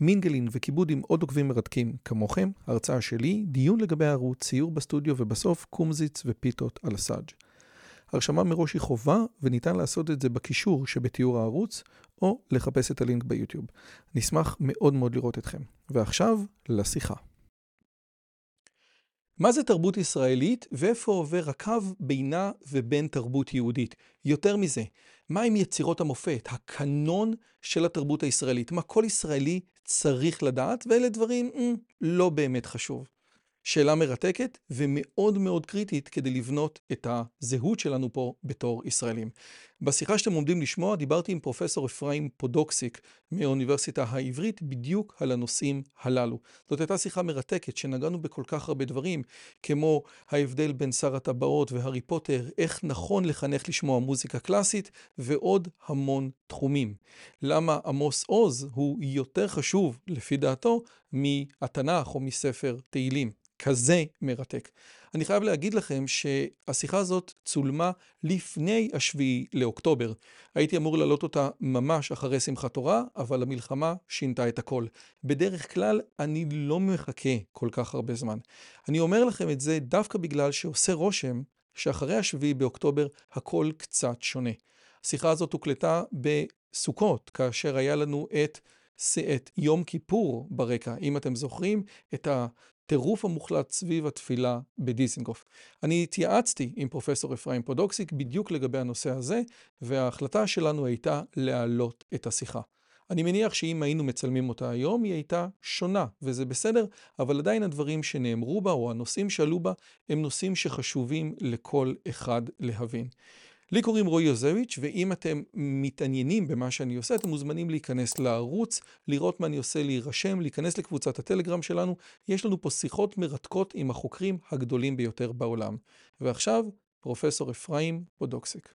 מינגלין וכיבוד עם עוד עוקבים מרתקים כמוכם, הרצאה שלי, דיון לגבי הערוץ, ציור בסטודיו ובסוף קומזיץ ופיתות על הסאג'. הרשמה מראש היא חובה וניתן לעשות את זה בקישור שבתיאור הערוץ או לחפש את הלינק ביוטיוב. נשמח מאוד מאוד לראות אתכם. ועכשיו, לשיחה. מה זה תרבות ישראלית ואיפה עובר הקו בינה ובין תרבות יהודית? יותר מזה, מה עם יצירות המופת, הקנון של התרבות הישראלית? מה כל ישראלי צריך לדעת? ואלה דברים mm, לא באמת חשוב. שאלה מרתקת ומאוד מאוד קריטית כדי לבנות את הזהות שלנו פה בתור ישראלים. בשיחה שאתם עומדים לשמוע דיברתי עם פרופסור אפרים פודוקסיק מהאוניברסיטה העברית בדיוק על הנושאים הללו. זאת הייתה שיחה מרתקת שנגענו בכל כך הרבה דברים, כמו ההבדל בין שר הטבעות והארי פוטר, איך נכון לחנך לשמוע מוזיקה קלאסית, ועוד המון תחומים. למה עמוס עוז הוא יותר חשוב, לפי דעתו, מהתנ"ך או מספר תהילים. כזה מרתק. אני חייב להגיד לכם שהשיחה הזאת צולמה לפני השביעי לאוקטובר. הייתי אמור להעלות אותה ממש אחרי שמחת תורה, אבל המלחמה שינתה את הכל. בדרך כלל אני לא מחכה כל כך הרבה זמן. אני אומר לכם את זה דווקא בגלל שעושה רושם שאחרי השביעי באוקטובר הכל קצת שונה. השיחה הזאת הוקלטה בסוכות, כאשר היה לנו את... את יום כיפור ברקע, אם אתם זוכרים, את הטירוף המוחלט סביב התפילה בדיזינגוף. אני התייעצתי עם פרופסור אפרים פודוקסיק בדיוק לגבי הנושא הזה, וההחלטה שלנו הייתה להעלות את השיחה. אני מניח שאם היינו מצלמים אותה היום, היא הייתה שונה, וזה בסדר, אבל עדיין הדברים שנאמרו בה, או הנושאים שעלו בה, הם נושאים שחשובים לכל אחד להבין. לי קוראים רועי יוזביץ', ואם אתם מתעניינים במה שאני עושה, אתם מוזמנים להיכנס לערוץ, לראות מה אני עושה, להירשם, להיכנס לקבוצת הטלגרם שלנו. יש לנו פה שיחות מרתקות עם החוקרים הגדולים ביותר בעולם. ועכשיו, פרופסור אפרים פודוקסיק.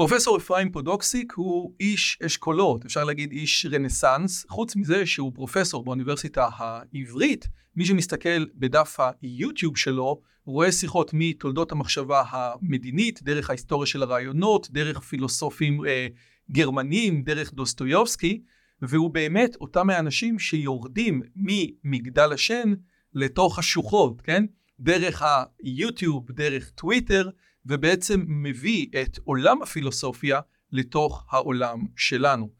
פרופסור אפרים פודוקסיק הוא איש אשכולות, אפשר להגיד איש רנסאנס, חוץ מזה שהוא פרופסור באוניברסיטה העברית, מי שמסתכל בדף היוטיוב שלו רואה שיחות מתולדות המחשבה המדינית, דרך ההיסטוריה של הרעיונות, דרך פילוסופים אה, גרמנים, דרך דוסטויובסקי, והוא באמת אותם האנשים שיורדים ממגדל השן לתוך השוחות, כן? דרך היוטיוב, דרך טוויטר, ובעצם מביא את עולם הפילוסופיה לתוך העולם שלנו.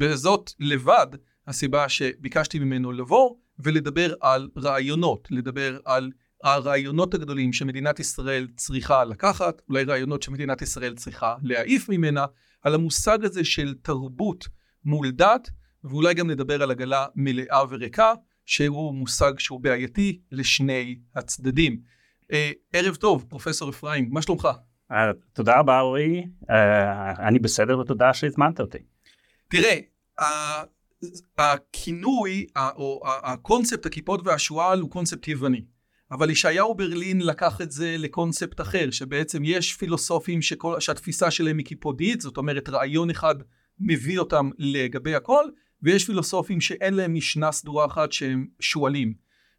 וזאת לבד הסיבה שביקשתי ממנו לבוא ולדבר על רעיונות, לדבר על הרעיונות הגדולים שמדינת ישראל צריכה לקחת, אולי רעיונות שמדינת ישראל צריכה להעיף ממנה, על המושג הזה של תרבות מול דת, ואולי גם נדבר על עגלה מלאה וריקה, שהוא מושג שהוא בעייתי לשני הצדדים. אה, ערב טוב, פרופסור אפרים, מה שלומך? Uh, תודה רבה רועי, uh, אני בסדר ותודה שהזמנת אותי. תראה, הכינוי או הקונספט הכיפות והשועל הוא קונספט יווני. אבל ישעיהו ברלין לקח את זה לקונספט אחר, שבעצם יש פילוסופים שכל, שהתפיסה שלהם היא קיפודית, זאת אומרת רעיון אחד מביא אותם לגבי הכל, ויש פילוסופים שאין להם משנה סדורה אחת שהם שועלים.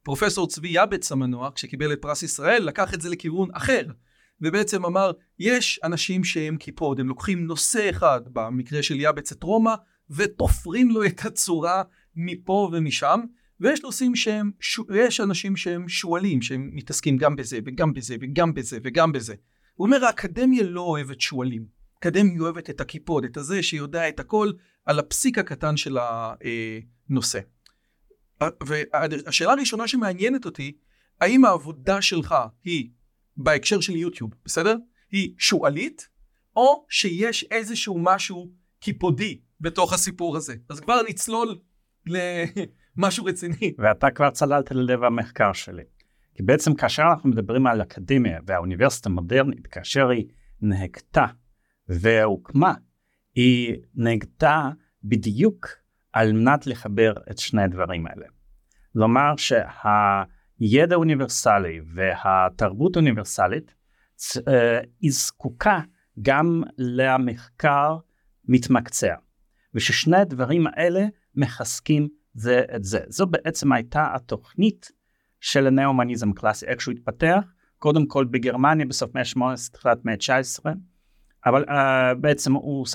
פרופסור צבי יבץ המנוח, כשקיבל את פרס ישראל, לקח את זה לכיוון אחר, ובעצם אמר, יש אנשים שהם קיפוד, הם לוקחים נושא אחד, במקרה של יבץ את רומא, ותופרים לו את הצורה מפה ומשם, ויש נושאים שהם, יש אנשים שהם שועלים, שהם מתעסקים גם בזה וגם בזה וגם בזה וגם בזה. הוא אומר האקדמיה לא אוהבת שועלים, האקדמיה אוהבת את הקיפוד, את הזה שיודע את הכל על הפסיק הקטן של הנושא. והשאלה הראשונה שמעניינת אותי, האם העבודה שלך היא בהקשר של יוטיוב, בסדר? היא שועלית, או שיש איזשהו משהו קיפודי בתוך הסיפור הזה. אז כבר נצלול ל... משהו רציני. ואתה כבר צללת ללב המחקר שלי. כי בעצם כאשר אנחנו מדברים על אקדמיה והאוניברסיטה המודרנית, כאשר היא נהגתה והוקמה, היא נהגתה בדיוק על מנת לחבר את שני הדברים האלה. כלומר הידע אוניברסלי והתרבות אוניברסלית אה, היא זקוקה גם למחקר מתמקצע, וששני הדברים האלה מחזקים זה את זה. זו בעצם הייתה התוכנית של הנאו-הומניזם קלאסי, איך שהוא התפתח, קודם כל בגרמניה בסוף מאה ה-18, תחילת מאה ה-19, אבל uh, בעצם הוא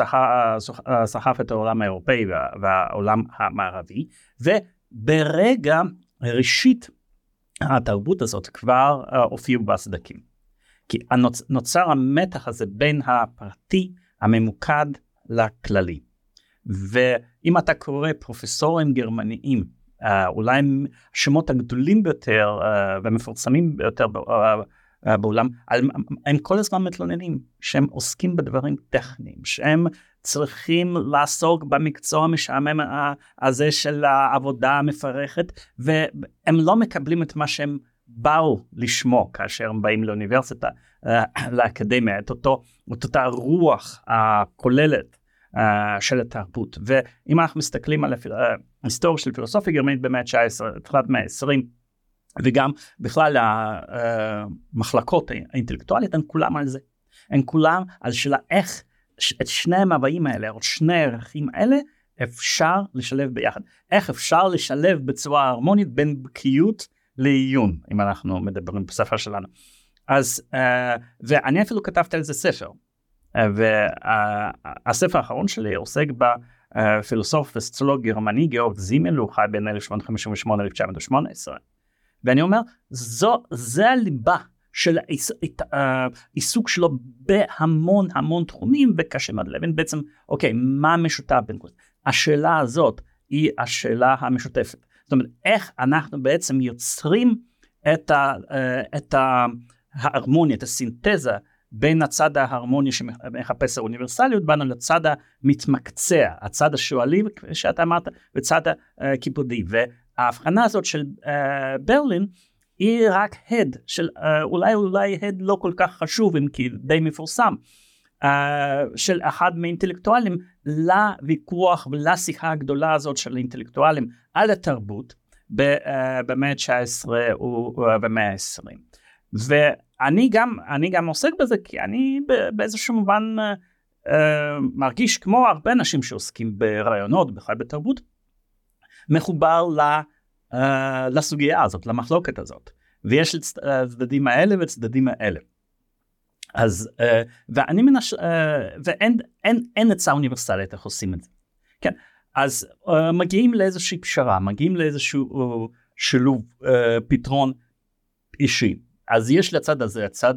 אה, סחף את העולם האירופאי וה, והעולם המערבי, וברגע ראשית התרבות הזאת כבר uh, הופיעו בסדקים. כי הנוצ, נוצר המתח הזה בין הפרטי הממוקד לכללי. ואם אתה קורא פרופסורים גרמניים, uh, אולי השמות הגדולים ביותר uh, והמפורסמים ביותר uh, בעולם, הם כל הזמן מתלוננים שהם עוסקים בדברים טכניים, שהם צריכים לעסוק במקצוע המשעמם הזה של העבודה המפרכת, והם לא מקבלים את מה שהם באו לשמו כאשר הם באים לאוניברסיטה, לאקדמיה, את, אותו, את אותה רוח הכוללת uh, של התרבות. ואם אנחנו מסתכלים על ההיסטוריה של פילוסופיה גרמנית במאה ה-19, תחילת מאה ה-20, וגם בכלל המחלקות האינטלקטואליות, הן כולם על זה. הן כולם על שאלה איך את שני המבעים האלה, או שני הערכים האלה, אפשר לשלב ביחד. איך אפשר לשלב בצורה הרמונית בין בקיאות לעיון, אם אנחנו מדברים בספר שלנו. אז, uh, ואני אפילו כתבתי על זה ספר. Uh, והספר האחרון שלי עוסק בפילוסוף וסוציולוג גרמני גיאורג זימל, הוא חי בין 1858-1918. ואני אומר, זו, זה הליבה של העיסוק שלו בהמון המון תחומים, וקשה מאוד להבין בעצם, אוקיי, מה משותף בין כולם? השאלה הזאת היא השאלה המשותפת. זאת אומרת, איך אנחנו בעצם יוצרים את, ה, את ההרמוניה, את הסינתזה בין הצד ההרמוני שמחפש האוניברסליות בנו לצד המתמקצע, הצד השואלי שאתה אמרת, וצד הקיפודי. וההבחנה הזאת של uh, ברלין היא רק הד של uh, אולי אולי הד לא כל כך חשוב אם כי די מפורסם uh, של אחד מהאינטלקטואלים לוויכוח ולשיחה הגדולה הזאת של האינטלקטואלים על התרבות במאה ה-19 ובמאה ה-20. ואני גם, אני גם עוסק בזה כי אני באיזשהו מובן uh, מרגיש כמו הרבה אנשים שעוסקים ברעיונות, בכלל בתרבות, מחובר ל, uh, לסוגיה הזאת, למחלוקת הזאת. ויש צדדים האלה וצדדים האלה. אז uh, ואני מנש... uh, ואין אין, אין עצה אוניברסלית איך עושים את זה. כן, אז uh, מגיעים לאיזושהי פשרה, מגיעים לאיזשהו uh, שילוב uh, פתרון אישי. אז יש לצד הזה, הצד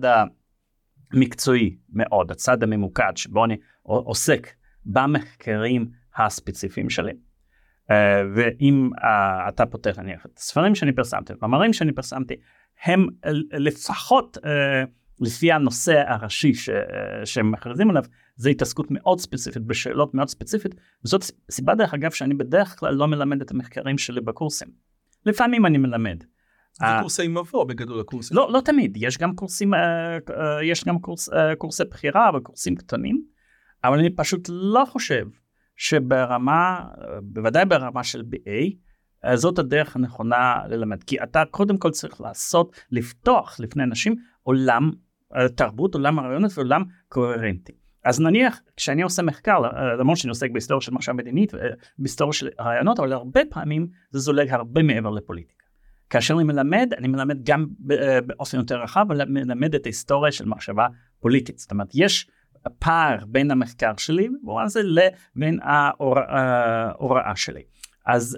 המקצועי מאוד, הצד הממוקד, שבו אני עוסק במחקרים הספציפיים שלי. Uh, ואם uh, אתה פותח נניח את הספרים שאני פרסמתי, את המאמרים שאני פרסמתי, הם לפחות uh, לפי הנושא הראשי ש, שהם מכריזים עליו, זה התעסקות מאוד ספציפית בשאלות מאוד ספציפית, וזאת סיבה דרך אגב שאני בדרך כלל לא מלמד את המחקרים שלי בקורסים. לפעמים אני מלמד. זה uh, קורסי מבוא בגדול הקורסים. לא, לא תמיד, יש גם קורסים, uh, uh, יש גם קורס, uh, קורסי בחירה וקורסים קטנים, אבל אני פשוט לא חושב שברמה, בוודאי ברמה של BA, זאת הדרך הנכונה ללמד, כי אתה קודם כל צריך לעשות, לפתוח לפני אנשים עולם תרבות, עולם הרעיונות ועולם קוהרנטי. אז נניח כשאני עושה מחקר, למרות שאני עוסק בהיסטוריה של מחשב מדינית ובהיסטוריה של רעיונות, אבל הרבה פעמים זה זולג הרבה מעבר לפוליטיקה. כאשר אני מלמד, אני מלמד גם באופן יותר רחב, אבל מלמד את ההיסטוריה של מחשבה פוליטית. זאת אומרת, יש פער בין המחקר שלי, במובן זה, לבין ההוראה שלי. אז,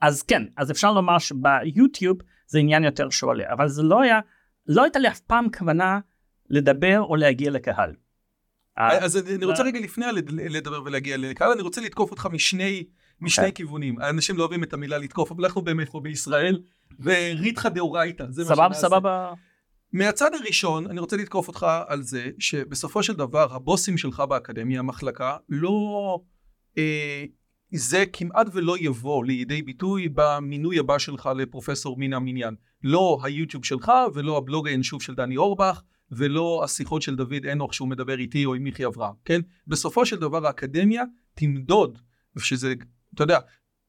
אז כן, אז אפשר לומר שביוטיוב זה עניין יותר שואלי, אבל זה לא היה לא הייתה לי אף פעם כוונה לדבר או להגיע לקהל. אז אני רוצה רגע לפני לדבר ולהגיע לקהל, אני רוצה לתקוף אותך משני, משני okay. אוקיי. כיוונים. האנשים לא אוהבים את המילה לתקוף, אבל אנחנו באמת פה בישראל, וריתחא דאורייתא, זה מה שנעשה. סבבה, סבבה. מהצד הראשון, אני רוצה לתקוף אותך על זה, שבסופו של דבר, הבוסים שלך באקדמיה, המחלקה, לא... אה, זה כמעט ולא יבוא לידי ביטוי במינוי הבא שלך לפרופסור מן המניין. לא היוטיוב שלך ולא הבלוג האנשוף של דני אורבך ולא השיחות של דוד אנוך שהוא מדבר איתי או עם מיכי אברהם, כן? בסופו של דבר האקדמיה תמדוד, שזה, אתה יודע,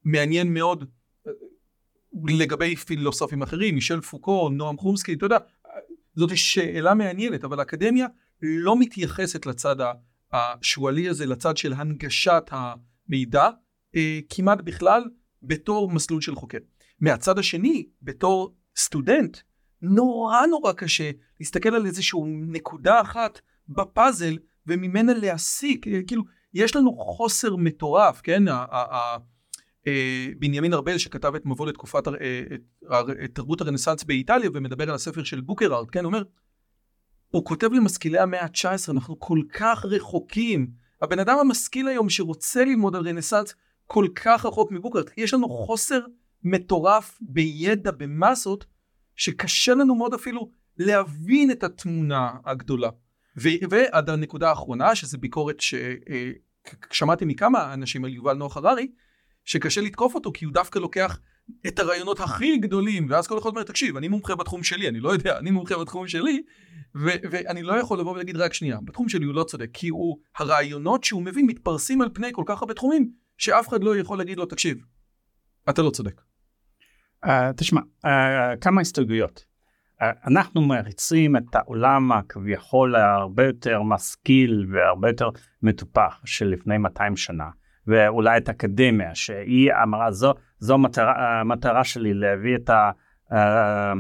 מעניין מאוד, לגבי פילוסופים אחרים, מישל פוקו, נועם חומסקי, אתה יודע, זאת שאלה מעניינת, אבל האקדמיה לא מתייחסת לצד השועלי הזה, לצד של הנגשת המידע, אה, כמעט בכלל בתור מסלול של חוקר. מהצד השני, בתור סטודנט, נורא נורא קשה להסתכל על איזושהי נקודה אחת בפאזל וממנה להסיק, כאילו, יש לנו חוסר מטורף, כן? בנימין ארבל שכתב את מבוא לתקופת אה, תרבות הרנסאנס באיטליה ומדבר על הספר של בוקרארד, כן? אומר, הוא כותב למשכילי המאה ה-19, אנחנו כל כך רחוקים. הבן אדם המשכיל היום שרוצה ללמוד על רנסאנס כל כך רחוק מבוקרארד. יש לנו חוסר מטורף בידע, במסות, שקשה לנו מאוד אפילו להבין את התמונה הגדולה. ועד הנקודה האחרונה, שזו ביקורת ששמעתי אה, מכמה אנשים על יובל נוח הררי, שקשה לתקוף אותו כי הוא דווקא לוקח את הרעיונות הכי גדולים ואז כל אחד אומר תקשיב אני מומחה בתחום שלי אני לא יודע אני מומחה בתחום שלי ו- ואני לא יכול לבוא ולהגיד רק שנייה בתחום שלי הוא לא צודק כי הוא הרעיונות שהוא מבין מתפרסים על פני כל כך הרבה תחומים שאף אחד לא יכול להגיד לו תקשיב אתה לא צודק. Uh, תשמע uh, כמה הסתייגויות uh, אנחנו מריצים את העולם הכביכול הרבה יותר משכיל והרבה יותר מטופח של לפני 200 שנה. ואולי את האקדמיה, שהיא אמרה זו, זו המטרה, המטרה שלי להביא את ה... אה,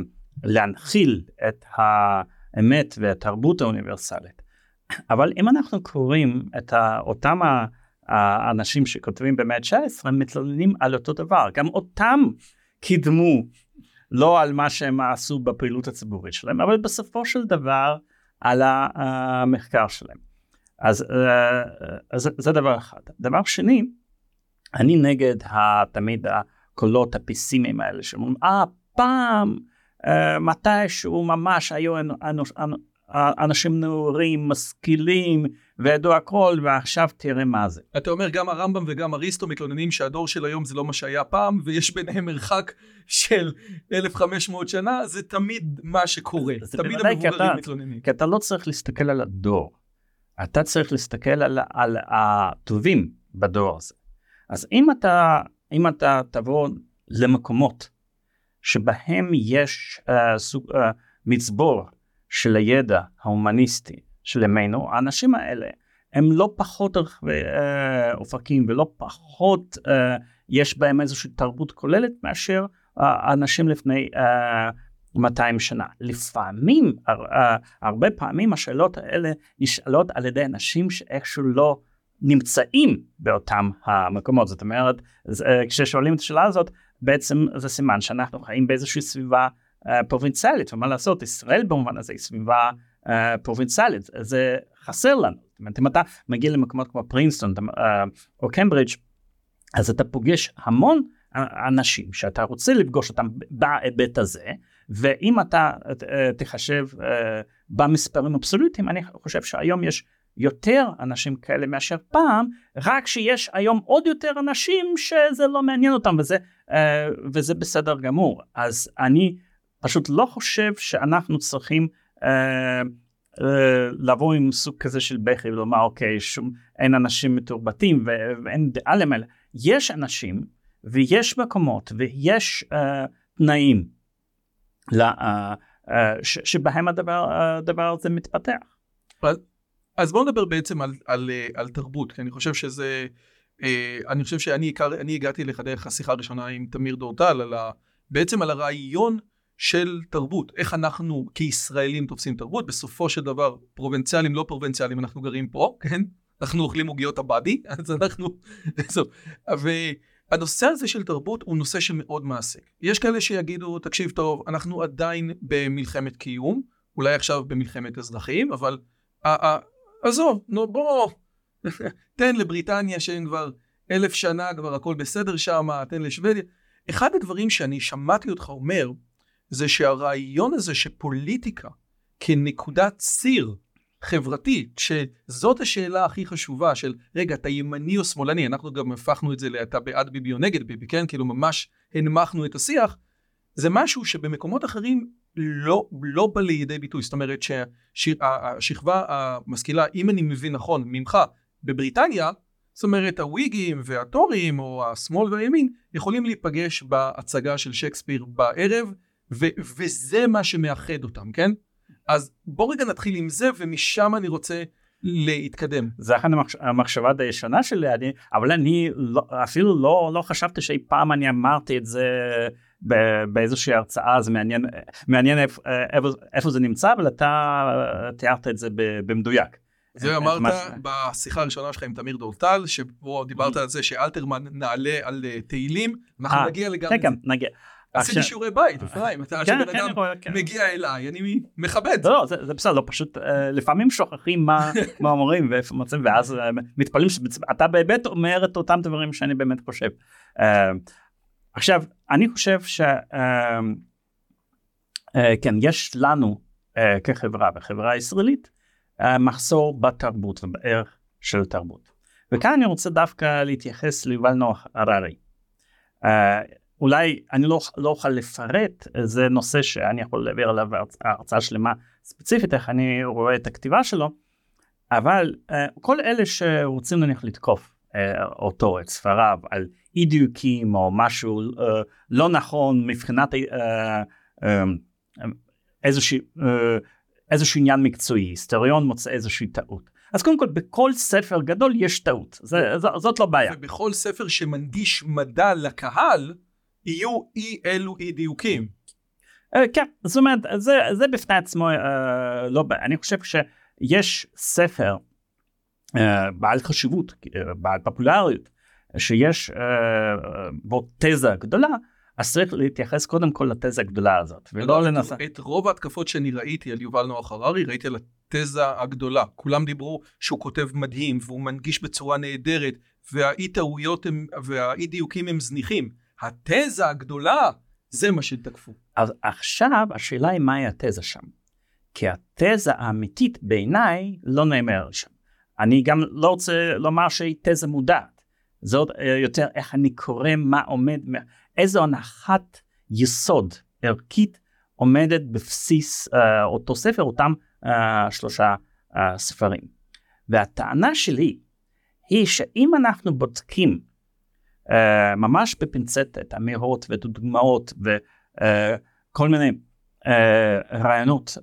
להנחיל את האמת והתרבות האוניברסלית. אבל אם אנחנו קוראים את אותם האנשים שכותבים במאה ה-19, הם מתלוננים על אותו דבר, גם אותם קידמו לא על מה שהם עשו בפעילות הציבורית שלהם, אבל בסופו של דבר על המחקר שלהם. אז, אה, אז זה דבר אחד. דבר שני, אני נגד תמיד הקולות הפסימיים האלה שאומרים, אה, פעם, אה, מתישהו ממש היו אנשים נאורים, משכילים, וידעו הכל, ועכשיו תראה מה זה. אתה אומר, גם הרמב"ם וגם אריסטו מתלוננים שהדור של היום זה לא מה שהיה פעם, ויש ביניהם מרחק של 1,500 שנה, זה תמיד מה שקורה. תמיד המבוגרים מתלוננים. כי אתה לא צריך להסתכל על הדור. אתה צריך להסתכל על, על הטובים בדור הזה. אז אם אתה, אם אתה תבוא למקומות שבהם יש uh, סוג, uh, מצבור של הידע ההומניסטי של ימינו, האנשים האלה הם לא פחות רחבי uh, אופקים ולא פחות uh, יש בהם איזושהי תרבות כוללת מאשר האנשים uh, לפני uh, 200 שנה. לפעמים, הרבה פעמים השאלות האלה נשאלות על ידי אנשים שאיכשהו לא נמצאים באותם המקומות. זאת אומרת, אה, כששואלים את השאלה הזאת, בעצם זה סימן שאנחנו חיים באיזושהי סביבה uh, פרובינציאלית, ומה לעשות, ישראל במובן הזה היא סביבה פרובינציאלית, זה חסר לנו. זאת אומרת, אם אתה מגיע למקומות כמו פרינסטון או קמברידג', אז אתה פוגש המון אנשים שאתה רוצה לפגוש אותם בהיבט הזה, ואם אתה אה, תחשב אה, במספרים אבסולוטיים, אני חושב שהיום יש יותר אנשים כאלה מאשר פעם, רק שיש היום עוד יותר אנשים שזה לא מעניין אותם וזה, אה, וזה בסדר גמור. אז אני פשוט לא חושב שאנחנו צריכים לבוא עם סוג כזה של בכי ולומר אוקיי שום אין אנשים מתורבתים ואין דעה למעלה. יש אנשים ויש מקומות ויש תנאים ש, שבהם הדבר, הדבר הזה מתפתח. אז בואו נדבר בעצם על, על, על תרבות, כי אני חושב שזה, אני חושב שאני עיקר, הגעתי לך דרך השיחה הראשונה עם תמיר דורטל, על ה, בעצם על הרעיון של תרבות, איך אנחנו כישראלים תופסים תרבות, בסופו של דבר פרובינציאלים לא פרובינציאלים אנחנו גרים פה, כן? אנחנו אוכלים עוגיות הבאדי, אז אנחנו, ו... הנושא הזה של תרבות הוא נושא שמאוד מעסיק. יש כאלה שיגידו, תקשיב טוב, אנחנו עדיין במלחמת קיום, אולי עכשיו במלחמת אזרחים, אבל עזוב, נו בוא, תן לבריטניה שהם כבר אלף שנה, כבר הכל בסדר שם, תן לשוודיה. אחד הדברים שאני שמעתי אותך אומר, זה שהרעיון הזה שפוליטיקה כנקודת ציר חברתית, שזאת השאלה הכי חשובה של רגע אתה ימני או שמאלני, אנחנו גם הפכנו את זה לאתה בעד ביבי או נגד ביבי, כן? כאילו ממש הנמכנו את השיח, זה משהו שבמקומות אחרים לא, לא בא לידי ביטוי, זאת אומרת שהשכבה המשכילה, אם אני מבין נכון ממך, בבריטניה, זאת אומרת הוויגים והטורים או השמאל והימין יכולים להיפגש בהצגה של שייקספיר בערב ו- וזה מה שמאחד אותם כן אז בוא רגע נתחיל עם זה ומשם אני רוצה להתקדם. זה אחת המחש... המחשבה די ישנה שלי, אני, אבל אני לא, אפילו לא, לא חשבתי שאי פעם אני אמרתי את זה באיזושהי הרצאה, זה מעניין, מעניין איפה, איפה, איפה זה נמצא, אבל אתה תיארת את זה במדויק. זה אמרת בשיחה הראשונה שלך עם תמיר דורטל, שבו דיברת על זה שאלתרמן נעלה על אה, תהילים, אנחנו אה, נגיע לגמרי. כן, כן, נגיע. עשיתי שיעורי בית, אפרים, אתה כן, שבן כן, אדם כן. מגיע אליי, אני מכבד. לא, זה בסדר, לא, פשוט אה, לפעמים שוכחים מה אומרים ואיפה מוצאים, ואז מתפלאים שאתה באמת אומר את אותם דברים שאני באמת חושב. עכשיו, אני חושב שכן, יש לנו כחברה, בחברה הישראלית, מחסור בתרבות ובערך של תרבות. וכאן אני רוצה דווקא להתייחס ליובל נוח הררי. Uh, אולי אני לא, לא אוכל לפרט, זה נושא שאני יכול להעביר עליו הרצאה שלמה ספציפית, איך אני רואה את הכתיבה שלו, אבל uh, כל אלה שרוצים נניח לתקוף uh, אותו, את ספריו, על אי דיוקים או משהו uh, לא נכון מבחינת uh, uh, איזושהי uh, איזשהו עניין מקצועי, היסטוריון מוצא איזושהי טעות. אז קודם כל בכל ספר גדול יש טעות, זה, זאת לא בעיה. ובכל ספר שמנגיש מדע לקהל, יהיו אי אלו אי דיוקים. כן, זאת אומרת, זה, זה בפני עצמו uh, לא אני חושב שיש ספר uh, בעל חשיבות, uh, בעל פופולריות, שיש uh, בו תזה גדולה, אז צריך להתייחס קודם כל לתזה הגדולה הזאת, ולא לנסות. את רוב ההתקפות שאני ראיתי על יובל נוח הררי, ראיתי על התזה הגדולה. כולם דיברו שהוא כותב מדהים, והוא מנגיש בצורה נהדרת, והאי טעויות והאי דיוקים הם זניחים. התזה הגדולה, זה מה שתקפו. אז עכשיו השאלה היא מהי התזה שם. כי התזה האמיתית בעיניי לא נאמר שם. אני גם לא רוצה לומר שהיא תזה מודעת. זאת אה, יותר איך אני קורא מה עומד, איזו הנחת יסוד ערכית עומדת בבסיס uh, אותו ספר, אותם uh, שלושה uh, ספרים. והטענה שלי היא שאם אנחנו בודקים uh, ממש בפינצטת אמירות ודוגמאות וכל uh, מיני uh, רעיונות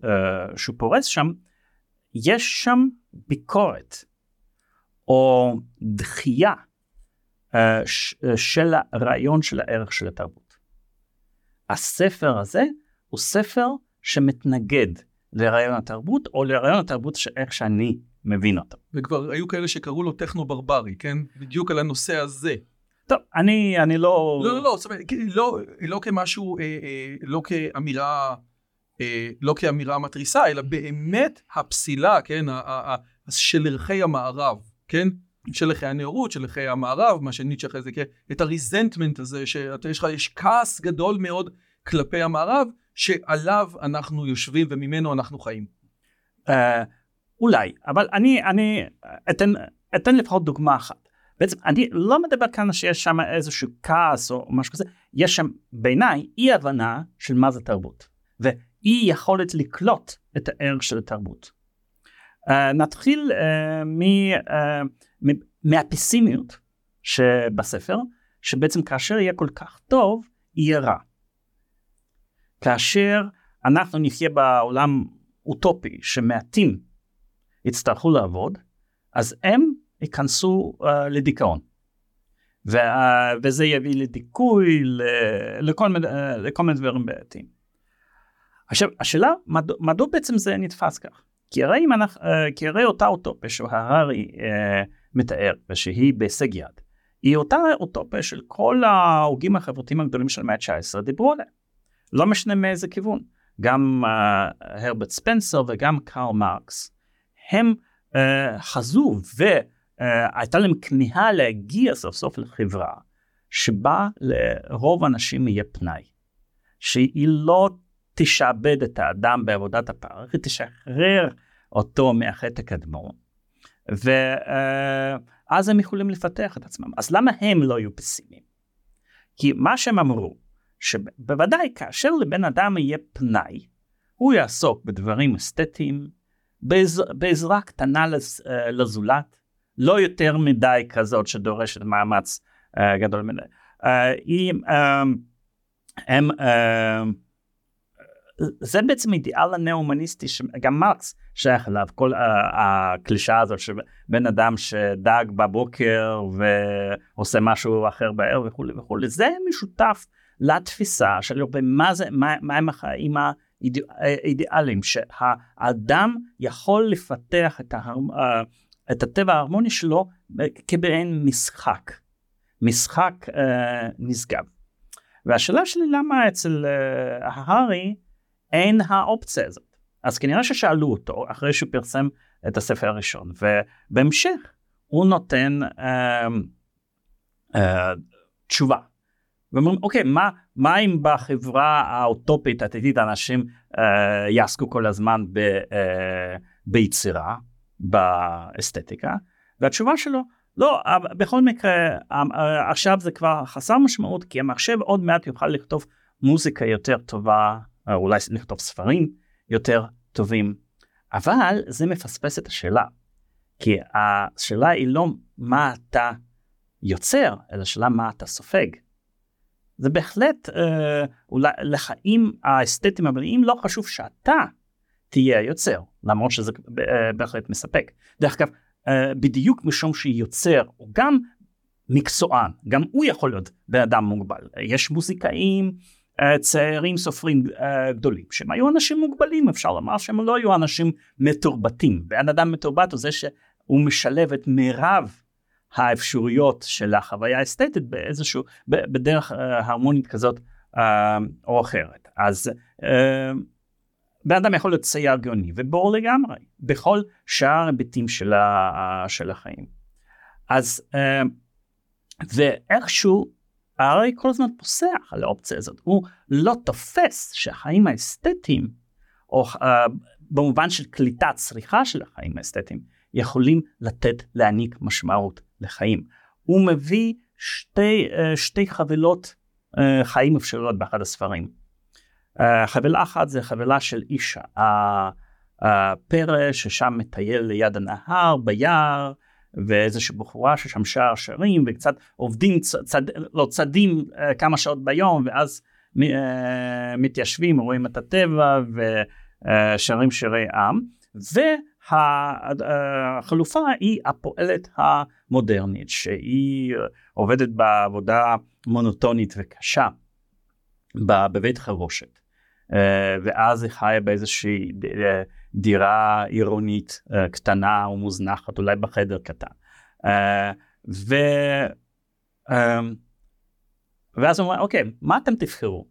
שהוא פורס שם, יש שם ביקורת או דחייה אה, אה, של הרעיון של הערך של התרבות. הספר הזה הוא ספר שמתנגד לרעיון התרבות או לרעיון התרבות שאיך שאני מבין אותו. וכבר היו כאלה שקראו לו טכנו ברברי, כן? בדיוק על הנושא הזה. טוב, אני, אני לא... לא, לא, לא, זאת אומרת, לא, לא כמשהו, אה, אה, לא כאמירה, אה, לא כאמירה מתריסה, אלא באמת הפסילה, כן, של ערכי המערב, כן? של ערכי הנאורות, של ערכי המערב, מה שניטשה אחרי זה, את הריזנטמנט הזה, שיש לך, יש כעס גדול מאוד כלפי המערב, שעליו אנחנו יושבים וממנו אנחנו חיים. Uh, אולי, אבל אני, אני אתן, אתן לפחות דוגמה אחת. בעצם אני לא מדבר כאן שיש שם איזשהו כעס או משהו כזה, יש שם בעיניי אי הבנה של מה זה תרבות, ואי יכולת לקלוט את הערך של התרבות. Uh, נתחיל uh, מ... Uh, מהפסימיות שבספר, שבעצם כאשר יהיה כל כך טוב, יהיה רע. כאשר אנחנו נחיה בעולם אוטופי שמעטים יצטרכו לעבוד, אז הם ייכנסו uh, לדיכאון. ו, uh, וזה יביא לדיכוי, ל, לכל, uh, לכל מיני דברים בעייתיים. עכשיו, השאלה, מדוע, מדוע בעצם זה נתפס כך? כי הרי, אנחנו, uh, כי הרי אותה אוטופיה שהררי uh, מתאר, ושהיא בהישג יד, היא אותה אוטופיה של כל ההוגים החברתיים הגדולים של המאה ה-19 דיברו עליה. לא משנה מאיזה כיוון. גם uh, הרברט ספנסר וגם קארל מרקס, הם uh, חזו והייתה uh, להם כמיהה להגיע סוף סוף לחברה שבה לרוב האנשים יהיה פנאי. שהיא לא תשעבד את האדם בעבודת הפרך, היא תשחרר אותו מהחטא הקדמון. ואז הם יכולים לפתח את עצמם. אז למה הם לא יהיו פסימיים? כי מה שהם אמרו, שבוודאי כאשר לבן אדם יהיה פנאי, הוא יעסוק בדברים אסתטיים, בעז, בעזרה קטנה לז, לזולת, לא יותר מדי כזאת שדורשת מאמץ uh, גדול מדי. Uh, אם, um, הם, uh, זה בעצם אידיאל הנאו-הומניסטי שגם מרקס שייך אליו, כל uh, הקלישה הזאת שבן אדם שדג בבוקר ועושה משהו אחר בערב וכולי וכולי, זה משותף לתפיסה של מה זה, מה, מה הם החיים האידיאליים, שהאדם יכול לפתח את, ההר, את הטבע ההרמוני שלו כבעין משחק, משחק uh, נשגב. והשאלה שלי למה אצל uh, ההארי אין האופציה הזאת. אז כנראה ששאלו אותו אחרי שהוא פרסם את הספר הראשון, ובהמשך הוא נותן uh, uh, תשובה. ואומרים אוקיי מה מה אם בחברה האוטופית העתידית אנשים uh, יעסקו כל הזמן ב, uh, ביצירה באסתטיקה והתשובה שלו לא בכל מקרה עכשיו זה כבר חסר משמעות כי המחשב עוד מעט יוכל לכתוב מוזיקה יותר טובה אולי לכתוב ספרים יותר טובים אבל זה מפספס את השאלה כי השאלה היא לא מה אתה יוצר אלא שאלה מה אתה סופג. זה בהחלט אה, אולי לחיים האסתטיים הבריאים לא חשוב שאתה תהיה יוצר למרות שזה אה, בהחלט מספק. דרך אגב אה, בדיוק משום שיוצר הוא גם מקצוען גם הוא יכול להיות בן אדם מוגבל. יש מוזיקאים אה, צעירים סופרים גדולים שהם היו אנשים מוגבלים אפשר לומר שהם לא היו אנשים מתורבתים. בן אדם מתורבת הוא זה שהוא משלב את מירב האפשרויות של החוויה האסתטית באיזשהו בדרך הרמונית כזאת או אחרת. אז בן אדם יכול להיות צייר גאוני ובור לגמרי בכל שאר ההיבטים של, של החיים. אז ואיכשהו הרי כל הזמן פוסח על האופציה הזאת הוא לא תופס שהחיים האסתטיים או uh, במובן של קליטת צריכה של החיים האסתטיים יכולים לתת להעניק משמעות לחיים. הוא מביא שתי, uh, שתי חבילות חיים אפשריות באחד הספרים. Uh, חבילה אחת זה חבילה של אישה, הפרא ששם מטייל ליד הנהר ביער ואיזושהי בחורה ששם שר שרים וקצת עובדים צד, לא צדים uh, כמה שעות ביום ואז uh, מתיישבים רואים את הטבע ושרים שירי עם. והחלופה היא הפועלת המודרנית שהיא עובדת בעבודה מונוטונית וקשה בבית חרושת ואז היא חיה באיזושהי דירה עירונית קטנה ומוזנחת אולי בחדר קטן ו... ואז הוא אומר אוקיי מה אתם תבחרו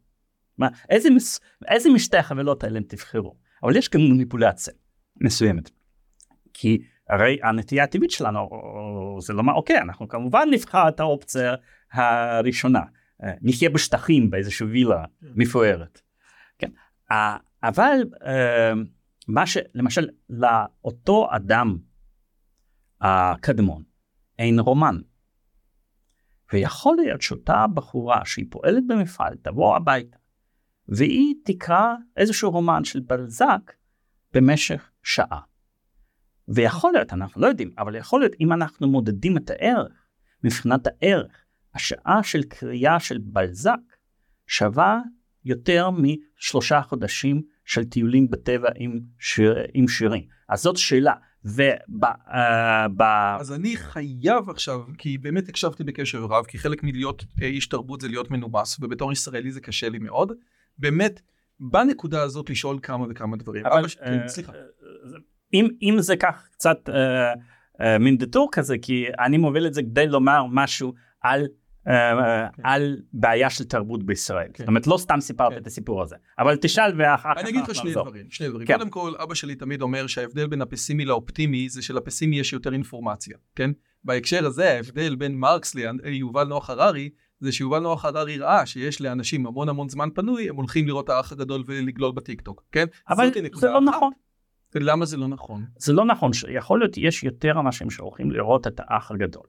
מה, איזה, מס, איזה משתי החבילות האלה הם תבחרו אבל יש כאן מניפולציה מסוימת. כי הרי הנטייה הטבעית שלנו זה לומר אוקיי אנחנו כמובן נבחר את האופציה הראשונה אה, נחיה בשטחים באיזושהי וילה כן. מפוארת. כן. אבל אה, מה שלמשל לאותו אדם הקדמון אין רומן. ויכול להיות שאותה בחורה שהיא פועלת במפעל תבוא הביתה והיא תקרא איזשהו רומן של בלזק במשך שעה. ויכול להיות, אנחנו לא יודעים, אבל יכול להיות אם אנחנו מודדים את הערך, מבחינת הערך, השעה של קריאה של בלזק שווה יותר משלושה חודשים של טיולים בטבע עם, שיר, עם שירים. אז זאת שאלה. וב... Uh. אז אני חייב עכשיו, כי באמת הקשבתי בקשר רב, כי חלק מלהיות איש תרבות זה להיות מנומס, ובתור ישראלי זה קשה לי מאוד. באמת, בנקודה הזאת לשאול כמה וכמה דברים. אבל, ש... כן, סליחה. אם, אם זה כך קצת אה, אה, מין דטור כזה, כי אני מוביל את זה כדי לומר משהו על, אה. על בעיה של תרבות בישראל. כן. זאת אומרת, לא סתם סיפרת כן. את הסיפור הזה, אבל תשאל ואחר כך אני אגיד לך שני דברים, שני דברים. כן. קודם כל, אבא שלי תמיד אומר שההבדל בין הפסימי לאופטימי זה שלפסימי יש יותר אינפורמציה, כן? בהקשר הזה ההבדל בין מרקס ליובל נוח הררי זה שיובל נוח הררי ראה שיש לאנשים המון המון זמן פנוי הם הולכים לראות האח הגדול ולגלול בטיק טוק כן אבל זה לא. נכון למה זה לא נכון? זה לא נכון, יכול להיות יש יותר אנשים שהולכים לראות את האח הגדול.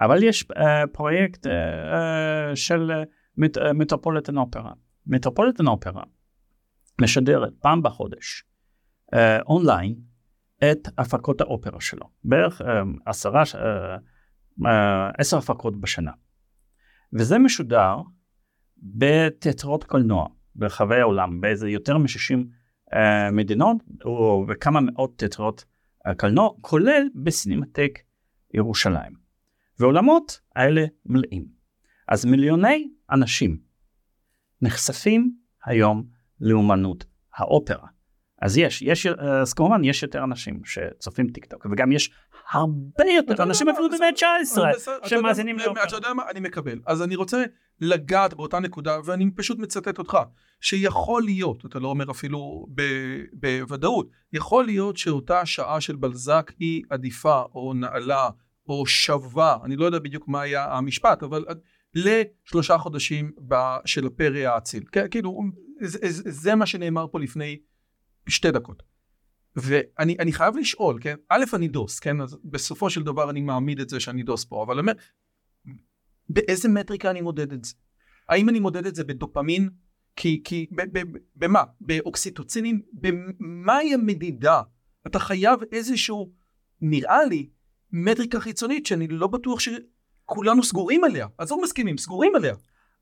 אבל יש uh, פרויקט uh, uh, של מט, uh, מטרופוליטן אופרה. מטרופוליטן אופרה משדרת פעם בחודש uh, אונליין את הפקות האופרה שלו, בערך אה, עשרה, אה, אה, עשר הפקות בשנה. וזה משודר בתיאטרות קולנוע ברחבי העולם, באיזה יותר מ-60 אה, מדינות וכמה מאות תיאטרות אה, קולנוע, כולל בסינמטק ירושלים. והעולמות האלה מלאים. אז מיליוני אנשים נחשפים היום לאומנות האופרה. אז יש, יש, אז כמובן יש יותר אנשים שצופים טיק טוק, וגם יש הרבה יותר אנשים אפילו במאה 19 שמאזינים לאופרה. אתה יודע מה? אני מקבל. אז אני רוצה לגעת באותה נקודה, ואני פשוט מצטט אותך, שיכול להיות, אתה לא אומר אפילו בוודאות, יכול להיות שאותה שעה של בלזק היא עדיפה או נעלה או שווה, אני לא יודע בדיוק מה היה המשפט, אבל לשלושה חודשים של הפרי האציל. כאילו, זה, זה, זה מה שנאמר פה לפני שתי דקות. ואני חייב לשאול, כן? א', אני דוס, כן? אז בסופו של דבר אני מעמיד את זה שאני דוס פה, אבל אומר, באיזה מטריקה אני מודד את זה? האם אני מודד את זה בדופמין? כי, כי, במה? באוקסיטוצינים? במהי המדידה? אתה חייב איזשהו, נראה לי, מטריקה חיצונית שאני לא בטוח שכולנו סגורים עליה. עזוב מסכימים, סגורים עליה.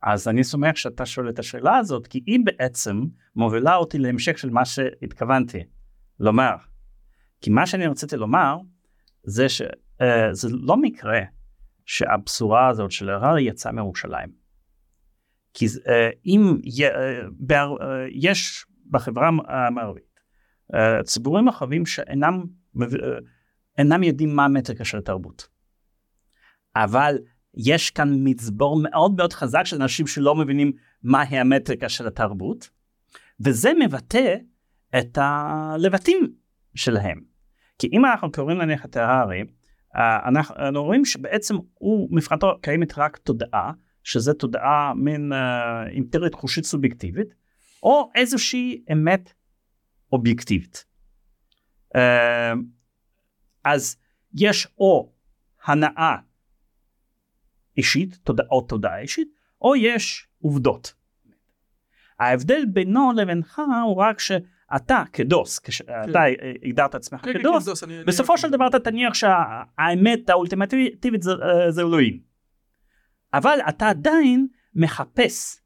אז אני שמח שאתה שואל את השאלה הזאת, כי היא בעצם מובילה אותי להמשך של מה שהתכוונתי לומר. כי מה שאני רציתי לומר, זה שזה uh, לא מקרה שהבשורה הזאת של הררי יצאה מירושלים. כי uh, אם uh, יש בחברה המערבית ציבורים רחבים שאינם אינם יודעים מה המטריקה של התרבות. אבל יש כאן מצבור מאוד מאוד חזק של אנשים שלא מבינים מהי המטריקה של התרבות, וזה מבטא את הלבטים שלהם. כי אם אנחנו קוראים נניח את ההארי, אה, אנחנו רואים שבעצם הוא, מבחינתו קיימת רק תודעה, שזה תודעה מין אה, אימפרית חושית סובייקטיבית, או איזושהי אמת אובייקטיבית. אז יש או הנאה אישית, תודע, או תודעה אישית, או יש עובדות. ההבדל בינו לבינך הוא רק שאתה כדוס, כשאתה כן. הגדרת עצמך כן, כן כדוס, כן, כדוס בסופו של דבר אתה תניח שהאמת האולטימטיבית זה, אה, זה אלוהים. אבל אתה עדיין מחפש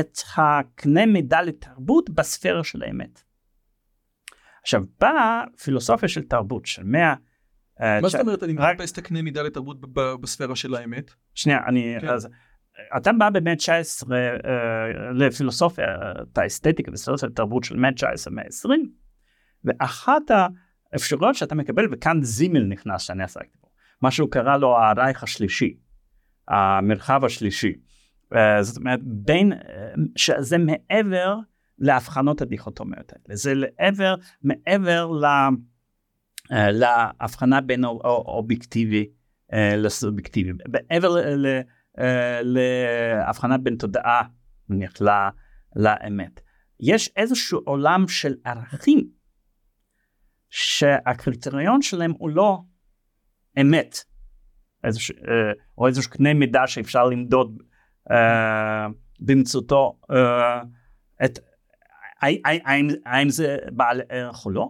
את הקנה מידה לתרבות בספירה של האמת. עכשיו באה פילוסופיה של תרבות של מאה אה, מה זאת אומרת אני מחפש את הקנה מידה לתרבות בספירה של האמת? שנייה, אני... כן. אז אתה בא במאה 19 אה, לפילוסופיה, את האסתטיקה ופילוסופיה לתרבות של מאה 19 מאה 20 ואחת האפשרויות שאתה מקבל וכאן זימל נכנס שאני עסקתי בו, מה שהוא קרא לו הרייך השלישי, המרחב השלישי. אה, זאת אומרת בין, שזה מעבר להבחנות הדיכוטומיות האלה, זה לעבר, מעבר ל... אה, להבחנה בין אובייקטיבי אה, לסובייקטיבי. מעבר אה, להבחנה בין תודעה, נניח, לאמת. יש איזשהו עולם של ערכים שהקריטריון שלהם הוא לא אמת, איזוש, או איזשהו קנה מידע שאפשר למדוד באמצעותו את האם, האם זה בעל ערך או לא,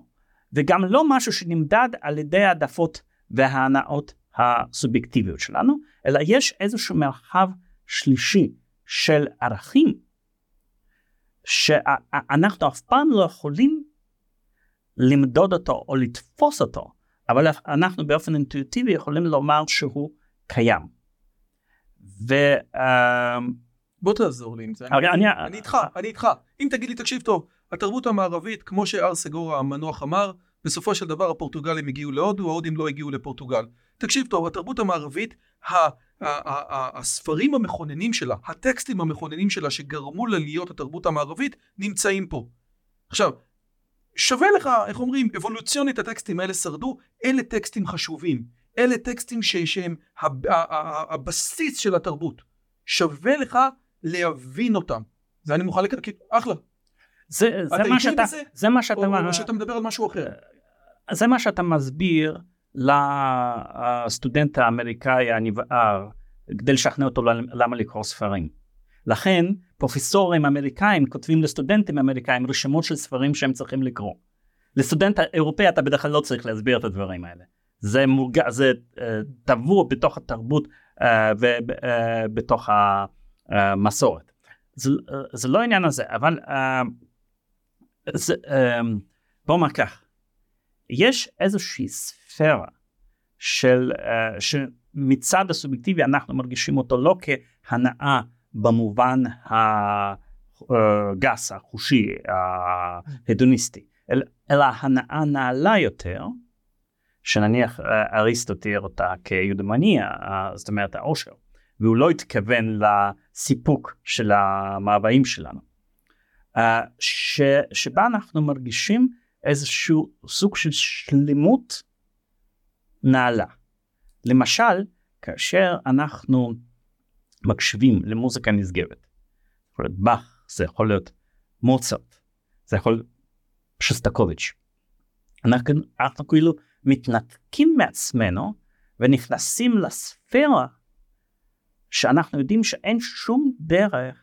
וגם לא משהו שנמדד על ידי העדפות וההנאות הסובייקטיביות שלנו, אלא יש איזשהו מרחב שלישי של ערכים שאנחנו אף פעם לא יכולים למדוד אותו או לתפוס אותו, אבל אנחנו באופן אינטואיטיבי יכולים לומר שהוא קיים. ו... אמ, בוא תעזור לי עם זה, אני, אני, אני איתך, אני איתך, אם תגיד לי תקשיב טוב, התרבות המערבית כמו שאר סגור המנוח אמר בסופו של דבר הפורטוגלים הגיעו להודו, ההודים לא הגיעו לפורטוגל. תקשיב טוב, התרבות המערבית, הספרים המכוננים שלה, הטקסטים המכוננים שלה שגרמו לה להיות התרבות המערבית, נמצאים פה. עכשיו, שווה לך, איך אומרים, אבולוציונית הטקסטים האלה שרדו, אלה טקסטים חשובים. אלה טקסטים ש- שהם הבסיס של התרבות. שווה לך להבין אותם. זה אני מוכן לקרוא, אחלה. זה, זה מה שאתה, זה, זה מה שאתה, או, או שאתה מדבר על משהו אחר. זה מה שאתה מסביר לסטודנט האמריקאי הנבער כדי לשכנע אותו למה לקרוא ספרים. לכן פרופסורים אמריקאים כותבים לסטודנטים אמריקאים רשימות של ספרים שהם צריכים לקרוא. לסטודנט אירופאי אתה בדרך כלל לא צריך להסביר את הדברים האלה. זה מורגע, זה uh, טבוע בתוך התרבות uh, ובתוך uh, המסורת. זה, uh, זה לא העניין הזה, אבל uh, זה, בוא נאמר כך, יש איזושהי ספירה של, שמצד הסובייקטיבי אנחנו מרגישים אותו לא כהנאה במובן הגס, החושי, ההדוניסטי, אלא הנאה נעלה יותר, שנניח אה, אריסטו תיאר אותה כיודמניה, זאת אומרת העושר, והוא לא התכוון לסיפוק של המאוויים שלנו, אה, ש, שבה אנחנו מרגישים איזשהו סוג של שלמות נעלה. למשל, כאשר אנחנו מקשיבים למוזיקה נשגבת, יכול להיות באך, זה יכול להיות מוצרט, זה יכול להיות שסטקוביץ'. אנחנו, אנחנו כאילו מתנתקים מעצמנו ונכנסים לספירה שאנחנו יודעים שאין שום דרך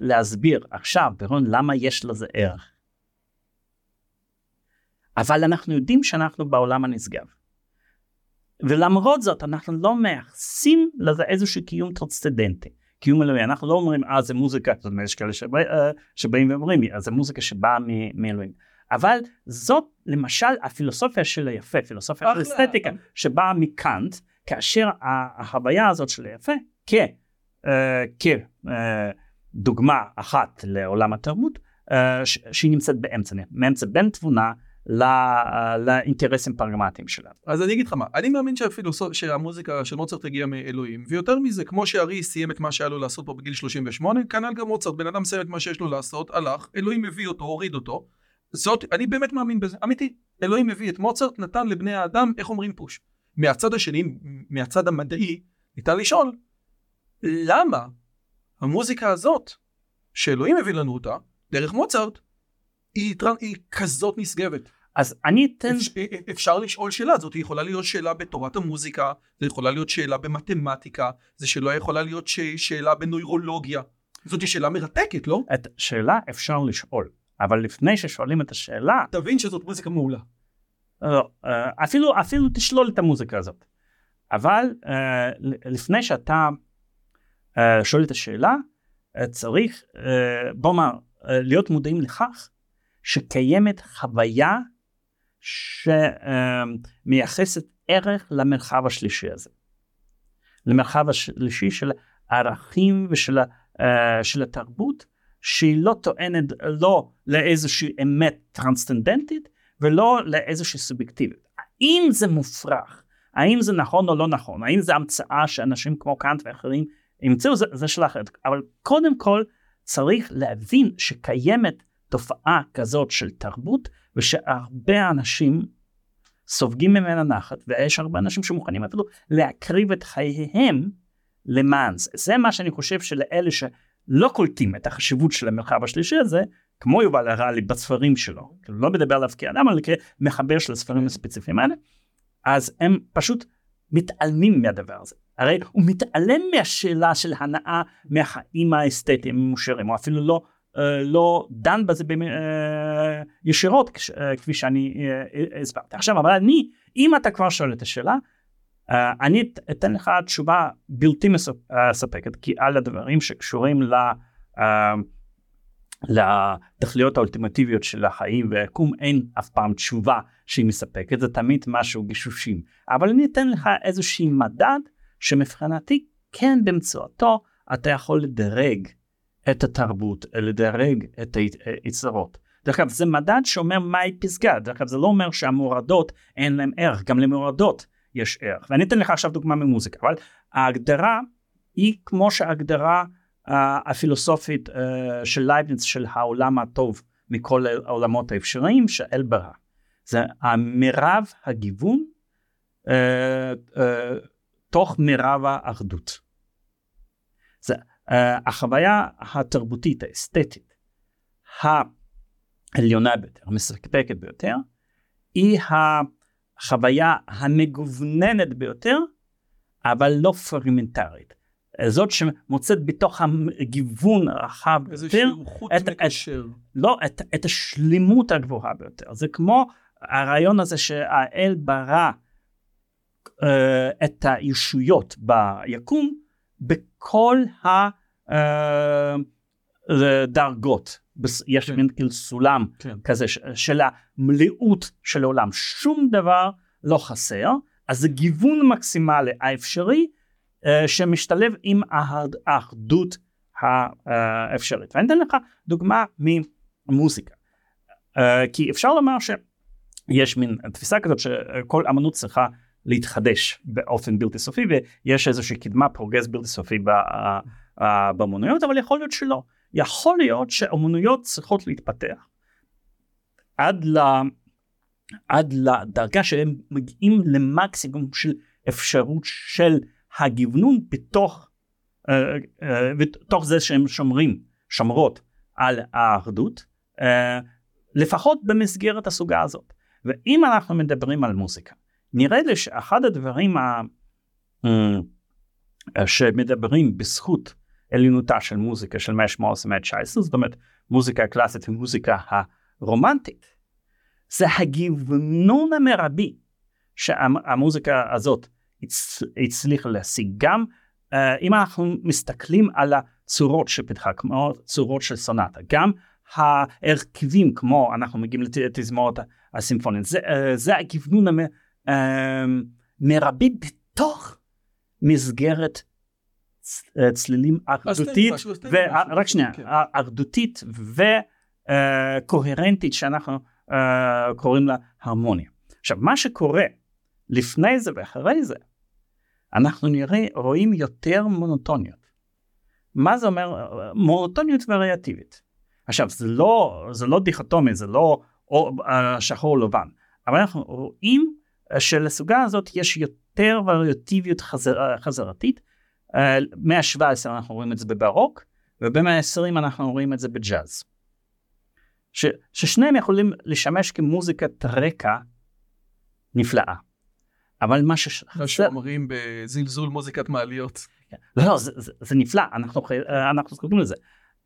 להסביר עכשיו, ברון, למה יש לזה ערך. אבל אנחנו יודעים שאנחנו בעולם הנשגב. ולמרות זאת אנחנו לא מייחסים לזה איזשהו קיום טרנסצדנטי. קיום אלוהי, אנחנו לא אומרים אה זה מוזיקה, זאת אומרת יש כאלה שבא, אה, שבאים ואומרים אה זה מוזיקה שבאה מאלוהים. אבל זאת למשל הפילוסופיה של היפה, פילוסופיה של אסתטיקה שבאה מקאנט, כאשר החוויה הזאת של היפה כ, אה, כדוגמה אחת לעולם התרבות, אה, שהיא נמצאת באמצע, באמצע בין תבונה לא, לאינטרסים פרגמטיים שלנו. אז אני אגיד לך מה, אני מאמין שהפילוסופ... שהמוזיקה של מוצרט הגיעה מאלוהים, ויותר מזה, כמו שארי סיים את מה שהיה לו לעשות פה בגיל 38, כנ"ל גם מוצרט, בן אדם סיים את מה שיש לו לעשות, הלך, אלוהים הביא אותו, הוריד אותו, זאת, אני באמת מאמין בזה, אמיתי, אלוהים הביא את מוצרט, נתן לבני האדם, איך אומרים פוש. מהצד השני, מהצד המדעי, ניתן לשאול, למה המוזיקה הזאת, שאלוהים הביא לנו אותה, דרך מוצרט, היא, היא כזאת נשגבת. אז אני אתן... אפ, אפשר לשאול שאלה, זאת יכולה להיות שאלה בתורת המוזיקה, זה יכולה להיות שאלה במתמטיקה, זה שאלה יכולה להיות ש... שאלה בנוירולוגיה. זאת שאלה מרתקת, לא? את שאלה אפשר לשאול, אבל לפני ששואלים את השאלה... תבין שזאת מוזיקה מעולה. לא, אפילו, אפילו תשלול את המוזיקה הזאת. אבל אה, לפני שאתה שואל את השאלה, צריך, בוא נאמר, להיות מודעים לכך שקיימת חוויה שמייחסת ערך למרחב השלישי הזה. למרחב השלישי של הערכים ושל של התרבות, שהיא לא טוענת לא לאיזושהי אמת טרנסצנדנטית ולא לאיזושהי סובייקטיבית. האם זה מופרך? האם זה נכון או לא נכון? האם זה המצאה שאנשים כמו קאנט ואחרים ימצאו? זה, זה שאלה אחרת. אבל קודם כל צריך להבין שקיימת תופעה כזאת של תרבות ושהרבה אנשים סופגים ממנה נחת ויש הרבה אנשים שמוכנים אפילו להקריב את חייהם למען זה. זה מה שאני חושב שלאלה שלא קולטים את החשיבות של המרחב השלישי הזה כמו יובל הרלי בספרים שלו, כאילו לא מדבר עליו כאדם אלא כמחבר של הספרים הספציפיים האלה, אז הם פשוט מתעלמים מהדבר הזה. הרי הוא מתעלם מהשאלה של הנאה מהחיים האסתטיים המאושרים, או אפילו לא אה, לא דן בזה אה, ישירות אה, כפי שאני הסברתי. עכשיו אבל אני אם אתה כבר שואל את השאלה אני אתן לך תשובה בלתי מספקת כי על הדברים שקשורים ל... לתכליות האולטימטיביות של החיים והיקום אין אף פעם תשובה שהיא מספקת זה תמיד משהו גישושים אבל אני אתן לך איזושהי מדד שמבחינתי כן באמצעותו אתה יכול לדרג את התרבות, לדרג את היצרות. דרך אגב זה מדד שאומר מהי פסגה, דרך אגב זה לא אומר שהמורדות אין להם ערך, גם למורדות יש ערך. ואני אתן לך עכשיו דוגמה ממוזיקה, אבל ההגדרה היא כמו שההגדרה הפילוסופית uh, של לייבניץ של העולם הטוב מכל העולמות האפשריים שאל ברא. זה המרב הגיוון uh, uh, תוך מרב האחדות. זה החוויה התרבותית האסתטית העליונה ביותר, המספקת ביותר, היא החוויה המגווננת ביותר, אבל לא פרגמנטרית. זאת שמוצאת בתוך הגיוון הרחב ביותר, איזשהו חוט את- מקשר. לא, את, את השלימות הגבוהה ביותר. זה כמו הרעיון הזה שהאל ברא אה, את הישויות ביקום בכל הדרגות. יש כן. מין כאילו סולם כן. כזה ש- של המלאות של העולם. שום דבר לא חסר, אז זה גיוון מקסימלי האפשרי אה, שמשתלב עם האחדות האפשרית. ואני אתן לך דוגמה ממוזיקה. אה, כי אפשר לומר שיש מין תפיסה כזאת שכל אמנות צריכה להתחדש באופן בלתי סופי ויש איזושהי קדמה progress בלתי סופי אה, באמנויות אבל יכול להיות שלא. יכול להיות שאמנויות צריכות להתפתח עד, ל, עד לדרגה שהם מגיעים למקסימום של אפשרות של הגוונון בתוך, אה, אה, בתוך זה שהם שומרים, שומרות על האחדות, אה, לפחות במסגרת הסוגה הזאת. ואם אנחנו מדברים על מוזיקה, נראה לי שאחד הדברים ה... שמדברים בזכות עליונותה של מוזיקה של מאה ה-18 ומאה ה-19, זאת אומרת מוזיקה קלאסית ומוזיקה הרומנטית, זה הגוונון המרבי שהמוזיקה הזאת הצליחה להשיג. גם uh, אם אנחנו מסתכלים על הצורות שפיתחה, כמו צורות של סונטה, גם ההרכבים כמו אנחנו מגיעים לתזמורת הסימפונית, זה, uh, זה הגוונון המרבי בתוך מסגרת אה, צלילים אחדותית, אז תן לי ו- משהו. רק שנייה, כן. אחדותית וקוהרנטית שאנחנו קוראים לה הרמוניה. עכשיו מה שקורה לפני זה ואחרי זה, אנחנו נראה, רואים יותר מונוטוניות. מה זה אומר? מונוטוניות וריאטיבית. עכשיו זה לא, זה לא דיכוטומי, זה לא או, אה, שחור לבן, אבל אנחנו רואים אה, שלסוגה הזאת יש יותר וריאטיביות חזר, אה, חזרתית. אה, מאה ה-17 אנחנו רואים את זה בברוק, ובמאה ה-20 אנחנו רואים את זה בג'אז. ששניהם יכולים לשמש כמוזיקת רקע נפלאה. אבל מה ש... מה שאומרים בזלזול מוזיקת מעליות. לא, לא, זה, זה, זה נפלא, אנחנו, אנחנו זקוקים לזה.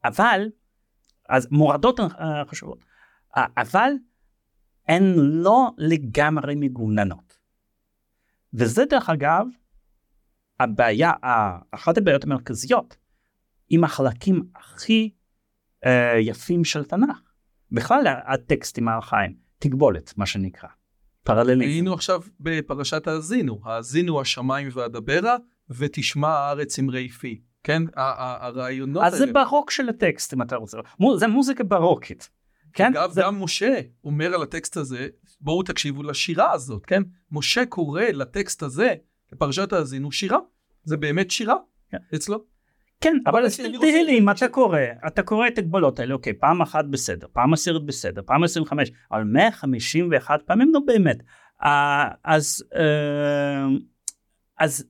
אבל, אז מורדות אה, חשובות, אבל הן לא לגמרי מגוננות. וזה דרך אגב, הבעיה, אחת הבעיות המרכזיות עם החלקים הכי אה, יפים של תנ"ך. בכלל הטקסטים הארכאיים, תגבולת, מה שנקרא. פרלליזם. היינו עכשיו בפרשת האזינו, האזינו השמיים ואדברה, ותשמע הארץ אמרי פי. כן? הרעיונות אז זה האלה. ברוק של הטקסט אם אתה רוצה. זה מוזיקה ברוקית. כן? אגב, זה... גם משה אומר על הטקסט הזה, בואו תקשיבו לשירה הזאת, כן? משה קורא לטקסט הזה, לפרשת האזינו, שירה. זה באמת שירה כן. אצלו. כן, אבל אני רוצה- תהילים, אתה קורא, אתה קורא את הגבולות האלה, אוקיי, פעם אחת בסדר, פעם עשירת בסדר, פעם 25, אבל 151 פעמים, נו באמת. אה, אז, אה, אז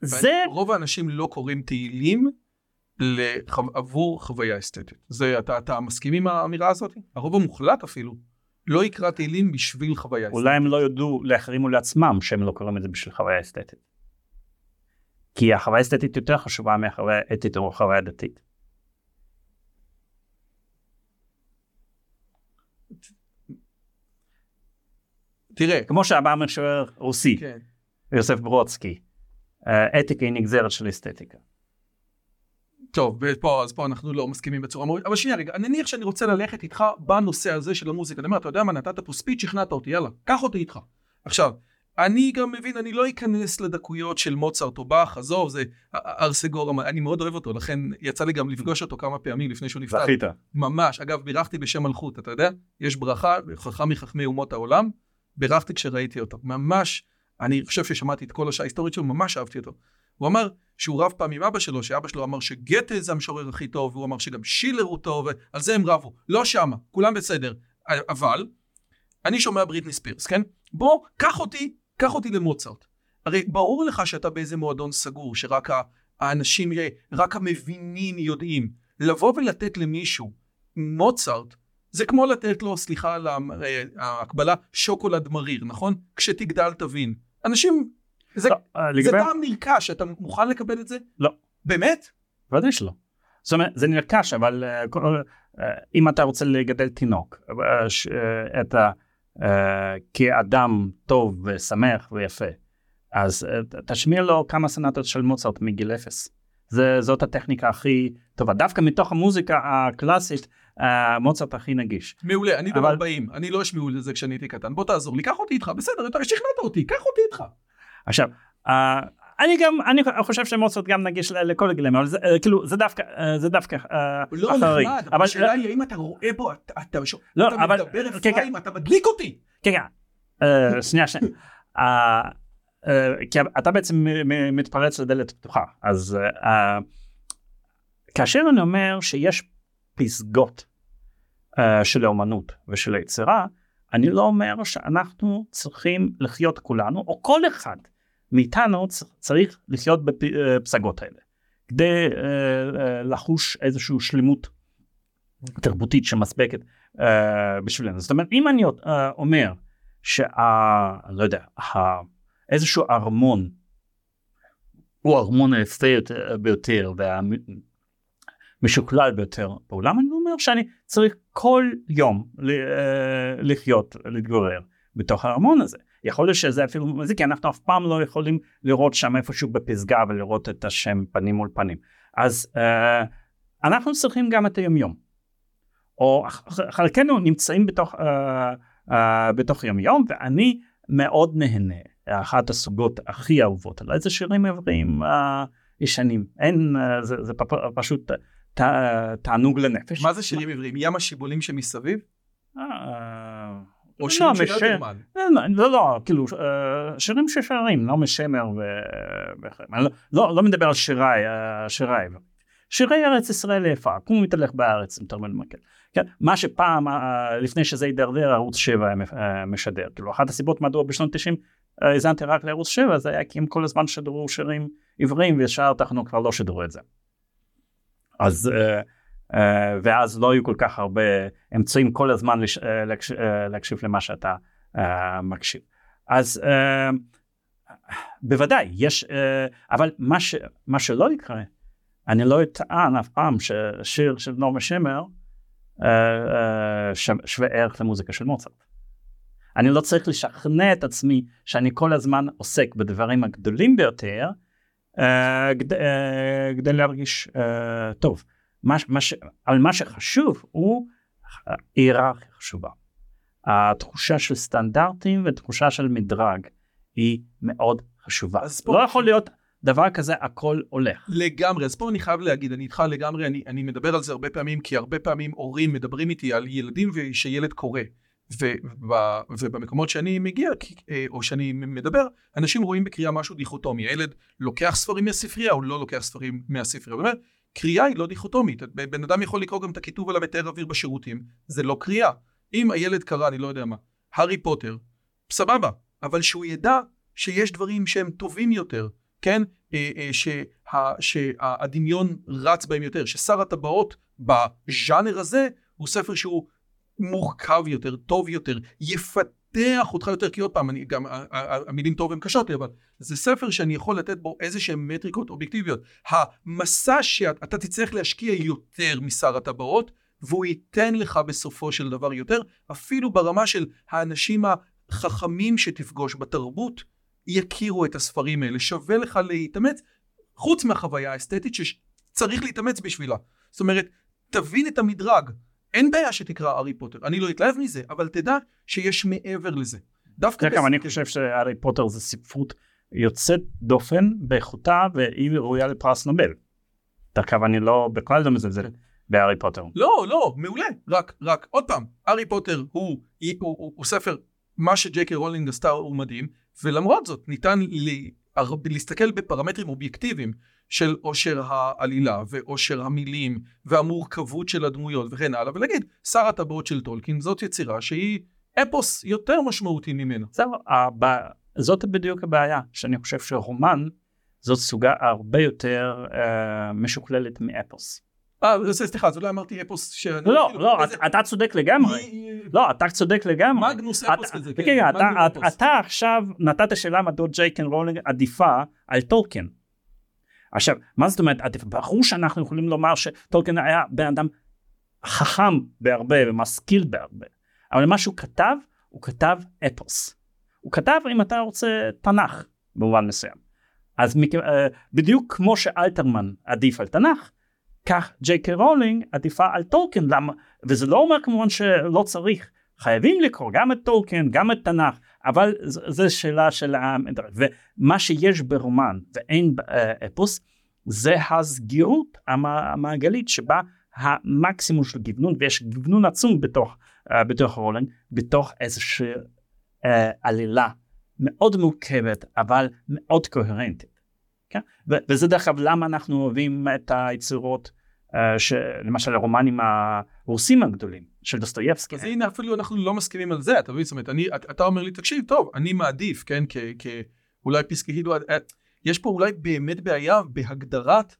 זה, רוב האנשים לא קוראים תהילים לחו... עבור חוויה אסתטית. זה, אתה, אתה מסכים עם האמירה הזאת? הרוב המוחלט אפילו לא יקרא תהילים בשביל חוויה אסתטית. אולי הם לא יודו לאחרים ולעצמם שהם לא קוראים את זה בשביל חוויה אסתטית. כי החוויה האסתטית יותר חשובה מהחוויה האתית או החוויה הדתית. תראה, כמו שאמר משורר רוסי, כן. יוסף ברודסקי, אה, אתיקה היא נגזרת של אסתטיקה. טוב, ופה, אז פה אנחנו לא מסכימים בצורה מאוד, אבל שנייה רגע, נניח שאני רוצה ללכת איתך בנושא הזה של המוזיקה, אני אומר, אתה יודע מה, נתת פה ספיץ', שכנעת אותי, יאללה, קח אותי איתך. עכשיו, אני גם מבין, אני לא אכנס לדקויות של מוצרט או באך, עזוב, זה ארסגור, אני מאוד אוהב אותו, לכן יצא לי גם לפגוש אותו כמה פעמים לפני שהוא נפטר. זכית. ממש, אגב, בירכתי בשם מלכות, אתה יודע? יש ברכה, חכם מחכמי אומות העולם, בירכתי כשראיתי אותו. ממש, אני חושב ששמעתי את כל השעה ההיסטורית שלו, ממש אהבתי אותו. הוא אמר שהוא רב פעם עם אבא שלו, שאבא שלו אמר שגתה זה המשורר הכי טוב, והוא אמר שגם שילר הוא טוב, ועל זה הם רבו. לא שמה, כולם בסדר. אבל, אני שומע בריטני ספירס, כן? בוא, קח אותי, קח אותי למוצרט. הרי ברור לך שאתה באיזה מועדון סגור, שרק האנשים, רק המבינים יודעים. לבוא ולתת למישהו מוצרט, זה כמו לתת לו, סליחה על ה- ההקבלה, שוקולד מריר, נכון? כשתגדל תבין. אנשים, זה, לא, אה, זה לגבי- טעם נרכש, אתה מוכן לקבל את זה? לא. באמת? ודאי שלא. זאת אומרת, זה נרכש, אבל uh, אם אתה רוצה לגדל תינוק, את ה... uh, כאדם טוב ושמח ויפה, אז uh, תשמיע לו כמה סנטות של מוצרט מגיל אפס. זה, זאת הטכניקה הכי טובה. דווקא מתוך המוזיקה הקלאסית, uh, מוצרט הכי נגיש. מעולה, אני אבל- דבר 40, אני לא אשמיעו לזה כשאני הייתי קטן. בוא תעזור לי, קח אותי איתך, בסדר, אתה שכנעת אותי, קח אותי איתך. עכשיו, אני גם, אני חושב שמוצרט גם נגיש לכל הגילאים, אבל זה, uh, כאילו, זה דווקא, uh, זה דווקא uh, לא אחרי. נחמד, אבל השאלה היא האם אתה רואה בו, אתה- לא, מדבר כן, אפרים, אתה מדליק אותי. כן, כן. אה, שנייה, שנייה. אה, אה, כי אתה בעצם מתפרץ לדלת פתוחה. אז אה, כאשר אני אומר שיש פסגות אה, של האומנות ושל היצירה, אני לא אומר שאנחנו צריכים לחיות כולנו, או כל אחד מאיתנו צריך לחיות בפסגות האלה, כדי אה, אה, לחוש איזושהי שלמות תרבותית שמספקת אה, בשבילנו. זאת אומרת, אם אני אה, אומר שה... לא יודע, איזשהו ארמון הוא הארמון היפה יותר- ביותר והמשוקלל ביותר בעולם, אני אומר שאני צריך כל יום אה, לחיות, להתגורר בתוך הארמון הזה. יכול להיות שזה אפילו מזיק, כי אנחנו אף פעם לא יכולים לראות שם איפשהו בפסגה ולראות את השם פנים מול פנים. אז אה, אנחנו צריכים גם את היומיום. או חלקנו נמצאים בתוך, אה, אה, בתוך יומיום ואני מאוד נהנה. אחת הסוגות הכי אהובות עליי זה שירים עבריים אה, ישנים. אין, אה, זה, זה פ- פשוט ת, תענוג לנפש. מה זה שירים עבריים? ים השיבולים שמסביב? או לא, שירים של. אלתרמן? לא, לא, לא, כאילו, אה, שירים ששרים, לא משמר ו... אני לא, לא, לא מדבר על שיריי, אה, שיריי. שירי ארץ ישראל היפה, קום מתהלך בארץ, עם תרמל מקל. כן, מה שפעם, אה, לפני שזה הידרדר, ערוץ 7 היה משדר. כאילו, אחת הסיבות מדוע בשנות 90 אה, האזנתי רק לערוץ 7, זה היה כי הם כל הזמן שדרו שירים עבריים, ושאר התחנות כבר לא שדרו את זה. אז... אה, ואז לא היו כל כך הרבה אמצעים כל הזמן לש, אה, להקש, אה, להקשיב למה שאתה אה, מקשיב. אז אה, בוודאי יש, אה, אבל מה, ש, מה שלא יקרה, אני לא אטען אף פעם ששיר של נורמה שמר אה, אה, שווה ערך למוזיקה של מוצרט. אני לא צריך לשכנע את עצמי שאני כל הזמן עוסק בדברים הגדולים ביותר אה, כדי, אה, להרגיש אה, טוב. מה, מה ש, אבל מה שחשוב הוא היררכיה חשובה. התחושה של סטנדרטים ותחושה של מדרג היא מאוד חשובה. אז פה- לא יכול להיות דבר כזה הכל הולך. לגמרי, אז פה אני חייב להגיד, אני איתך לגמרי, אני, אני מדבר על זה הרבה פעמים, כי הרבה פעמים הורים מדברים איתי על ילדים ושילד קורא. וב, ובמקומות שאני מגיע, אה, או שאני מדבר, אנשים רואים בקריאה משהו דיכוטומי. הילד לוקח ספרים מהספרייה, או לא לוקח ספרים מהספרייה. אומר, קריאה היא לא דיכוטומית. בן אדם יכול לקרוא גם את הכיתוב על המתאר אוויר בשירותים, זה לא קריאה. אם הילד קרא, אני לא יודע מה, הארי פוטר, סבבה, אבל שהוא ידע שיש דברים שהם טובים יותר, כן? אה, אה, שה, שהדמיון רץ בהם יותר, ששר הטבעות בז'אנר הזה הוא ספר שהוא מורכב יותר, טוב יותר, יפתח אותך יותר, כי עוד פעם, אני גם, המילים טוב הן קשות לי, אבל זה ספר שאני יכול לתת בו איזה שהן מטריקות אובייקטיביות. המסע שאתה תצטרך להשקיע יותר משר הטבעות, והוא ייתן לך בסופו של דבר יותר, אפילו ברמה של האנשים החכמים שתפגוש בתרבות, יכירו את הספרים האלה. שווה לך להתאמץ, חוץ מהחוויה האסתטית שצריך להתאמץ בשבילה. זאת אומרת, תבין את המדרג. אין בעיה שתקרא הארי פוטר, אני לא אתלהב מזה, אבל תדע שיש מעבר לזה. דווקא... בס- אני חושב שהארי פוטר זה ספרות יוצאת דופן באיכותה והיא ראויה לפרס נובל. דרך אגב, אני לא, בכלל לא מזלזל בהארי פוטר. לא, לא, מעולה. רק, רק, עוד פעם, הארי פוטר הוא, הוא, הוא, הוא, ספר, מה שג'יי קיי רולינג עשתה הוא מדהים, ולמרות זאת ניתן לי, להסתכל בפרמטרים אובייקטיביים של עושר העלילה ועושר המילים והמורכבות של הדמויות וכן הלאה, ולהגיד, שר הטבעות של טולקין זאת יצירה שהיא אפוס יותר משמעותי ממנה. זהו, הבע... זאת בדיוק הבעיה, שאני חושב שרומן זאת סוגה הרבה יותר אה, משוכללת מאפוס. אה, סליחה, אז אולי אמרתי אפוס שאני... לא, כאילו, לא, אתה- צודק לגמרי. לא, אתה צודק לגמרי. מגנוס אפוס כזה, כן, כן. אתה- מגנוס אתה- עכשיו נתת שאלה מדוע ג'יי קיי רולינג עדיפה על טולקין. עכשיו, מה זאת אומרת עדיף? ברור שאנחנו יכולים לומר שטולקין היה בן אדם חכם בהרבה ומשכיל בהרבה, אבל מה שהוא כתב, הוא כתב אפוס. הוא כתב, אם אתה רוצה, תנ"ך במובן מסוים. אז אה, בדיוק כמו שאלתרמן עדיף על תנ"ך, כך ג'יי קיי רולינג עדיפה על טולקין, למה? וזה לא אומר כמובן שלא צריך, חייבים לקרוא גם את טולקין, גם את תנ"ך, אבל זו שאלה של המדרג. ומה שיש ברומן ואין באפוס, זה הסגירות המעגלית שבה המקסימום של גוונון, ויש גוונון עצום בתוך, אה, בתוך רולינג, בתוך איזושהי אה, עלילה מאוד מורכבת, אבל מאוד קוהרנטית. כן? וזה דרך אגב למה אנחנו אוהבים את היצירות uh, למשל הרומנים הרוסים הגדולים של דוסטויבסקי. אז הנה אפילו אנחנו לא מסכימים על זה, אתה מבין? זאת אומרת, אני, אתה אומר לי, תקשיב, טוב, אני מעדיף, כן, כאולי פסקי הידו, יש פה אולי באמת בעיה בהגדרת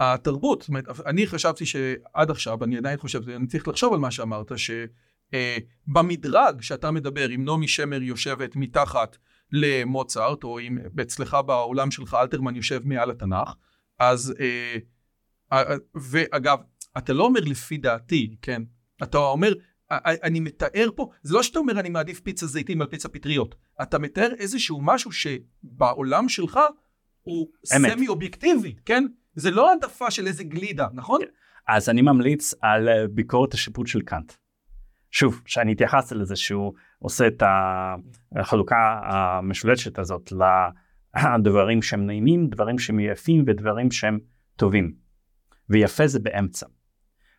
התרבות. זאת אומרת, אני חשבתי שעד עכשיו, אני עדיין חושב, אני צריך לחשוב על מה שאמרת, שבמדרג שאתה מדבר, אם נעמי שמר יושבת מתחת למוצרט, או אם אצלך בעולם שלך אלתרמן יושב מעל התנ"ך, אז, אה, אה, ואגב, אתה לא אומר לפי דעתי, כן? אתה אומר, אני מתאר פה, זה לא שאתה אומר אני מעדיף פיצה זיתים על פיצה פטריות, אתה מתאר איזשהו משהו שבעולם שלך הוא אמת. סמי אובייקטיבי, כן? זה לא העדפה של איזה גלידה, נכון? כן. אז אני ממליץ על אה, ביקורת השיפוט של קאנט. שוב, שאני התייחסתי לזה שהוא עושה את החלוקה המשולשת הזאת לדברים שהם נעימים, דברים שהם יפים ודברים שהם טובים. ויפה זה באמצע.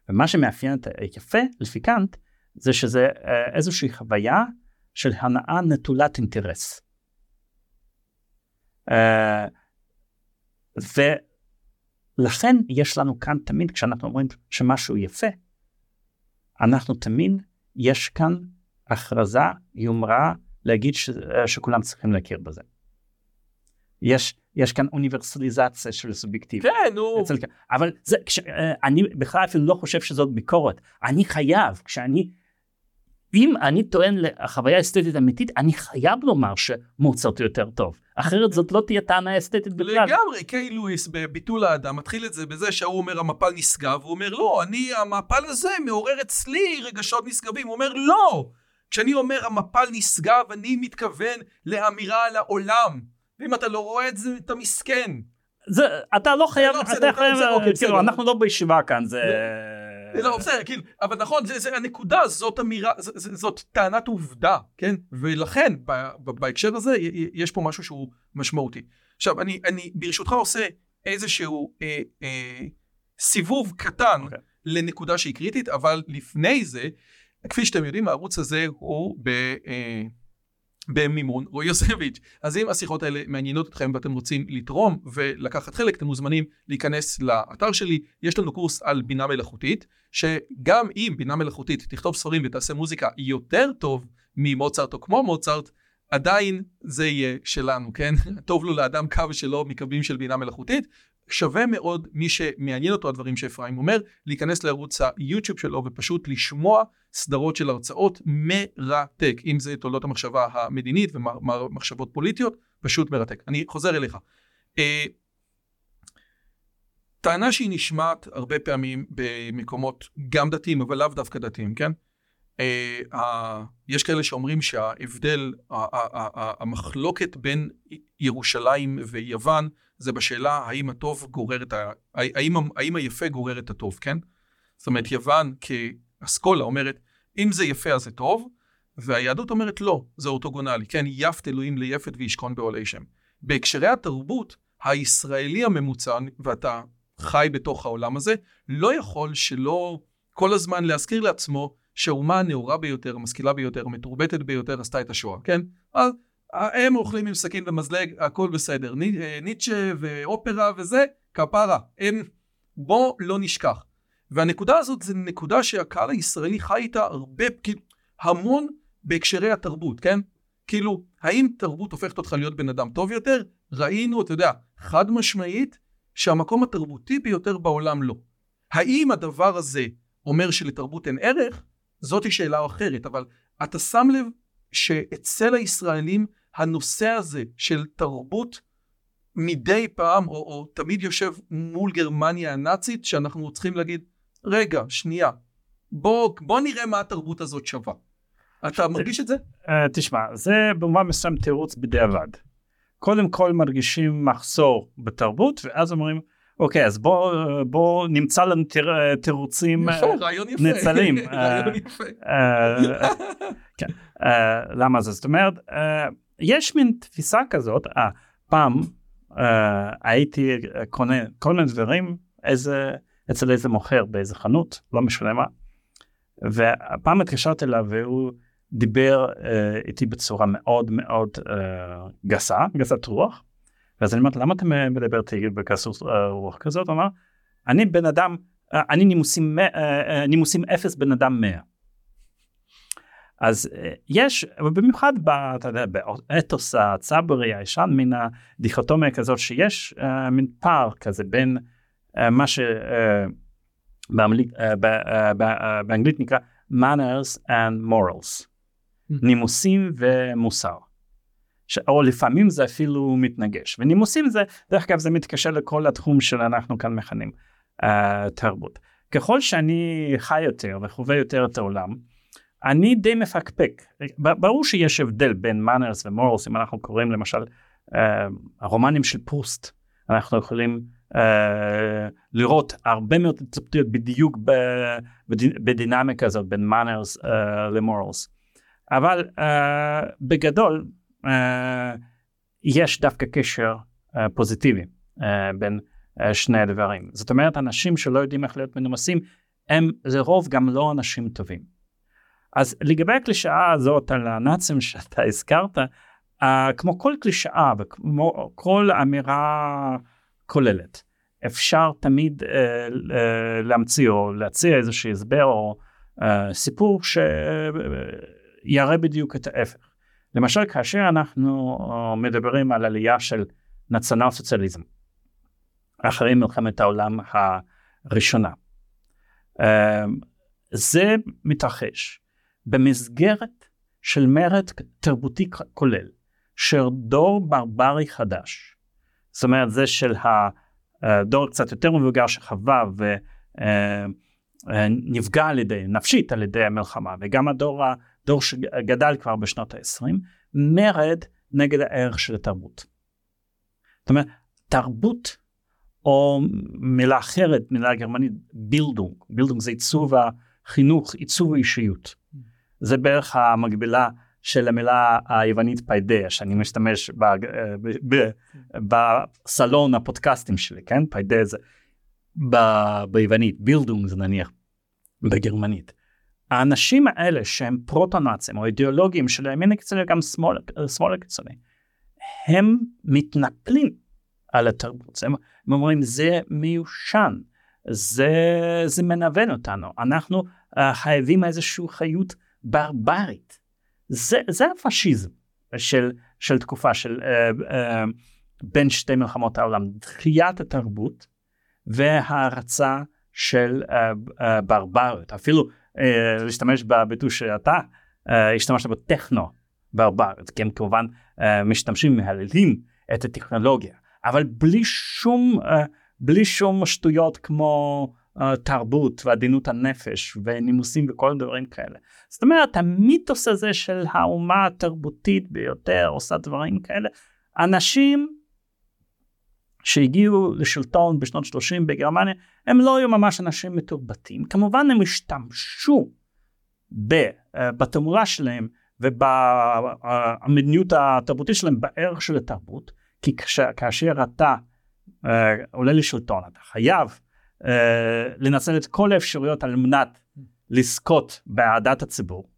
ומה שמאפיין את היפה לפי קאנט זה שזה אה, איזושהי חוויה של הנאה נטולת אינטרס. אה, ולכן יש לנו כאן תמיד כשאנחנו אומרים שמשהו יפה, אנחנו תמיד יש כאן הכרזה, יומרה, להגיד ש, שכולם צריכים להכיר בזה. יש, יש כאן אוניברסליזציה של סובייקטיביות. כן, נו. אצל, אבל זה, כש, אה, אני בכלל אפילו לא חושב שזאת ביקורת. אני חייב, כשאני, אם אני טוען לחוויה אסתטית אמיתית, אני חייב לומר שמוצרט יותר טוב. אחרת זאת לא תהיה טענה אסתטית בכלל. לגמרי, קיי לואיס בביטול האדם מתחיל את זה בזה שההוא אומר המפל נשגב, הוא אומר לא, אני, המפל הזה מעורר אצלי רגשות נשגבים, הוא אומר לא. כשאני אומר המפל נשגב, אני מתכוון לאמירה על העולם. ואם אתה לא רואה את זה, אתה מסכן. זה, אתה לא חייב, לא, אתה חייב, כאילו, אנחנו לא בישיבה כאן, זה... לא, בסדר, כאילו, אבל נכון, זה, זה הנקודה, זאת אמירה, זה, זה, זאת טענת עובדה, כן? ולכן, ב, ב, בהקשר הזה, יש פה משהו שהוא משמעותי. עכשיו, אני, אני ברשותך עושה איזשהו אה, אה, סיבוב קטן okay. אוקיי. לנקודה שהיא קריטית, אבל לפני זה, כפי שאתם יודעים, הערוץ הזה הוא ב... אה, במימון רועי יוסביץ'. אז אם השיחות האלה מעניינות אתכם ואתם רוצים לתרום ולקחת חלק, אתם מוזמנים להיכנס לאתר שלי. יש לנו קורס על בינה מלאכותית, שגם אם בינה מלאכותית תכתוב ספרים ותעשה מוזיקה יותר טוב ממוצרט או כמו מוצרט, עדיין זה יהיה שלנו, כן? טוב לו לאדם קו שלו מקווים של בינה מלאכותית, שווה מאוד מי שמעניין אותו הדברים שאפרים אומר, להיכנס לערוץ היוטיוב שלו ופשוט לשמוע סדרות של הרצאות מרתק, אם זה תולדות המחשבה המדינית ומחשבות פוליטיות, פשוט מרתק. אני חוזר אליך. אה, טענה שהיא נשמעת הרבה פעמים במקומות גם דתיים אבל לאו דווקא דתיים, כן? Uh, יש כאלה שאומרים שההבדל, המחלוקת בין ירושלים ויוון זה בשאלה האם הטוב גורר את ה... האם, האם היפה גורר את הטוב, כן? זאת אומרת, יוון כאסכולה אומרת, אם זה יפה אז זה טוב, והיהדות אומרת לא, זה אורתוגונלי, כן? יפת אלוהים ליפת וישכון בעולי שם. בהקשרי התרבות, הישראלי הממוצע, ואתה חי בתוך העולם הזה, לא יכול שלא כל הזמן להזכיר לעצמו שהאומה הנאורה ביותר, המשכילה ביותר, המתורבתת ביותר, עשתה את השואה, כן? אז הם אוכלים עם סכין ומזלג, הכל בסדר. אה, ניטשה ואופרה וזה, כפרה. הם, בוא לא נשכח. והנקודה הזאת זה נקודה שהקהל הישראלי חי איתה הרבה, כאילו, המון בהקשרי התרבות, כן? כאילו, האם תרבות הופכת אותך להיות בן אדם טוב יותר? ראינו, אתה יודע, חד משמעית, שהמקום התרבותי ביותר בעולם לא. האם הדבר הזה אומר שלתרבות אין ערך? זאתי שאלה אחרת, אבל אתה שם לב שאצל הישראלים הנושא הזה של תרבות מדי פעם, או, או תמיד יושב מול גרמניה הנאצית, שאנחנו צריכים להגיד, רגע, שנייה, בוא, בוא נראה מה התרבות הזאת שווה. אתה מרגיש את זה? Uh, תשמע, זה במובן מסוים תירוץ בדיעבד. קודם כל מרגישים מחסור בתרבות, ואז אומרים, אוקיי, אז בוא, בוא נמצא לנו תיר, תירוצים. נצלים. למה זה? זאת אומרת, יש מין תפיסה כזאת, פעם הייתי קונה כל מיני דברים איזה, אצל איזה מוכר באיזה חנות, לא משנה מה, ופעם התקשרתי אליו והוא דיבר איתי בצורה מאוד מאוד גסה, גסת רוח. ואז אני אומרת, למה אתה מדבר איתי בגסות רוח כזאת? אמר, אני בן אדם, אני נימוסים, נימוסים אפס בן אדם מאה. אז יש, ובמיוחד באתוס הצברי הישן, מן הדיכוטומיה כזאת שיש מין פער כזה בין מה שבאנגלית נקרא manners and morals, mm-hmm. נימוסים ומוסר. ש... או לפעמים זה אפילו מתנגש. ונימוסים זה דרך אגב זה מתקשר לכל התחום שאנחנו כאן מכנים uh, תרבות. ככל שאני חי יותר וחווה יותר את העולם אני די מפקפק. ברור שיש הבדל בין מאנרס ומורלס אם אנחנו קוראים למשל uh, הרומנים של פוסט אנחנו יכולים uh, לראות הרבה מאוד התלבטויות בדיוק בדינמיקה הזאת בין מאנרס uh, למורלס אבל uh, בגדול יש דווקא קשר uh, פוזיטיבי uh, בין שני הדברים. זאת אומרת, אנשים שלא יודעים איך להיות מנומסים, הם לרוב גם לא אנשים טובים. אז לגבי הקלישאה הזאת על הנאצים שאתה הזכרת, uh, כמו כל קלישאה וכמו כל אמירה כוללת, אפשר תמיד uh, uh, להמציא או להציע איזשהו הסבר או uh, סיפור שיראה בדיוק את ההפך. למשל כאשר אנחנו אה, מדברים על עלייה של נציונל סוציאליזם אחרי מלחמת העולם הראשונה אה, זה מתרחש במסגרת של מרד תרבותי כולל של דור ברברי חדש. זאת אומרת זה של הדור קצת יותר מבוגר שחווה ונפגע אה, על ידי נפשית על ידי המלחמה וגם הדור דור שגדל כבר בשנות ה-20, מרד נגד הערך של התרבות. זאת אומרת, תרבות, או מילה אחרת, מילה גרמנית, בילדונג, בילדונג זה עיצוב החינוך, עיצוב האישיות. זה בערך המקבילה של המילה היוונית פיידאה, שאני משתמש ב, ב, ב, בסלון הפודקאסטים שלי, כן? פיידאה זה ב, ביוונית, בילדונג זה נניח בגרמנית. האנשים האלה שהם פרוטו-נאצים או אידיאולוגים של הימין הקיצוני וגם שמאל, שמאל הקיצוני, הם מתנפלים על התרבות, הם, הם אומרים זה מיושן, זה, זה מנוון אותנו, אנחנו uh, חייבים איזושהי חיות ברברית. זה, זה הפשיזם של, של תקופה של uh, uh, בין שתי מלחמות העולם, דחיית התרבות וההרצה של uh, uh, ברבריות, אפילו להשתמש בביטוי שאתה אה, השתמשת בטכנו ברברת, הם כמובן אה, משתמשים, מהללים את הטכנולוגיה, אבל בלי שום, בלי שום שטויות כמו תרבות ועדינות הנפש ונימוסים וכל הדברים כאלה. זאת אומרת המיתוס הזה של האומה התרבותית ביותר עושה דברים כאלה, אנשים שהגיעו לשלטון בשנות 30 בגרמניה, הם לא היו ממש אנשים מתורבתים. כמובן הם השתמשו אה, בתמורה שלהם ובמדיניות התרבותית שלהם בערך של התרבות, כי כאשר, אתה uh, עולה לשלטון אתה חייב לנצל את כל האפשרויות על מנת לזכות באהדת הציבור.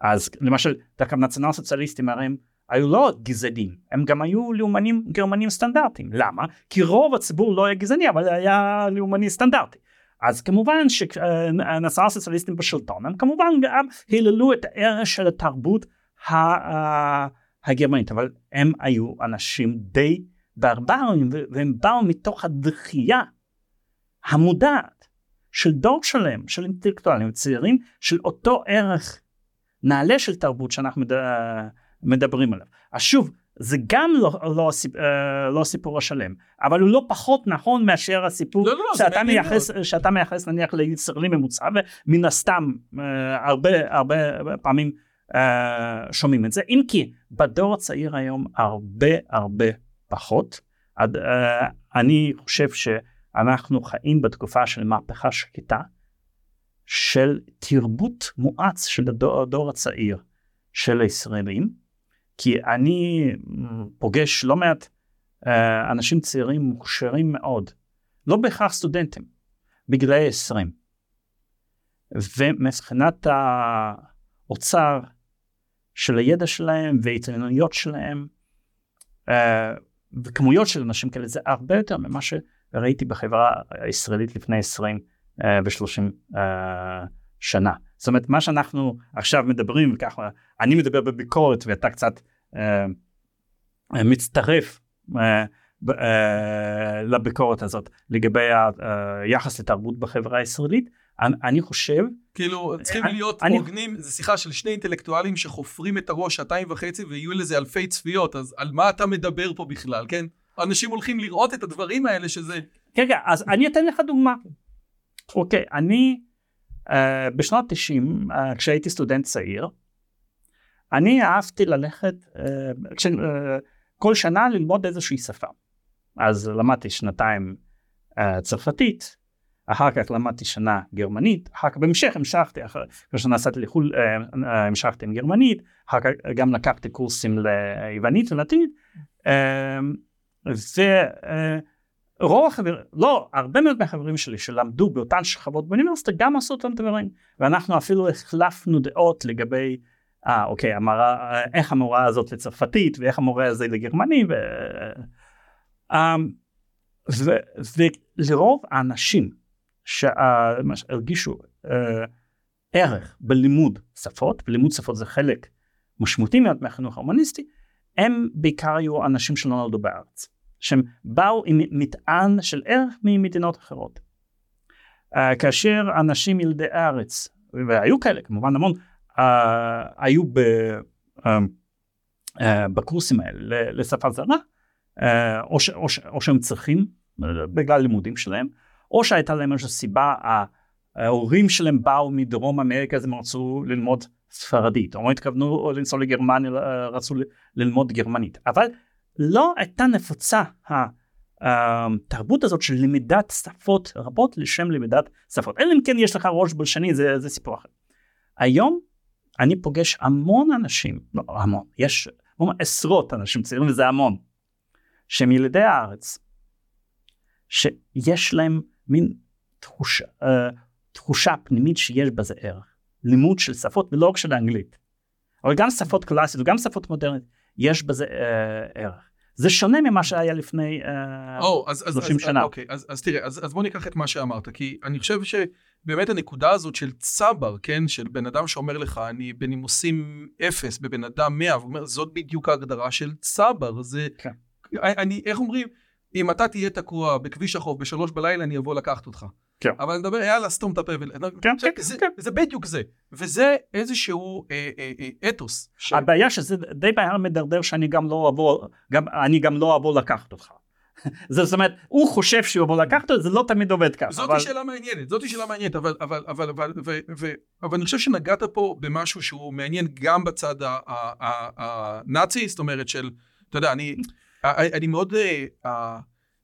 אז למשל, דווקא נציונל סוציאליסטים הרי הם היו לא גזענים, הם גם היו לאומנים גרמנים סטנדרטיים. למה? כי רוב הציבור לא היה גזעני, אבל היה לאומני סטנדרטי. אז כמובן שנסעה סוציאליסטים בשלטון, הם כמובן גם היללו את הערך של התרבות הגרמנית, אבל הם היו אנשים די ברברים, והם באו מתוך הדחייה המודעת של דור שלם, של אינטלקטואלים צעירים, של אותו ערך נעלה של תרבות שאנחנו מדברים עליו. אז שוב, זה גם לא, לא, לא, לא סיפור השלם, אבל הוא לא פחות נכון מאשר הסיפור לא, לא, שאתה, מייחס, שאתה מייחס נניח לישראלי ממוצע, ומן הסתם הרבה הרבה פעמים שומעים את זה, אם כי בדור הצעיר היום הרבה הרבה פחות. עד, אני חושב שאנחנו חיים בתקופה של מהפכה שקטה, של תרבות מואץ של הדור, הדור הצעיר של הישראלים, כי אני פוגש לא מעט uh, אנשים צעירים מוכשרים מאוד, לא בהכרח סטודנטים, בגילאי 20. ומבחינת האוצר של הידע שלהם וההתעניינויות שלהם, uh, וכמויות של אנשים כאלה זה הרבה יותר ממה שראיתי בחברה הישראלית לפני 20 uh, ו-30 uh, שנה. זאת אומרת מה שאנחנו עכשיו מדברים וככה אני מדבר בביקורת ואתה קצת uh, מצטרף uh, uh, לביקורת הזאת לגבי היחס לתרבות בחברה הישראלית אני, אני חושב כאילו צריכים להיות הוגנים זה שיחה של שני אינטלקטואלים שחופרים את הראש שעתיים וחצי ויהיו לזה אלפי צפיות אז על מה אתה מדבר פה בכלל כן? אנשים הולכים לראות את הדברים האלה שזה כן כן אז אני אתן לך דוגמה. אוקיי אני בשנות 90 uh, כשהייתי סטודנט צעיר אני אהבתי ללכת uh, כש, uh, כל שנה ללמוד איזושהי שפה. אז למדתי שנתיים uh, צרפתית אחר כך למדתי שנה גרמנית, אחר כך בהמשך המשכתי, אחרי שנסעתי לחו"ל המשכתי עם גרמנית, אחר כך גם לקחתי קורסים ליוונית ולטינית, ורוב החברים, לא, הרבה מאוד מהחברים שלי שלמדו באותן שכבות באוניברסיטה גם עשו אותם דברים, ואנחנו אפילו החלפנו דעות לגבי אה אוקיי המורה, איך המורה הזאת לצרפתית ואיך המורה הזה לגרמני ו... ולרוב האנשים שהרגישו אה, ערך בלימוד שפות, ולימוד שפות זה חלק משמעותי מאוד מהחינוך ההומניסטי, הם בעיקר היו אנשים שלא נולדו בארץ, שהם באו עם מטען של ערך ממדינות אחרות. אה, כאשר אנשים ילידי הארץ, והיו כאלה כמובן המון, אה, היו ב, בקורסים האלה לשפה זרה, או, ש, או, ש, או שהם צריכים בגלל לימודים שלהם, או שהייתה להם איזושהי סיבה, ההורים שלהם באו מדרום אמריקה אז הם רצו ללמוד ספרדית, או התכוונו לנסוע לגרמניה, רצו ללמוד גרמנית, אבל לא הייתה נפוצה התרבות הזאת של למידת שפות רבות לשם למידת שפות, אלא אם כן יש לך ראש בלשני זה, זה סיפור אחר. היום אני פוגש המון אנשים, לא המון, יש עשרות אנשים צעירים וזה המון, שהם ילידי הארץ, שיש להם מין תחושה, uh, תחושה פנימית שיש בזה ערך. לימוד של שפות ולא רק של האנגלית. אבל גם שפות קלאסיות וגם שפות מודרניות, יש בזה uh, ערך. זה שונה ממה שהיה לפני uh, oh, אז, 30 אז, שנה. אוקיי, אז, אז תראה, אז, אז בוא ניקח את מה שאמרת, כי אני חושב שבאמת הנקודה הזאת של צבר, כן, של בן אדם שאומר לך, אני בנימוסים אפס, בבן אדם מאה, ואומר, זאת בדיוק ההגדרה של צבר, זה, כן. אני, איך אומרים, אם אתה תהיה תקוע בכביש החוף בשלוש בלילה, אני אבוא לקחת אותך. כן. אבל נדבר, יאללה, סתום את הפה. כן, כן, זה, כן. זה בדיוק זה. וזה איזשהו אה, אה, אה, אתוס. ש... הבעיה שזה די בעיה מדרדר שאני גם לא אבוא, גם, אני גם לא אבוא לקחת אותך. זאת אומרת, הוא חושב שהוא יבוא לקחת אותו, זה לא תמיד עובד ככה. זאת אבל... שאלה מעניינת, זאת שאלה מעניינת, אבל, אבל, אבל, אבל, ו, ו, אבל אני חושב שנגעת פה במשהו שהוא מעניין גם בצד הנאצי, זאת אומרת של, אתה יודע, אני, אני מאוד...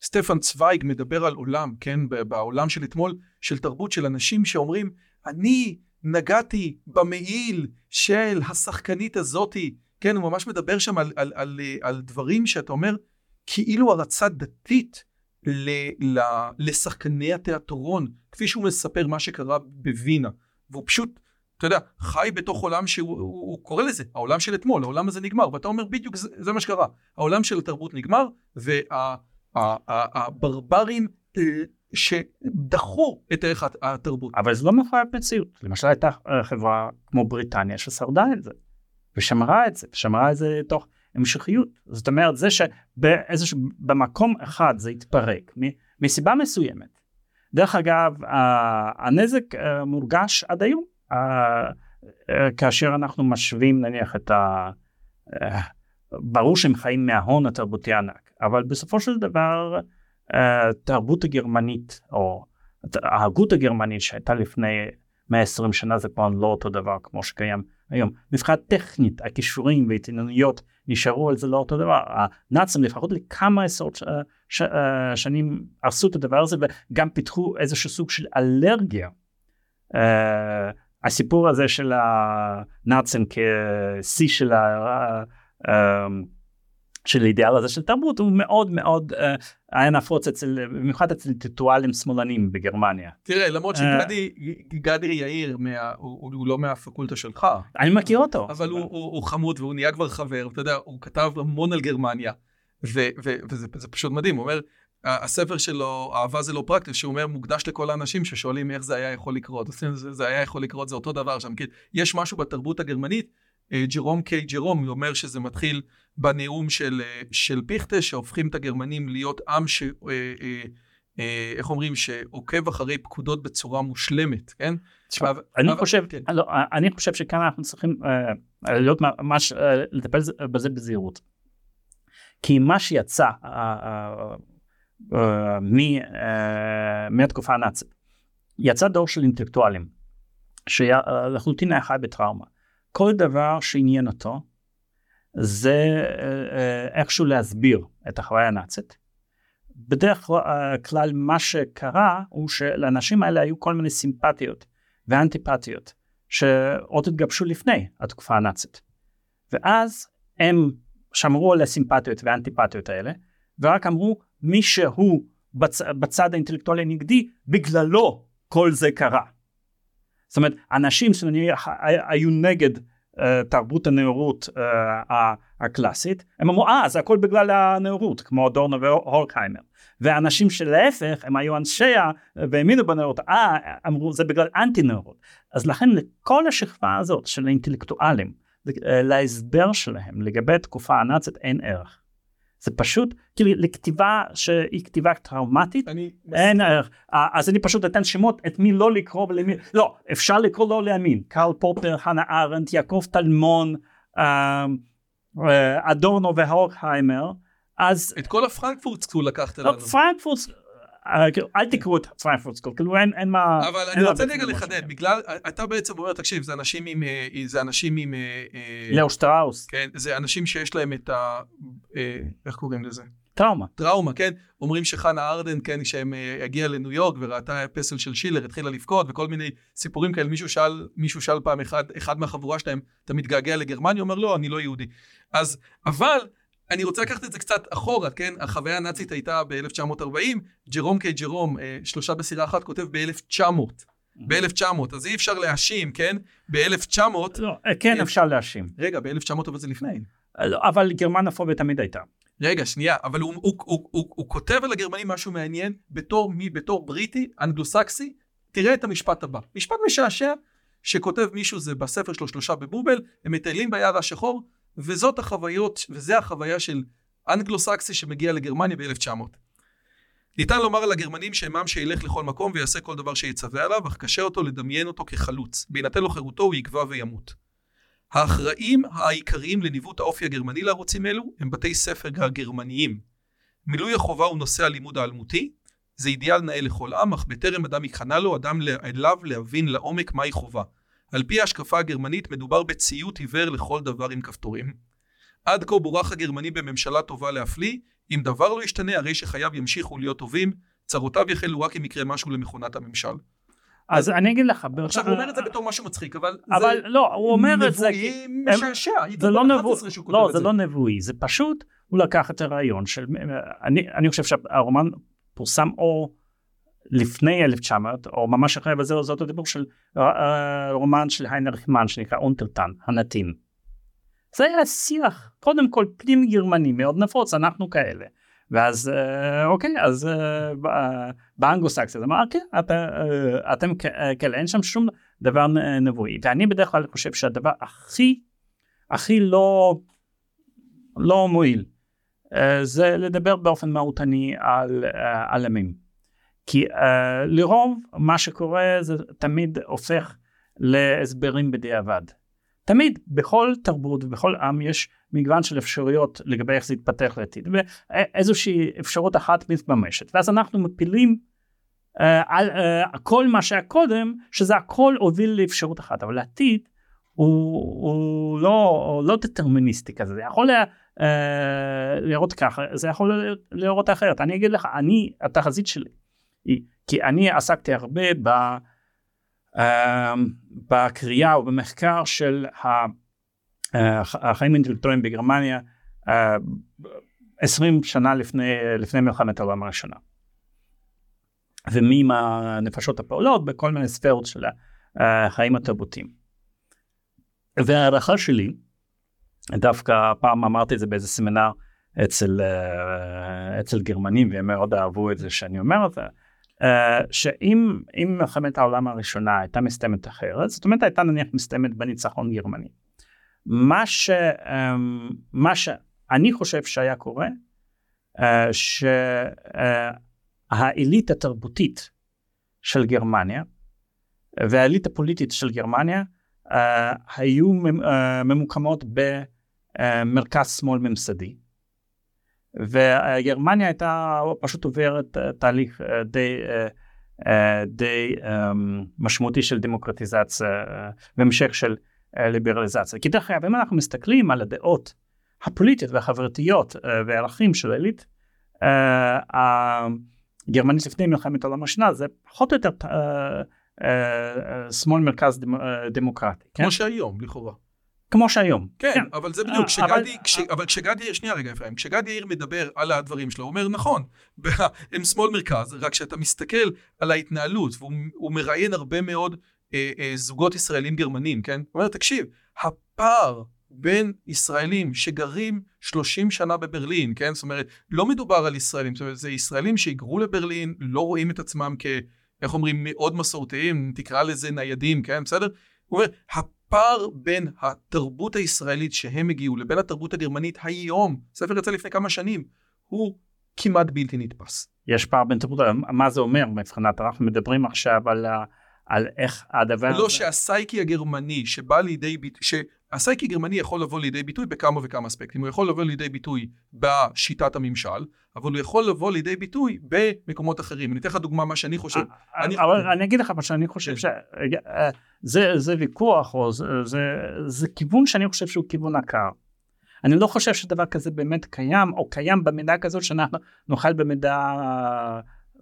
סטפן צוויג מדבר על עולם, כן, בעולם של אתמול, של תרבות של אנשים שאומרים, אני נגעתי במעיל של השחקנית הזאתי, כן, הוא ממש מדבר שם על, על, על, על דברים שאתה אומר, כאילו הרצה דתית ל, ל, לשחקני התיאטרון, כפי שהוא מספר מה שקרה בווינה, והוא פשוט, אתה יודע, חי בתוך עולם שהוא הוא, הוא קורא לזה, העולם של אתמול, העולם הזה נגמר, ואתה אומר בדיוק זה, זה מה שקרה, העולם של התרבות נגמר, וה... הברברים אה, שדחו את ערך התרבות. אבל זה לא מחויב מציאות. למשל הייתה אה, חברה כמו בריטניה ששרדה את זה, ושמרה את זה, ושמרה את זה תוך המשכיות. זאת אומרת, זה שבאיזשהו, במקום אחד זה התפרק, מסיבה מסוימת. דרך אגב, הנזק אה, מורגש עד היום, כאשר אנחנו משווים נניח את ברור שהם חיים מההון התרבותי הענק, אבל בסופו של דבר התרבות הגרמנית או ההגות הגרמנית שהייתה לפני 120 שנה זה כבר לא אותו דבר כמו שקיים היום. מבחינת טכנית הכישורים והתעניינויות נשארו על זה לא אותו דבר. הנאצים לפחות לכמה עשרות ש... ש... שנים עשו את הדבר הזה וגם פיתחו איזשהו סוג של אלרגיה. Uh, הסיפור הזה של הנאצים כשיא של ה... Uh, של האידיאל הזה של תרבות הוא מאוד מאוד uh, היה נפוץ אצל במיוחד אצל טיטואלים שמאלנים בגרמניה. תראה למרות אה, שגדי גדי יאיר מה, הוא, הוא לא מהפקולטה שלך. אני מכיר אותו. אבל הוא, הוא, הוא חמוד והוא נהיה כבר חבר אתה יודע הוא כתב המון על גרמניה ו, ו, וזה פשוט מדהים הוא אומר הספר שלו אהבה זה לא פרקטי שהוא אומר מוקדש לכל האנשים ששואלים איך זה היה יכול לקרות זה, זה היה יכול לקרות זה אותו דבר שם כי יש משהו בתרבות הגרמנית אה, ג'רום קיי ג'רום אומר שזה מתחיל בנאום של, אה, של פיכטה שהופכים את הגרמנים להיות עם ש... אה, איך אומרים שעוקב אחרי פקודות בצורה מושלמת כן? תשמע, אני חושב כן. לא, אני חושב שכאן אנחנו צריכים להיות ממש לטפל בזה בזהירות כי מה שיצא מהתקופה הנאצית יצא דור של אינטלקטואלים שלחלוטין היה חי בטראומה כל דבר שעניין אותו זה אה, אה, איכשהו להסביר את החוויה הנאצית. בדרך אה, כלל מה שקרה הוא שלאנשים האלה היו כל מיני סימפטיות ואנטיפטיות שעוד התגבשו לפני התקופה הנאצית. ואז הם שמרו על הסימפטיות והאנטיפטיות האלה ורק אמרו מי שהוא בצ... בצד האינטלקטואלי הנגדי בגללו כל זה קרה. זאת אומרת אנשים שנניח היו נגד uh, תרבות הנאורות uh, הקלאסית הם אמרו אה זה הכל בגלל הנאורות כמו דורנו והורקהיימר. ואנשים שלהפך הם היו אנשי והאמינו בנאורות אה אמרו זה בגלל אנטי נאורות אז לכן לכל השכבה הזאת של האינטלקטואלים להסבר שלהם לגבי התקופה הנאצית אין ערך זה פשוט כאילו לכתיבה שהיא כתיבה טראומטית אין ערך אז אני פשוט אתן שמות את מי לא לקרוא ולמי לא אפשר לקרוא לא להאמין קרל פופר חנה ארנט יעקב טלמון אה, אה, אדורנו והורקהיימר אז את כל ה Frankfurt School לקחת לא, לנו. פרנקפורט אה, כאילו, אל תקראו את Frankfurt School, כאילו אין, אין מה... אבל אני רוצה רגע לחדד, בגלל, אתה בעצם אומר, תקשיב, זה אנשים עם, אה, זה אנשים עם... אה, לאו שטראוס. כן, זה אנשים שיש להם את ה... איך קוראים לזה? טראומה. טראומה, כן? אומרים שחנה ארדן, כן, כשהם הגיעה לניו יורק וראתה פסל של שילר, התחילה לבכות וכל מיני סיפורים כאלה. מישהו שאל, מישהו שאל פעם אחד, אחד מהחבורה שלהם, אתה מתגעגע לגרמניה? הוא אומר, לא, אני לא יהודי. אז, אבל... אני רוצה לקחת את זה קצת אחורה, כן? החוויה הנאצית הייתה ב-1940, ג'רום קיי ג'רום, אה, שלושה בסירה אחת, כותב ב-1900. ב-1900, אז אי אפשר להאשים, כן? ב-1900... לא, אה, כן אה, אפשר להאשים. רגע, ב-1900 אבל זה לפני. לא, אבל גרמנופוביה תמיד הייתה. רגע, שנייה, אבל הוא, הוא, הוא, הוא, הוא כותב על הגרמנים משהו מעניין, בתור מי? בתור בריטי, אנגלוסקסי, תראה את המשפט הבא. משפט משעשע, שכותב מישהו, זה בספר שלו שלושה בבובל, הם מטיילים ביער השחור, וזאת החוויות, וזה החוויה של אנגלו-סקסי שמגיע לגרמניה ב-1900. ניתן לומר על הגרמנים שהם עם שילך לכל מקום ויעשה כל דבר שיצווה עליו, אך קשה אותו לדמיין אותו כחלוץ. בהינתן לו חירותו הוא יגבע וימות. האחראים העיקריים לניווט האופי הגרמני לערוצים אלו הם בתי ספר הגרמניים. מילוי החובה הוא נושא הלימוד האלמותי, זה אידיאל נאה לכל עם, אך בטרם אדם ייכנע לו, אדם אליו להבין לעומק מהי חובה. על פי ההשקפה הגרמנית מדובר בציות עיוור לכל דבר עם כפתורים. עד כה בורח הגרמני בממשלה טובה להפליא, אם דבר לא ישתנה הרי שחייו ימשיכו להיות טובים, צרותיו יחלו רק אם יקרה משהו למכונת הממשל. אז אני אגיד לך, עכשיו הוא אומר את זה בתור משהו מצחיק, אבל אבל לא, הוא אומר את זה, נבואי משעשע, זה לא נבואי, לא, זה לא נבואי, זה פשוט, הוא לקח את הרעיון של, אני חושב שהרומן פורסם או לפני 1900 או ממש אחרי וזה זאת הדיבור של אה, אה, רומן של היינריך מן שנקרא אונטרטן הנתין. זה היה שיח קודם כל פנים גרמני מאוד נפוץ אנחנו כאלה ואז אה, אוקיי אז באנגלוסקסיה זה אמר כן אתם כאלה אין שם שום דבר נבואי ואני בדרך כלל חושב שהדבר הכי הכי לא לא מועיל זה לדבר באופן מהותני על, על עמים. כי uh, לרוב מה שקורה זה תמיד הופך להסברים בדיעבד. תמיד בכל תרבות ובכל עם יש מגוון של אפשרויות לגבי איך זה יתפתח לעתיד ואיזושהי אפשרות אחת מתממשת. ואז אנחנו מפילים uh, על uh, כל מה שהיה קודם שזה הכל הוביל לאפשרות אחת. אבל לעתיד הוא, הוא לא, לא דטרמיניסטי כזה. זה יכול לה, uh, לראות ככה זה יכול לראות אחרת. אני אגיד לך אני התחזית שלי כי אני עסקתי הרבה ב... אמ, בקריאה ובמחקר של אה, החיים האינטלקטואליים בגרמניה 20 שנה לפני, לפני מלחמת העולם הראשונה. ומי מהנפשות הפעולות בכל מיני ספרות של החיים התרבותיים. וההערכה שלי, דווקא פעם אמרתי את זה באיזה סמינר אצל, אה, אצל גרמנים והם מאוד אהבו את זה שאני אומר את זה, אה, שאם מלחמת העולם הראשונה הייתה מסתיימת אחרת, זאת אומרת הייתה נניח מסתיימת בניצחון גרמני. מה, ש, אמ, מה שאני חושב שהיה קורה, אה, שהעילית התרבותית של גרמניה והעילית הפוליטית של גרמניה אה, היו ממוקמות במרכז שמאל ממסדי. וגרמניה הייתה פשוט עוברת אה, תהליך אה, די, אה, די אמ, משמעותי של דמוקרטיזציה והמשך של ליברליזציה. כי דרך אגב אם אנחנו מסתכלים על הדעות הפוליטיות והחברתיות והערכים של העילית הגרמנית לפני מלחמת העולם השנייה זה פחות או יותר שמאל מרכז דמוקרטי. כמו כן? שהיום לכאורה. כמו שהיום. כן, כן. אבל זה בדיוק, כשגדי, אבל... כש, אבל כשגדי, שנייה רגע אפרים, כשגדי יאיר מדבר על הדברים שלו, הוא אומר נכון, הם שמאל מרכז, רק כשאתה מסתכל על ההתנהלות, והוא מראיין הרבה מאוד אה, אה, זוגות ישראלים גרמנים, כן? הוא אומר, תקשיב, הפער בין ישראלים שגרים 30 שנה בברלין, כן? זאת אומרת, לא מדובר על ישראלים, זאת אומרת, זה ישראלים שהיגרו לברלין, לא רואים את עצמם כ... איך אומרים, מאוד מסורתיים, תקרא לזה ניידים, כן? בסדר? הוא אומר, הפער בין התרבות הישראלית שהם הגיעו לבין התרבות הגרמנית היום, ספר יצא לפני כמה שנים, הוא כמעט בלתי נתפס. יש פער בין תרבות, מה זה אומר מבחינת, אנחנו מדברים עכשיו על, על איך הדבר... לא, שהסייקי הגרמני שבא לידי ביטוי, הסייקי הגרמני יכול לבוא לידי ביטוי בכמה וכמה אספקטים, הוא יכול לבוא לידי ביטוי בשיטת הממשל, אבל הוא יכול לבוא לידי ביטוי במקומות אחרים. אני אתן לך דוגמה מה שאני חושב. אה, אני... אבל אני אגיד לך מה שאני חושב, כן. שזה זה ויכוח, או זה, זה, זה כיוון שאני חושב שהוא כיוון עקר. אני לא חושב שדבר כזה באמת קיים, או קיים במידה כזאת שאנחנו נוכל במידה,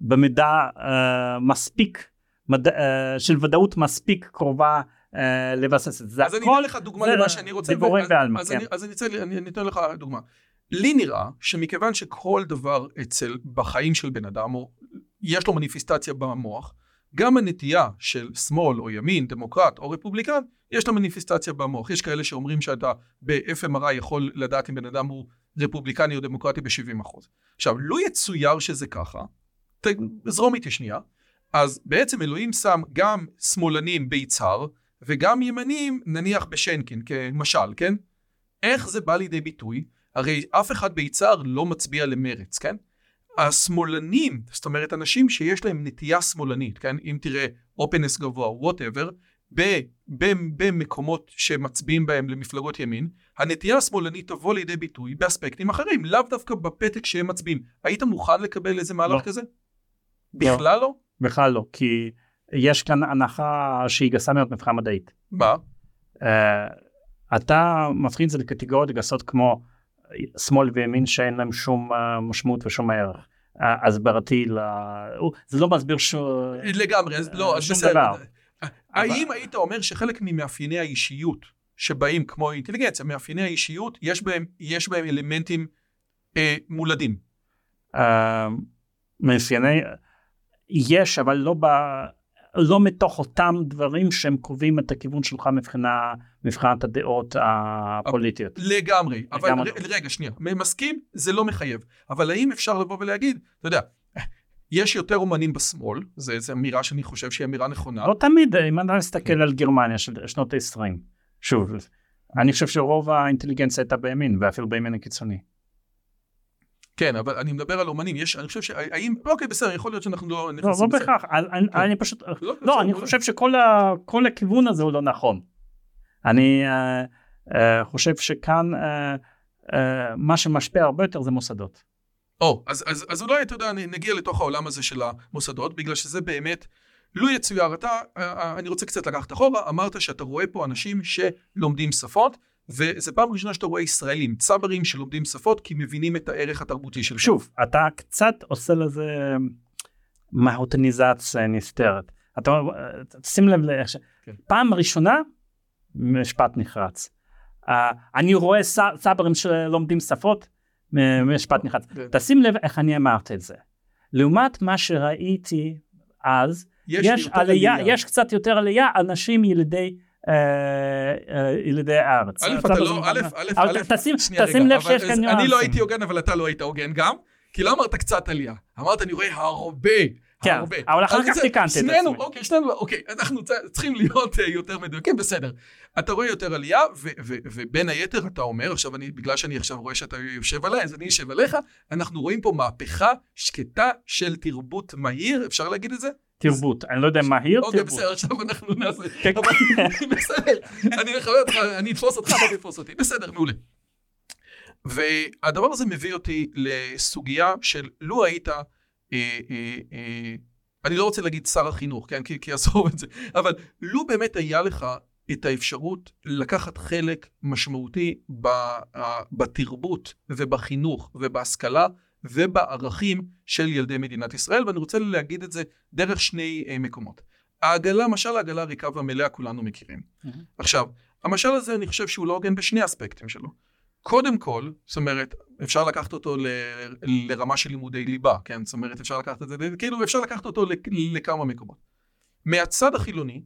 במידה uh, מספיק, מד, uh, של ודאות מספיק קרובה אה, לבסס את זה. אז אני אתן לך דוגמה למה שאני רוצה. דיבורים בעלמא, כן. אז אני אתן לך דוגמה. לי נראה שמכיוון שכל דבר אצל, בחיים של בן אדם, או יש לו מניפיסטציה במוח, גם הנטייה של שמאל או ימין, דמוקרט או רפובליקן, יש לה מניפיסטציה במוח. יש כאלה שאומרים שאתה ב-FMRI יכול לדעת אם בן אדם הוא רפובליקני או דמוקרטי ב-70%. עכשיו, לא יצויר שזה ככה, תזרום איתי שנייה, אז בעצם אלוהים שם גם שמאלנים ביצהר, וגם ימנים נניח בשנקין כמשל, כן? איך זה בא לידי ביטוי? הרי אף אחד ביצהר לא מצביע למרץ, כן? השמאלנים, זאת אומרת אנשים שיש להם נטייה שמאלנית, כן? אם תראה openness גבוה, whatever, במקומות שמצביעים בהם למפלגות ימין, הנטייה השמאלנית תבוא לידי ביטוי באספקטים אחרים, לאו דווקא בפתק שהם מצביעים. היית מוכן לקבל איזה מהלך לא. כזה? לא. בכלל לא? בכלל לא, כי יש כאן הנחה שהיא גסה מאוד מבחינה מדעית. מה? Uh, אתה מפחיד את זה לקטגוריות גסות כמו שמאל וימין שאין להם שום uh, משמעות ושום ערך. uh, הסברתי, ל... זה לא מסביר שום... לגמרי, אז לא, אז בסדר. דבר. האם היית אומר שחלק ממאפייני האישיות שבאים כמו אינטליגנציה, מאפייני האישיות, יש בהם, יש בהם אלמנטים אה, מולדים? Uh, מאפייני, יש, אבל לא ב... לא מתוך אותם דברים שהם קובעים את הכיוון שלך מבחינה, מבחינת הדעות הפוליטיות. לגמרי, אבל לגמרי. רגע שנייה, מסכים? זה לא מחייב, אבל האם אפשר לבוא ולהגיד, אתה יודע, יש יותר אומנים בשמאל, זו אמירה שאני חושב שהיא אמירה נכונה. לא תמיד, אם אתה מסתכל על גרמניה של שנות ה-20, שוב, אני חושב שרוב האינטליגנציה הייתה בימין, ואפילו בימין הקיצוני. כן, אבל אני מדבר על אומנים, יש, אני חושב שהאם, אוקיי, בסדר, יכול להיות שאנחנו לא נכנסים... לא, לא בהכרח, אני, כן. אני פשוט, לא, לא אני חושב שכל הכיוון הזה הוא לא נכון. אני uh, uh, חושב שכאן uh, uh, מה שמשפיע הרבה יותר זה מוסדות. או, אז, אז, אז אולי, אתה יודע, נגיע לתוך העולם הזה של המוסדות, בגלל שזה באמת, לו יצויר, אתה, אני רוצה קצת לקחת אחורה, אמרת שאתה רואה פה אנשים שלומדים שפות, וזה פעם ראשונה שאתה רואה ישראלים, צברים שלומדים שפות, כי מבינים את הערך התרבותי של שוב, אתה קצת עושה לזה מהוטניזציה נסתרת. אתה שים לב לאיך ש... כן. פעם ראשונה, משפט נחרץ. Uh, אני רואה צברים שלומדים שפות, משפט נחרץ. כן. תשים לב איך אני אמרתי את זה. לעומת מה שראיתי אז, יש, יש עלייה, עלייה, יש קצת יותר עלייה, אנשים ילידי אה, אה, ילידי הארץ. א', אתה לא, א', א', א', תשים לב שיש כאן ניואנסים. אני לא הייתי הוגן, אבל אתה לא היית הוגן גם, כי לא אמרת קצת עלייה, אמרת אני רואה הרבה. כן, הרבה. אבל אחר כך תיקנתי את עצמי. אוקיי, שנינו, אוקיי, אנחנו צריכים להיות אה, יותר מדויקים, בסדר. אתה רואה יותר עלייה, ובין היתר אתה אומר, עכשיו אני, בגלל שאני עכשיו רואה שאתה יושב עליי, אז אני אשב עליך, אנחנו רואים פה מהפכה שקטה של תרבות מהיר, אפשר להגיד את זה? תרבות, אני לא יודע מה היא, אוקיי, בסדר, עכשיו אנחנו נעשה, כן. בסדר, אני מכבד אותך, אני אתפוס אותך, אתה תתפוס אותי, בסדר, מעולה. והדבר הזה מביא אותי לסוגיה של לו היית, אה, אה, אה, אני לא רוצה להגיד שר החינוך, כן, כי עזוב את זה, אבל לו באמת היה לך את האפשרות לקחת חלק משמעותי בתרבות ובחינוך ובהשכלה ובערכים של ילדי מדינת ישראל, ואני רוצה להגיד את זה דרך שני uh, מקומות. העגלה, משל העגלה הריקה והמלאה כולנו מכירים. Mm-hmm. עכשיו, המשל הזה אני חושב שהוא לא הוגן בשני אספקטים שלו. קודם כל, זאת אומרת, אפשר לקחת אותו ל, לרמה של לימודי ליבה, כן? זאת אומרת, אפשר לקחת את זה, כאילו אפשר לקחת אותו לכמה מקומות. מהצד החילוני,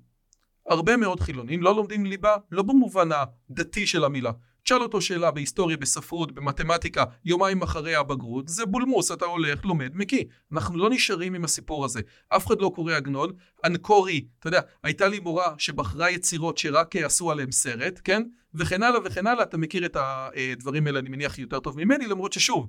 הרבה מאוד חילונים לא לומדים ליבה, לא במובן הדתי של המילה, תשאל אותו שאלה בהיסטוריה, בספרות, במתמטיקה, יומיים אחרי הבגרות, זה בולמוס, אתה הולך, לומד, מקיא. אנחנו לא נשארים עם הסיפור הזה. אף אחד לא קורא עגנון. אנקורי, אתה יודע, הייתה לי מורה שבחרה יצירות שרק עשו עליהם סרט, כן? וכן הלאה וכן הלאה, אתה מכיר את הדברים האלה, אני מניח, יותר טוב ממני, למרות ששוב,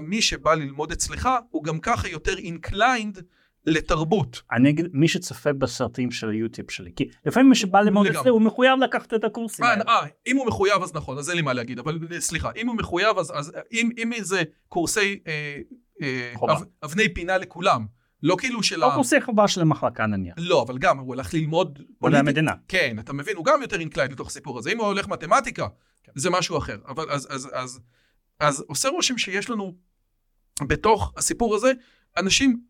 מי שבא ללמוד אצלך, הוא גם ככה יותר inclined לתרבות. אני אגיד, מי שצופה בסרטים של היוטיוב שלי, כי לפעמים מי שבא ללמוד אצלי הוא מחויב לקחת את הקורסים האלה. אה, אם הוא מחויב אז נכון, אז אין לי מה להגיד, אבל סליחה, אם הוא מחויב אז, אז אם, אם זה קורסי אה, אה, אב, אבני פינה לכולם, לא כאילו של ה... או קורסי חובה של המחלקה נניח. לא, אבל גם הוא הולך ללמוד... עולה המדינה. כן, אתה מבין, הוא גם יותר inclined לתוך הסיפור הזה. אם הוא הולך מתמטיקה, כן. זה משהו אחר. אבל אז, אז, אז, אז עושה רושם שיש לנו בתוך הסיפור הזה אנשים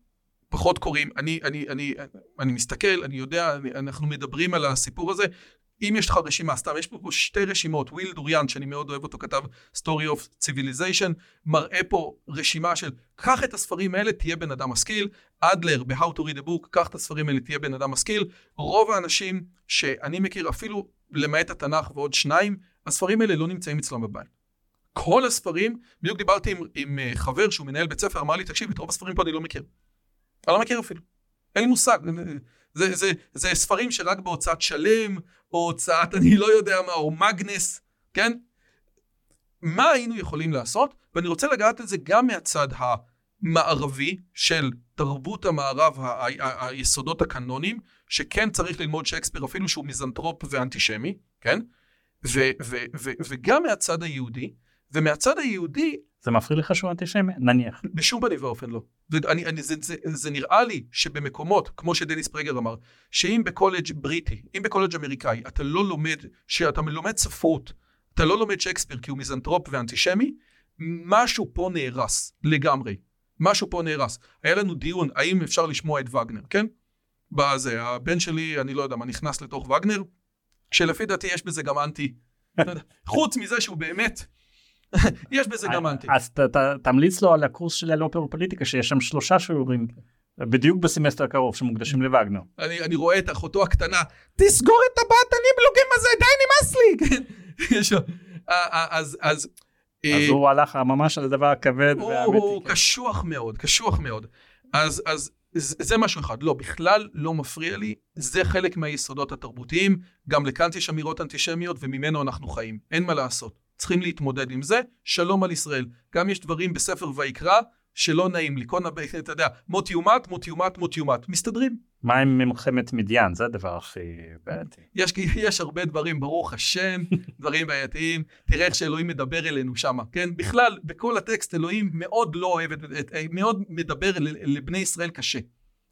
פחות קוראים, אני, אני, אני, אני מסתכל, אני יודע, אני, אנחנו מדברים על הסיפור הזה. אם יש לך רשימה, סתם, יש פה, פה שתי רשימות, וויל דוריאן, שאני מאוד אוהב אותו, כתב Story of Civilization, מראה פה רשימה של, קח את הספרים האלה, תהיה בן אדם משכיל, אדלר ב-How to read a book, קח את הספרים האלה, תהיה בן אדם משכיל. רוב האנשים שאני מכיר, אפילו למעט התנ"ך ועוד שניים, הספרים האלה לא נמצאים אצלם בבית. כל הספרים, בדיוק דיברתי עם, עם אה, חבר שהוא מנהל בית ספר, אמר לי, תקשיב, את רוב הספרים פה אני לא מכיר. אני לא מכיר אפילו. אין לי מושג. זה, זה, זה ספרים שרק בהוצאת שלם, או הוצאת אני לא יודע מה, או מגנס, כן? מה היינו יכולים לעשות? ואני רוצה לגעת את זה גם מהצד המערבי של תרבות המערב, ה- ה- ה- היסודות הקנונים, שכן צריך ללמוד שייקספיר אפילו שהוא מיזנטרופ ואנטישמי, כן? ו- ו- ו- וגם מהצד היהודי, ומהצד היהודי זה מפריע לך שהוא אנטישמי? נניח. בשום פנים ואופן לא. ואני, אני, זה, זה, זה נראה לי שבמקומות, כמו שדניס פרגר אמר, שאם בקולג' בריטי, אם בקולג' אמריקאי, אתה לא לומד, שאתה מלומד ספרות, אתה לא לומד שייקספיר כי הוא מיזנתרופ ואנטישמי, משהו פה נהרס לגמרי. משהו פה נהרס. היה לנו דיון האם אפשר לשמוע את וגנר, כן? בזה, הבן שלי, אני לא יודע מה, נכנס לתוך וגנר, שלפי דעתי יש בזה גם אנטי. חוץ מזה שהוא באמת יש בזה גם אנטי. אז תמליץ לו על הקורס של אלופר פוליטיקה שיש שם שלושה שיעורים בדיוק בסמסטר הקרוב שמוקדשים לווגנר. אני, אני רואה את אחותו הקטנה, תסגור את הבת הניבלוגים הזה, די נמאס לי! אז, אז... אז הוא הלך ממש על הדבר הכבד והאמיתי. הוא כן. קשוח מאוד, קשוח מאוד. אז, אז זה משהו אחד. לא, בכלל לא מפריע לי, זה חלק מהיסודות התרבותיים. גם לקאנט יש אמירות אנטישמיות וממנו אנחנו חיים. אין מה לעשות. צריכים להתמודד עם זה, שלום על ישראל. גם יש דברים בספר ויקרא שלא נעים לי, כל אתה יודע, מות יומת, מות יומת, מות יומת, מסתדרים. מה עם מלחמת מדיין? זה הדבר הכי בעייתי. יש, יש הרבה דברים, ברוך השם, דברים בעייתיים. תראה איך שאלוהים מדבר אלינו שם, כן? בכלל, בכל הטקסט אלוהים מאוד לא אוהב, את, את, מאוד מדבר לבני ישראל קשה,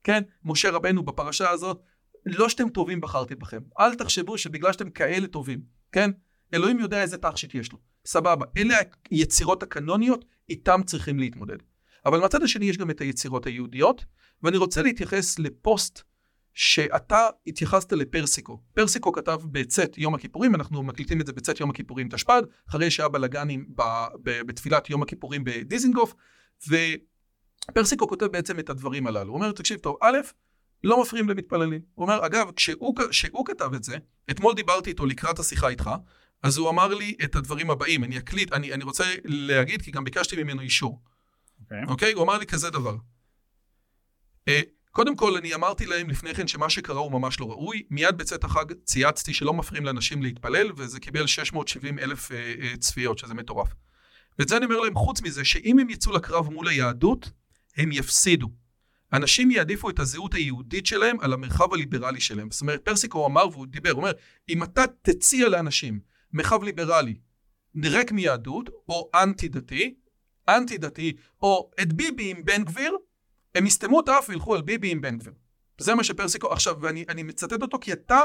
כן? משה רבנו בפרשה הזאת, לא שאתם טובים בחרתי בכם. אל תחשבו שבגלל שאתם כאלה טובים, כן? אלוהים יודע איזה תכשיט יש לו. סבבה. אלה היצירות הקנוניות, איתם צריכים להתמודד. אבל מהצד השני יש גם את היצירות היהודיות, ואני רוצה להתייחס לפוסט שאתה התייחסת לפרסיקו. פרסיקו כתב בצאת יום הכיפורים, אנחנו מקליטים את זה בצאת יום הכיפורים תשפ"ד, אחרי שהיה בלאגנים בתפילת יום הכיפורים בדיזינגוף, ופרסיקו כותב בעצם את הדברים הללו. הוא אומר, תקשיב טוב, א', לא מפריעים למתפללים. הוא אומר, אגב, כשהוא, כשהוא כתב את זה, אתמול דיברתי איתו לקראת השיחה איתך, אז הוא אמר לי את הדברים הבאים, אני אקליט, אני, אני רוצה להגיד, כי גם ביקשתי ממנו אישור. אוקיי? Okay. Okay? הוא אמר לי כזה דבר. אה, קודם כל, אני אמרתי להם לפני כן שמה שקרה הוא ממש לא ראוי. מיד בצאת החג צייצתי שלא מפריעים לאנשים להתפלל, וזה קיבל 670 אלף אה, אה, צפיות, שזה מטורף. ואת זה אני אומר להם, חוץ מזה, שאם הם יצאו לקרב מול היהדות, הם יפסידו. אנשים יעדיפו את הזהות היהודית שלהם על המרחב הליברלי שלהם. זאת אומרת, פרסיקו אמר והוא דיבר, הוא אומר, אם אתה תציע לאנשים מרחב ליברלי ריק מיהדות, או אנטי דתי, אנטי דתי, או את ביבי עם בן גביר, הם יסתמו את האף וילכו על ביבי עם בן גביר. זה מה שפרסיקו, עכשיו, ואני מצטט אותו כי אתה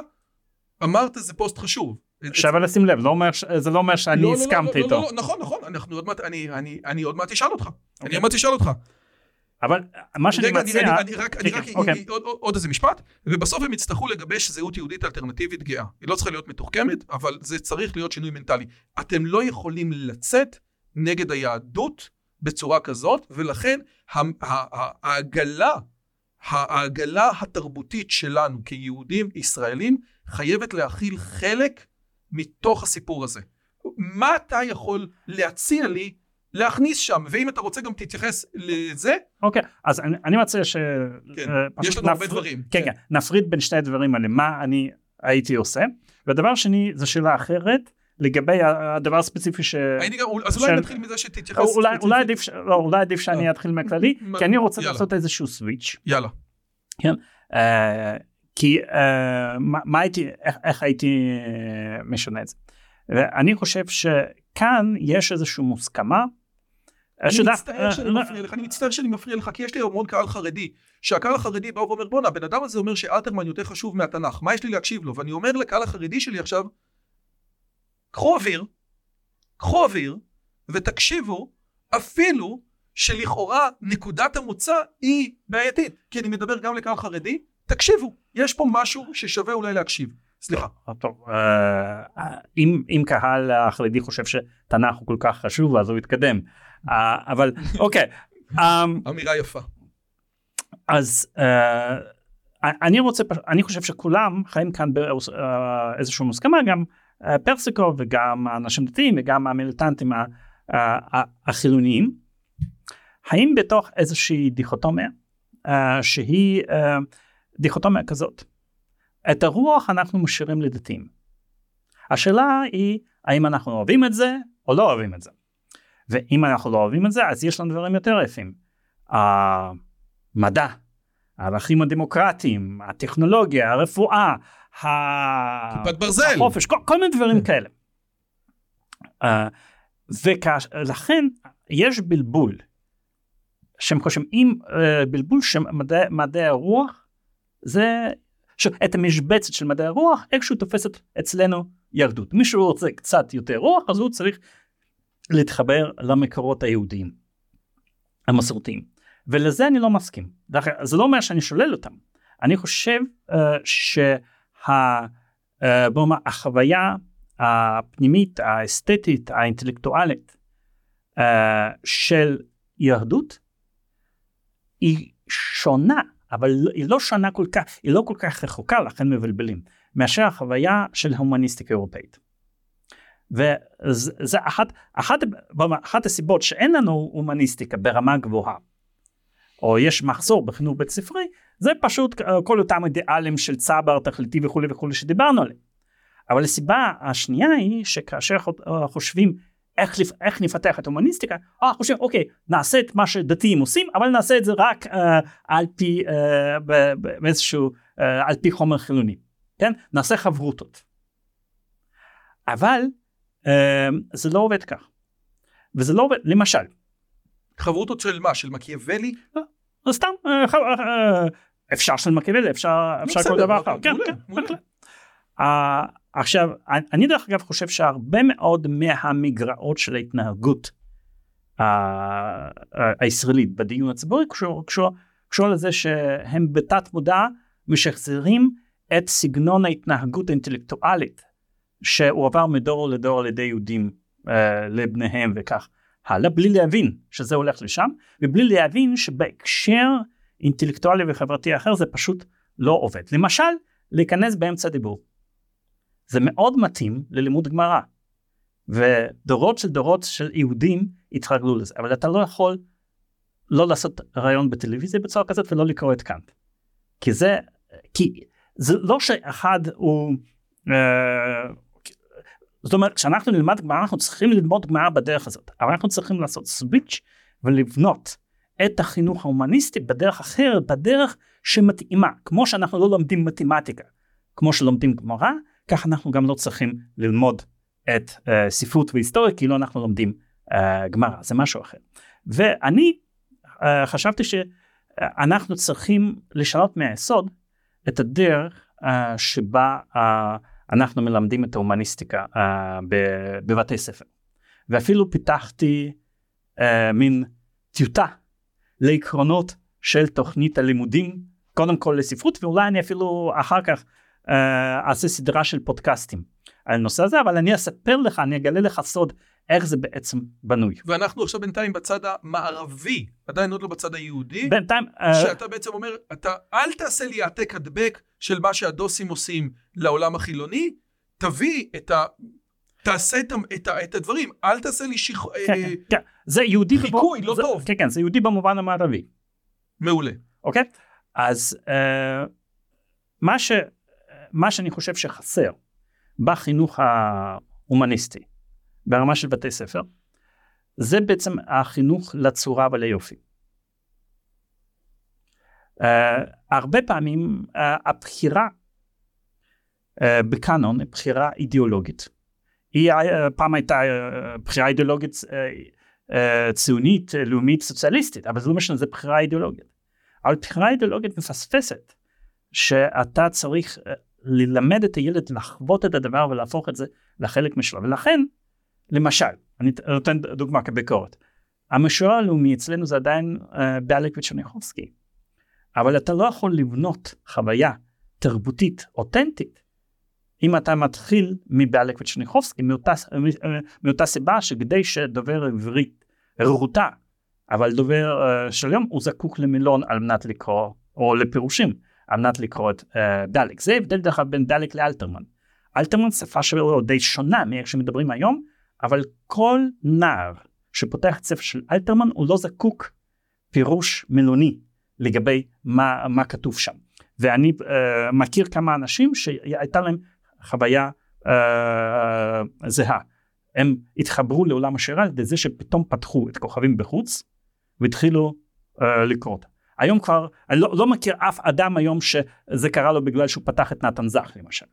אמרת זה פוסט חשוב. שווה לשים לב, לא אומר, זה לא אומר שאני לא, הסכמתי לא, לא, איתו. לא, לא, נכון, נכון, אנחנו עוד מעט, אני, אני, אני עוד מעט אשאל אותך. Okay. אני עוד מעט אשאל אותך. אבל מה שאני רגע, מציע... רגע, אני רק, אני רק אוקיי. עוד, עוד איזה משפט, ובסוף הם יצטרכו לגבש זהות יהודית אלטרנטיבית גאה. היא לא צריכה להיות מתוחכמת, אבל זה צריך להיות שינוי מנטלי. אתם לא יכולים לצאת נגד היהדות בצורה כזאת, ולכן העגלה, העגלה התרבותית שלנו כיהודים ישראלים חייבת להכיל חלק מתוך הסיפור הזה. מה אתה יכול להציע לי להכניס שם, ואם אתה רוצה גם תתייחס לזה. אוקיי, okay, אז אני, אני מציע ש... כן, uh, יש לנו נפר... הרבה דברים. כן, כן, כן, נפריד בין שני הדברים האלה, מה אני הייתי עושה. והדבר שני, זו שאלה אחרת, לגבי הדבר הספציפי ש... הייתי גם, אז אולי נתחיל מזה שתתייחס... אולי, עדיף, לא, אולי עדיף שאני אה. אתחיל מהכללי, כי אני רוצה. לעשות איזשהו סוויץ'. יאללה. כן, uh, כי מה, הייתי, איך, איך הייתי משנה את זה. ואני חושב שכאן יש איזושהי מוסכמה אני מצטער שאני מפריע לך, אני מצטער שאני מפריע לך, כי יש לי המון קהל חרדי, שהקהל החרדי בא ואומר, בואנה, הבן אדם הזה אומר שאלתרמן יותר חשוב מהתנ"ך, מה יש לי להקשיב לו? ואני אומר לקהל החרדי שלי עכשיו, קחו אוויר, קחו אוויר, ותקשיבו, אפילו שלכאורה נקודת המוצא היא בעייתית. כי אני מדבר גם לקהל חרדי, תקשיבו, יש פה משהו ששווה אולי להקשיב. סליחה. טוב, אה, אם, אם קהל החרדי חושב שתנ"ך הוא כל כך חשוב אז הוא יתקדם. אה, אבל אוקיי. אמ, אמירה יפה. אז אה, אני רוצה, אני חושב שכולם חיים כאן באיזושהי מוסכמה, גם פרסיקו וגם האנשים דתיים וגם המיליטנטים החילוניים, האם בתוך איזושהי דיכוטומיה שהיא דיכוטומיה כזאת. את הרוח אנחנו משאירים לדתיים. השאלה היא האם אנחנו אוהבים את זה או לא אוהבים את זה. ואם אנחנו לא אוהבים את זה אז יש לנו דברים יותר יפים. המדע, הערכים הדמוקרטיים, הטכנולוגיה, הרפואה, כיפת ברזל, החופש, כל, כל מיני דברים כן. כאלה. Uh, ולכן יש בלבול שהם חושבים אם uh, בלבול שמדעי הרוח זה את המשבצת של מדעי הרוח איכשהו תופסת אצלנו יהדות. מישהו רוצה קצת יותר רוח אז הוא צריך להתחבר למקורות היהודיים המסורתיים. ולזה אני לא מסכים. זה לא אומר שאני שולל אותם. אני חושב uh, שהחוויה uh, הפנימית, האסתטית, האינטלקטואלית uh, של יהדות היא שונה אבל היא לא שונה כל כך, היא לא כל כך רחוקה, לכן מבלבלים, מאשר החוויה של ההומניסטיקה האירופאית. וזה אחת, אחת, אחת הסיבות שאין לנו הומניסטיקה ברמה גבוהה, או יש מחסור בחינוך בית ספרי, זה פשוט כל אותם אידיאלים של צבר, תכליתי וכולי וכולי שדיברנו עליהם. אבל הסיבה השנייה היא שכאשר חושבים איך, איך נפתח את ההומניסטיקה, אה, חושבים, אוקיי, נעשה את מה שדתיים עושים, אבל נעשה את זה רק אה, על פי, אה, באיזשהו, אה, על פי חומר חילוני, כן? נעשה חברותות. אבל אה, זה לא עובד כך. וזה לא עובד, למשל. חברותות של מה? של מקיאוולי? לא, סתם, אה, אה, אפשר של מקיאוולי, אפשר, אפשר כל דבר אחר. כן, כן, עכשיו, אני דרך אגב חושב שהרבה מאוד מהמגרעות של ההתנהגות הישראלית בדיון הציבורי קשור, קשור, קשור לזה שהם בתת מודע משחזרים את סגנון ההתנהגות האינטלקטואלית שהועבר מדור לדור על ידי יהודים אה, לבניהם וכך הלאה, בלי להבין שזה הולך לשם, ובלי להבין שבהקשר אינטלקטואלי וחברתי אחר זה פשוט לא עובד. למשל, להיכנס באמצע דיבור. זה מאוד מתאים ללימוד גמרא. ודורות של דורות של יהודים התרגלו לזה, אבל אתה לא יכול לא לעשות רעיון בטלוויזיה בצורה כזאת ולא לקרוא את קאנט. כי זה, כי זה לא שאחד הוא, אה, זאת אומרת כשאנחנו נלמד גמרא אנחנו צריכים ללמוד גמרא בדרך הזאת, אבל אנחנו צריכים לעשות סוויץ' ולבנות את החינוך ההומניסטי בדרך אחרת, בדרך שמתאימה, כמו שאנחנו לא לומדים מתמטיקה, כמו שלומדים גמרא, כך אנחנו גם לא צריכים ללמוד את uh, ספרות והיסטוריה כאילו אנחנו לומדים uh, גמרא זה משהו אחר. ואני uh, חשבתי שאנחנו צריכים לשנות מהיסוד את הדרך uh, שבה uh, אנחנו מלמדים את ההומניסטיקה uh, בבתי ספר. ואפילו פיתחתי uh, מין טיוטה לעקרונות של תוכנית הלימודים קודם כל לספרות ואולי אני אפילו אחר כך אעשה סדרה של פודקאסטים על הנושא הזה אבל אני אספר לך אני אגלה לך סוד איך זה בעצם בנוי. ואנחנו עכשיו בינתיים בצד המערבי עדיין עוד לא בצד היהודי בינתיים אה, שאתה בעצם אומר אתה אל תעשה לי העתק הדבק של מה שהדוסים עושים לעולם החילוני תביא את ה... תעשה את, את, את הדברים אל תעשה לי שיח... כן, אה, כן. זה יהודי חיקוי לא זה, טוב כן כן זה יהודי במובן המערבי. מעולה. אוקיי אז אה, מה ש... מה שאני חושב שחסר בחינוך ההומניסטי ברמה של בתי ספר זה בעצם החינוך לצורה וליופי. Uh, הרבה פעמים uh, הבחירה uh, בקאנון היא בחירה אידיאולוגית. היא uh, פעם הייתה uh, בחירה אידיאולוגית uh, uh, ציונית, לאומית, סוציאליסטית, אבל זה לא משנה, זה בחירה אידיאולוגית. אבל בחירה אידיאולוגית מפספסת שאתה צריך uh, ללמד את הילד לחוות את הדבר ולהפוך את זה לחלק משלו. ולכן למשל אני נותן דוגמה כביקורת. המשורר הלאומי אצלנו זה עדיין uh, ביאליק וצ'רניחובסקי. אבל אתה לא יכול לבנות חוויה תרבותית אותנטית אם אתה מתחיל מביאליק וצ'רניחובסקי מאותה, מאותה סיבה שכדי שדובר עברית רהוטה אבל דובר uh, של יום הוא זקוק למילון על מנת לקרוא או לפירושים על מנת לקרוא את uh, דלק. זה הבדל דרך אגב בין דלק לאלתרמן. אלתרמן שפה שלו די שונה מאיך שמדברים היום, אבל כל נער שפותח את ספר של אלתרמן הוא לא זקוק פירוש מילוני לגבי מה, מה כתוב שם. ואני uh, מכיר כמה אנשים שהייתה להם חוויה uh, זהה. הם התחברו לעולם השירה על ידי זה שפתאום פתחו את כוכבים בחוץ והתחילו uh, לקרוא אותה. היום כבר, אני לא, לא מכיר אף אדם היום שזה קרה לו בגלל שהוא פתח את נתן זך למשל,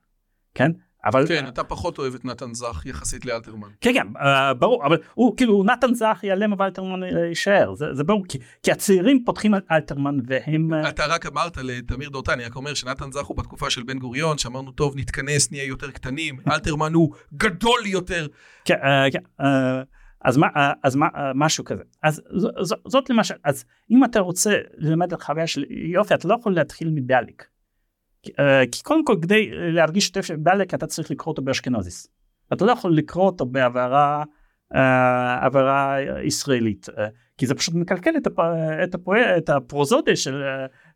כן? אבל... כן, אתה פחות אוהב את נתן זך יחסית לאלתרמן. כן, כן, uh, ברור, אבל הוא כאילו, נתן זך ייעלם אבל אלתרמן יישאר, זה, זה ברור, כי, כי הצעירים פותחים על אלתרמן והם... Uh... אתה רק אמרת לתמיר דורטן, אני רק אומר שנתן זך הוא בתקופה של בן גוריון, שאמרנו, טוב, נתכנס, נהיה יותר קטנים, אלתרמן הוא גדול יותר. כן, uh, כן. Uh... אז מה אז מה משהו כזה. אז ז, זאת למשל אז אם אתה רוצה ללמד על חוויה של יופי אתה לא יכול להתחיל מביאליק כי, אה, כי קודם כל כדי להרגיש יותר ביאליק אתה צריך לקרוא אותו באשכנזיס. אתה לא יכול לקרוא אותו בעברה אה, עברה ישראלית אה, כי זה פשוט מקלקל את, הפ... את, הפ... את הפרוזודיה של,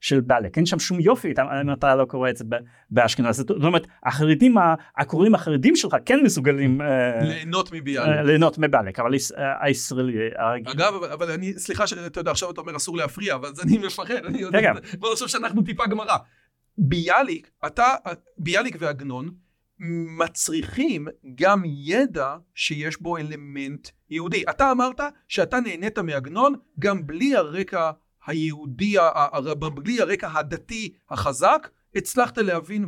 של באלק, אין שם שום יופי אם אתה לא קורא את זה באשכנז, זאת אומרת החרדים, הקוראים החרדים שלך כן מסוגלים אה, ליהנות מביאליק, ליהנות מבאלק, אבל הישראלי אגב אבל אני סליחה שאתה יודע עכשיו אתה אומר אסור להפריע אבל אני מפחד, אני יודע, בוא נחשוב שאנחנו טיפה גמרא, ביאליק, אתה, ביאליק ועגנון מצריכים גם ידע שיש בו אלמנט יהודי. אתה אמרת שאתה נהנית מעגנון גם בלי הרקע היהודי, בלי הרקע הדתי החזק, הצלחת להבין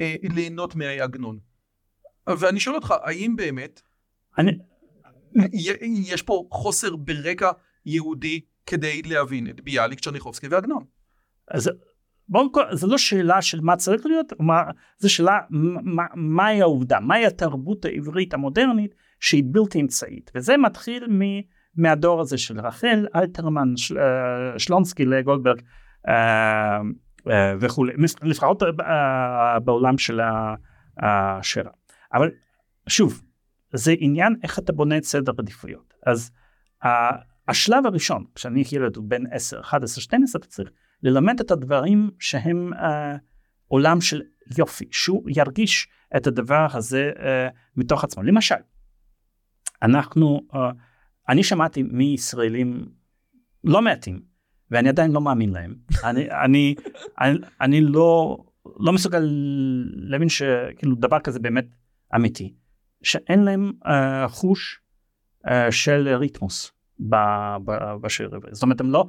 וליהנות מהעגנון. ואני שואל אותך, האם באמת אני... יש פה חוסר ברקע יהודי כדי להבין את ביאליק, צ'רניחובסקי ועגנון? אז זה לא שאלה של מה צריך להיות, מה, זה שאלה מה, מהי העובדה, מהי התרבות העברית המודרנית שהיא בלתי אמצעית, וזה מתחיל מ, מהדור הזה של רחל, אלתרמן, של, אה, שלונסקי, לגולדברג uh, uh, וכולי, לפחות בעולם של השירה. אבל שוב, זה עניין איך אתה בונה את סדר עדיפויות. אז השלב הראשון, כשאני ילד בן 10, 11, 12, אתה צריך ללמד את הדברים שהם uh, עולם של יופי, שהוא ירגיש את הדבר הזה uh, מתוך עצמו. למשל, אנחנו, uh, אני שמעתי מישראלים לא מעטים, ואני עדיין לא מאמין להם. אני, אני, אני, אני לא, לא מסוגל להבין שכאילו דבר כזה באמת אמיתי, שאין להם uh, חוש uh, של ריתמוס. בשיר הזה. זאת אומרת הם לא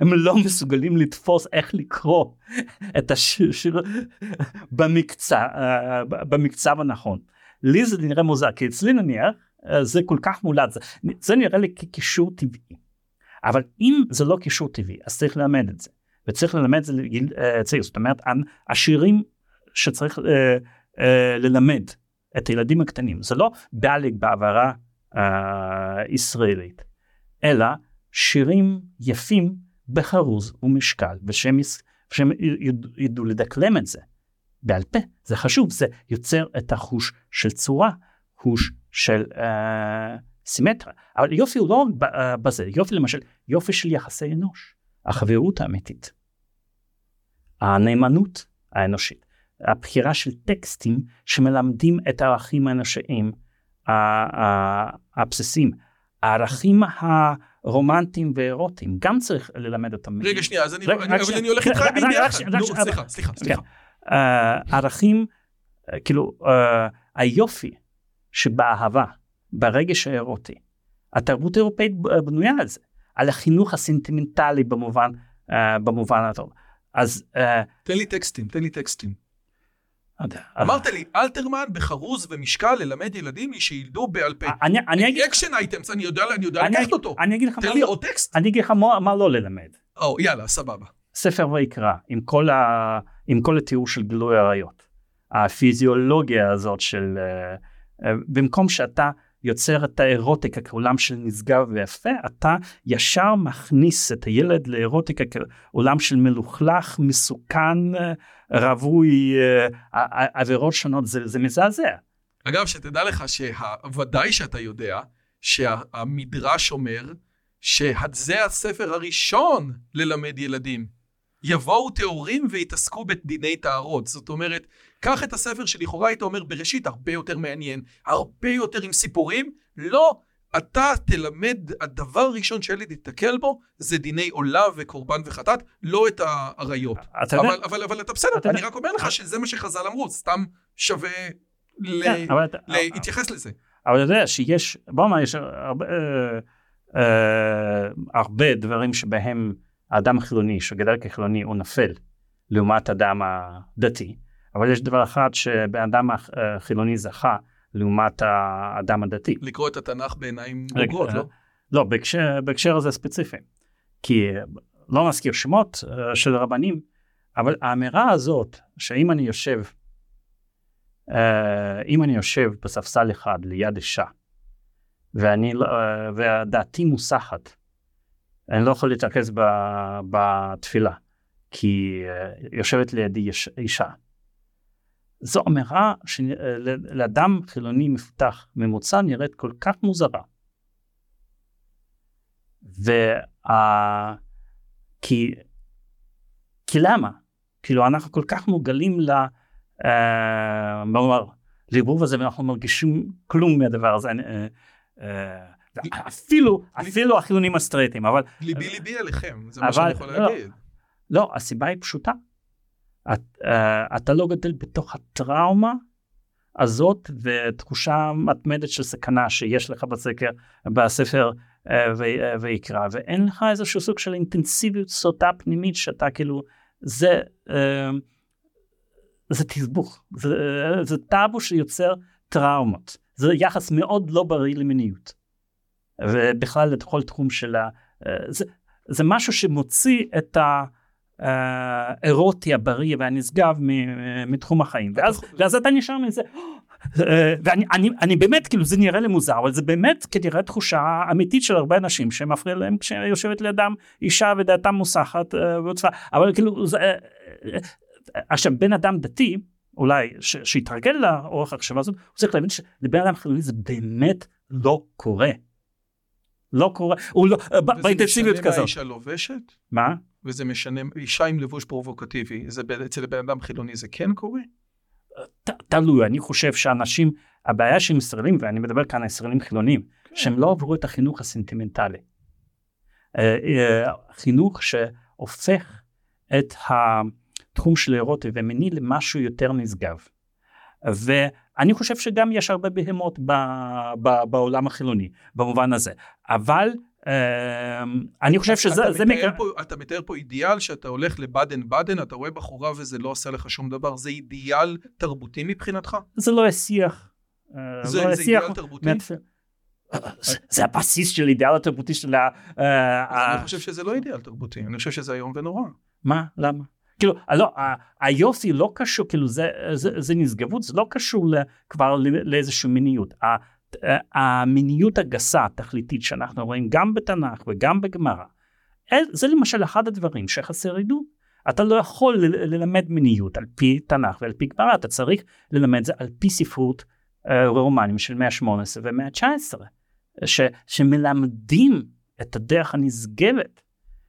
הם לא מסוגלים לתפוס איך לקרוא את השיר במקצב במקצב הנכון. לי זה נראה מוזר כי אצלי נניח זה כל כך מולד זה, זה נראה לי כקישור טבעי. אבל אם זה לא קישור טבעי אז צריך ללמד את זה וצריך ללמד את זה לגיל uh, צעיר זאת אומרת השירים שצריך ללמד את הילדים הקטנים זה לא באליק בעברה הישראלית, אלא שירים יפים בחרוז ומשקל, ושהם, ושהם ידעו לדקלם את זה בעל פה, זה חשוב, זה יוצר את החוש של צורה, חוש של אה, סימטריה. אבל יופי הוא לא רק אה, בזה, יופי למשל, יופי של יחסי אנוש, החברות האמיתית, הנאמנות האנושית, הבחירה של טקסטים שמלמדים את הערכים האנושיים הבסיסיים. הערכים הרומנטיים ואירוטיים גם צריך ללמד אותם. רגע שנייה אז אני, אני הולך איתך ביחד. נו סליחה סליחה סליחה. ערכים כאילו היופי שבאהבה ברגש האירוטי. התרבות האירופאית בנויה על זה על החינוך הסנטימנטלי במובן במובן הטוב. אז תן לי טקסטים תן לי טקסטים. אמרת לי, אלתרמן בחרוז ומשקל ללמד ילדים שילמדו בעל פה. אני אגיד... action items, אני יודע לקחת אותו. אני אגיד לך תן לי עוד טקסט. אני אגיד לך מה לא ללמד. או, יאללה, סבבה. ספר ויקרא, עם כל התיאור של גילוי עריות. הפיזיולוגיה הזאת של... אה, אה, במקום שאתה יוצר את האירוטיקה כעולם של נשגב ויפה, אתה ישר מכניס את הילד לאירוטיקה כעולם של מלוכלך, מסוכן, רווי אה, עבירות שונות, זה, זה מזעזע. אגב, שתדע לך שוודאי שאתה יודע שהמדרש אומר שזה הספר הראשון ללמד ילדים. יבואו טהורים ויתעסקו בדיני טהרות. זאת אומרת, קח את הספר שלכאורה היית אומר בראשית, הרבה יותר מעניין, הרבה יותר עם סיפורים. לא, אתה תלמד, הדבר הראשון שילד יתקל בו זה דיני עולה וקורבן וחטאת, לא את האריות. אבל, אבל, אבל, אבל אתה בסדר, אתה אני רק אומר לך שזה מה שחז"ל אמרו, סתם שווה ל... כן, להתייחס לזה. אבל אתה יודע שיש, בוא נאמר, יש הרבה, אה, אה, הרבה דברים שבהם האדם החילוני שגדל כחילוני הוא נפל לעומת האדם הדתי, אבל יש דבר אחד שבן אדם החילוני זכה לעומת האדם הדתי. לקרוא את התנ"ך בעיניים בוגרות, לא? לא, בהקשר, בהקשר הזה ספציפי. כי לא נזכיר שמות uh, של רבנים, אבל האמירה הזאת, שאם אני יושב, uh, אם אני יושב בספסל אחד ליד אישה, ואני, uh, ודעתי מוסחת, אני לא יכול להתרכז בתפילה, כי uh, יושבת לידי אישה. זו אמירה שלאדם חילוני מפותח ממוצע נראית כל כך מוזרה. וה... כי... כי למה? כאילו אנחנו כל כך מוגלים ל... אה, לערבוב הזה ואנחנו מרגישים כלום מהדבר הזה. אה, אה, אפילו, אפילו החילונים הסטרייטים, אבל... ליבי ליבי עליכם, זה מה שאני יכול לא, להגיד. לא, הסיבה היא פשוטה. את, uh, אתה לא גדל בתוך הטראומה הזאת ותחושה מתמדת של סכנה שיש לך בסקר, בספר uh, ויקרא. ואין לך איזשהו סוג של אינטנסיביות סוטה פנימית שאתה כאילו זה uh, זה תסבוך זה, uh, זה טאבו שיוצר טראומות. זה יחס מאוד לא בריא למיניות. ובכלל לכל תחום של ה... Uh, זה, זה משהו שמוציא את ה... האירוטי הבריא והנשגב מתחום החיים ואז, ואז אתה נשאר מזה ואני אני, אני באמת כאילו זה נראה לי מוזר אבל זה באמת כנראה תחושה אמיתית של הרבה אנשים שמפריע להם כשיושבת לידם אישה ודעתם מוסחת ועוצבה אבל כאילו זה, עכשיו בן אדם דתי אולי שיתרגל לאורך החשבה הזאת הוא צריך להבין שלבן אדם חילוני זה באמת לא קורה. לא קורה, הוא לא, באינטנסיביות כזאת. וזה משנה מה האישה לובשת? מה? וזה משנה, אישה עם לבוש פרובוקטיבי, זה אצל בן אדם חילוני זה כן קורה? ת, תלוי, אני חושב שאנשים, הבעיה של ישראלים, ואני מדבר כאן על ישראלים חילונים, כן. שהם לא עברו את החינוך הסנטימנטלי. אה, אה, חינוך שהופך את התחום של אירוטי ומיני למשהו יותר נשגב. ואני חושב שגם יש הרבה בהמות ב, ב, בעולם החילוני במובן הזה, אבל אני חושב שזה אתה מתאר, מקרה... פה, אתה מתאר פה אידיאל שאתה הולך לבאדן באדן, אתה רואה בחורה וזה לא עושה לך שום דבר, זה אידיאל תרבותי מבחינתך? זה לא השיח. אה, זה, לא זה אידיאל תרבותי? זה הבסיס של אידיאל התרבותי של ה... אה, אני חושב שזה לא אידיאל תרבותי, אני חושב שזה איום ונורא. מה? למה? כאילו, לא, היופי לא קשור, כאילו זה, זה, זה נשגבות, זה לא קשור כבר לאיזושהי מיניות. המיניות הגסה התכליתית שאנחנו רואים גם בתנ"ך וגם בגמרא, זה למשל אחד הדברים שחסר עדות. אתה לא יכול ללמד מיניות על פי תנ"ך ועל פי גמרא, אתה צריך ללמד זה על פי ספרות אה, רומנים של מאה ה-18 ומאה ה-19, שמלמדים את הדרך הנשגבת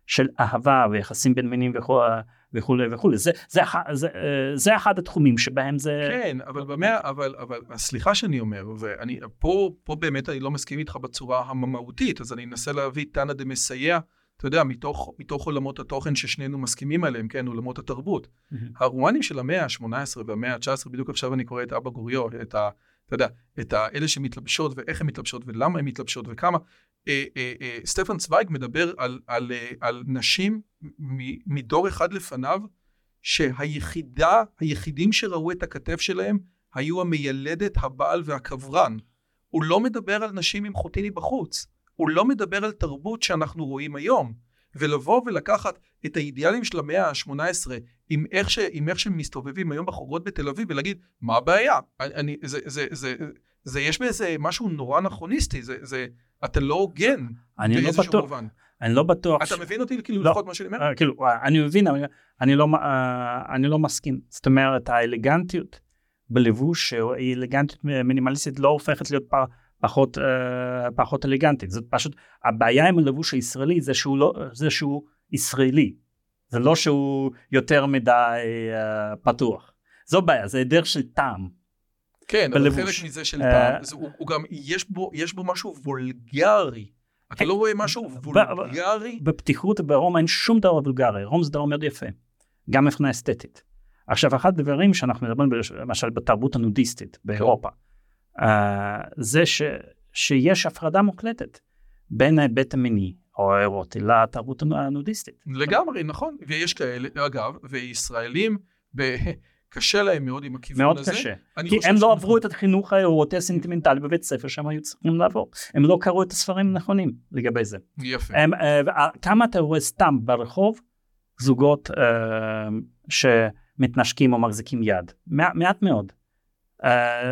של אהבה ויחסים בין מינים וכל וכולי וכולי זה זה זה זה אחד התחומים שבהם זה כן אבל במאה אבל אבל סליחה שאני אומר ואני פה פה באמת אני לא מסכים איתך בצורה המהותית אז אני אנסה להביא תנא דמסייע אתה יודע מתוך מתוך עולמות התוכן ששנינו מסכימים עליהם כן עולמות התרבות mm-hmm. הרומנים של המאה ה-18 והמאה ה-19 בדיוק עכשיו אני קורא את אבא גוריו את ה... אתה יודע, את האלה שמתלבשות ואיך הן מתלבשות ולמה הן מתלבשות וכמה. אה, אה, אה, סטפן צוויג מדבר על, על, על נשים מדור אחד לפניו, שהיחידה, היחידים שראו את הכתף שלהם היו המיילדת, הבעל והקברן. הוא לא מדבר על נשים עם חוטיני בחוץ. הוא לא מדבר על תרבות שאנחנו רואים היום. ולבוא ולקחת את האידיאלים של המאה ה-18 עם איך, ש, עם איך שהם מסתובבים היום בחורות בתל אביב ולהגיד מה הבעיה? אני, זה, זה, זה, זה, זה יש בזה משהו נורא נכוניסטי, זה, זה, אתה לא הוגן באיזשהו לא מובן. אני לא בטוח. אתה ש... מבין אותי כאילו לא, לפחות מה שאני אומר? אה, כאילו, אני מבין, אבל אני לא, אה, אני לא מסכים. זאת אומרת, האלגנטיות בלבוש, היא אלגנטיות מינימליסטית, לא הופכת להיות פר... פחות, uh, פחות אלגנטית. זאת פשוט, הבעיה עם הלבוש הישראלי זה שהוא, לא, זה שהוא ישראלי. זה לא שהוא יותר מדי uh, פתוח. זו בעיה, זה היעדר של טעם. כן, בלבוש. אבל חלק מזה של uh, טעם, זה, הוא, הוא גם, יש בו, יש בו משהו וולגרי. אתה לא רואה משהו וולגרי? בפתיחות ברומא אין שום דבר וולגרי, רומא זה דבר מאוד יפה, גם מבחינה אסתטית. עכשיו, אחד הדברים שאנחנו מדברים למשל בתרבות הנודיסטית באירופה, uh, זה ש, שיש הפרדה מוחלטת בין ההיבט המיני או האירוטי לתרבות הנודיסטית. לגמרי, נכון, ויש כאלה, אגב, וישראלים, ב... קשה להם מאוד עם הכיוון מאוד הזה. מאוד קשה, כי הם לא עברו את החינוך האירוטי הסנטימנטלי בבית ספר שהם היו צריכים לעבור. הם לא קראו את הספרים הנכונים לגבי זה. יפה. הם, uh, כמה אתה רואה סתם ברחוב זוגות uh, שמתנשקים או מחזיקים יד? מעט מאוד. Uh,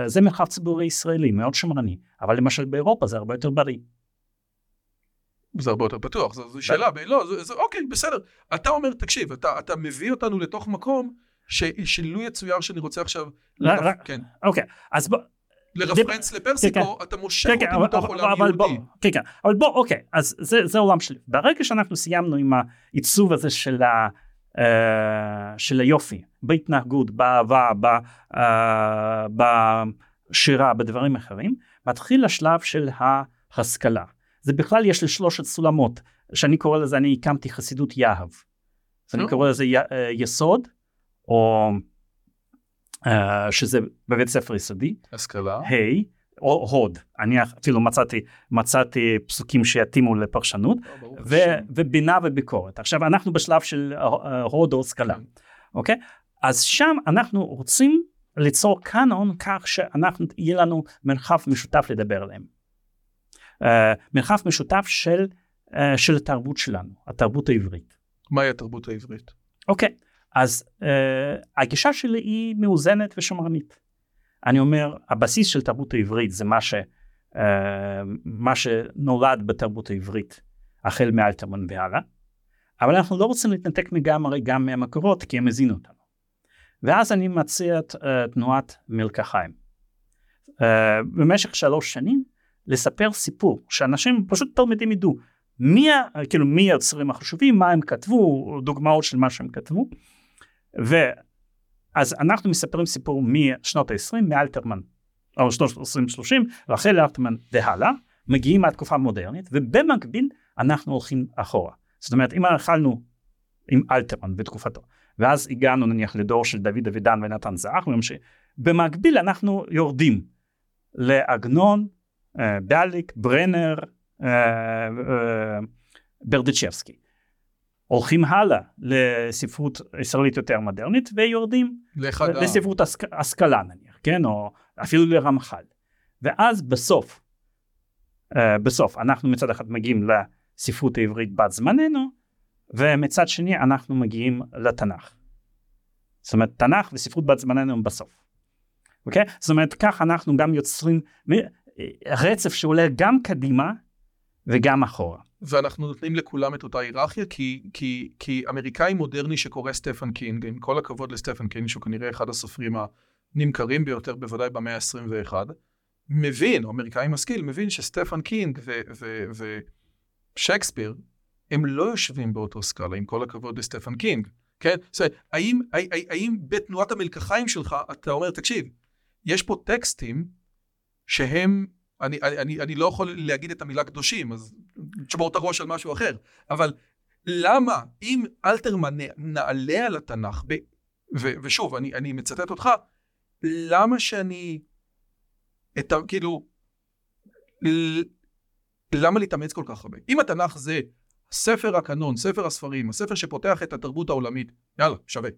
זה מרחב ציבורי ישראלי מאוד שמרני, אבל למשל באירופה זה הרבה יותר בריא. זה הרבה יותר פתוח, זו, זו שאלה, ב... לא, זה, זה, אוקיי, בסדר. אתה אומר, תקשיב, אתה, אתה מביא אותנו לתוך מקום ש, שלו יצויר שאני רוצה עכשיו... לא, לרפ... כן. אוקיי, אז בוא... לרפרנס לפרסיקו, כן, כן. אתה מושך כן, אותי מתוך עולם יהודי. בוא, כן, כן, אבל בוא, אוקיי, אז זה, זה עולם שלי. ברגע שאנחנו סיימנו עם העיצוב הזה של, ה, של היופי, בהתנהגות, באהבה, uh, בשירה, בדברים אחרים, מתחיל השלב של ההשכלה. זה בכלל יש לי שלושת סולמות, שאני קורא לזה, אני הקמתי חסידות יהב. אז אני קורא לזה י, uh, יסוד, או אה, שזה בבית ספר יסודי, השכלה. ה' או הוד, אני אפילו מצאתי, מצאתי פסוקים שיתאימו לפרשנות, ברוך ו. ובינה וביקורת. עכשיו אנחנו בשלב של הוד או השכלה, כן. אוקיי? אז שם אנחנו רוצים ליצור קאנון כך שאנחנו, יהיה לנו מרחב משותף לדבר עליהם. Uh, מרחב משותף של, uh, של התרבות שלנו, התרבות העברית. מהי התרבות העברית? אוקיי, אז uh, הגישה שלי היא מאוזנת ושמרנית. אני אומר, הבסיס של תרבות העברית זה מה, ש, uh, מה שנולד בתרבות העברית החל מאלתרמן והלאה, אבל אנחנו לא רוצים להתנתק לגמרי גם מהמקורות כי הם הזינו אותנו. ואז אני מציע את uh, תנועת מלקחיים. Uh, במשך שלוש שנים לספר סיפור שאנשים פשוט תלמידים ידעו מי, כאילו מי היוצרים החשובים, מה הם כתבו, דוגמאות של מה שהם כתבו. ואז אנחנו מספרים סיפור משנות ה-20, מאלתרמן, או שנות ה-20-30, רחל אלתרמן והלאה, מגיעים מהתקופה המודרנית, ובמקביל אנחנו הולכים אחורה. זאת אומרת, אם התחלנו עם אלתרמן בתקופתו, ואז הגענו נניח לדור של דוד אבידן ונתן זך, במקביל אנחנו יורדים לעגנון, אה, ביאליק, ברנר, אה, אה, ברדיצ'בסקי. הולכים הלאה לספרות ישראלית יותר מודרנית ויורדים. לספרות השכ- השכלה נניח, כן, או אפילו לרמח"ל. ואז בסוף, uh, בסוף אנחנו מצד אחד מגיעים לספרות העברית בת זמננו, ומצד שני אנחנו מגיעים לתנ"ך. זאת אומרת, תנ"ך וספרות בת זמננו הם בסוף. אוקיי? זאת אומרת, כך אנחנו גם יוצרים רצף שעולה גם קדימה וגם אחורה. ואנחנו נותנים לכולם את אותה היררכיה, כי, כי, כי אמריקאי מודרני שקורא סטפן קינג, עם כל הכבוד לסטפן קינג, שהוא כנראה אחד הסופרים הנמכרים ביותר, בוודאי במאה ה-21, מבין, או אמריקאי משכיל, מבין שסטפן קינג ושייקספיר, הם לא יושבים באותו סקאלה, עם כל הכבוד לסטפן קינג. כן? זאת אומרת, האם, האם, האם בתנועת המלקחיים שלך אתה אומר, תקשיב, יש פה טקסטים שהם, אני, אני, אני לא יכול להגיד את המילה קדושים, אז תשבור את הראש על משהו אחר, אבל למה אם אלתרמן נעלה על התנ"ך, ב, ו, ושוב, אני, אני מצטט אותך, למה שאני, את. כאילו, למה להתאמץ כל כך הרבה? אם התנ"ך זה ספר הקנון, ספר הספרים, הספר שפותח את התרבות העולמית, יאללה, שווה.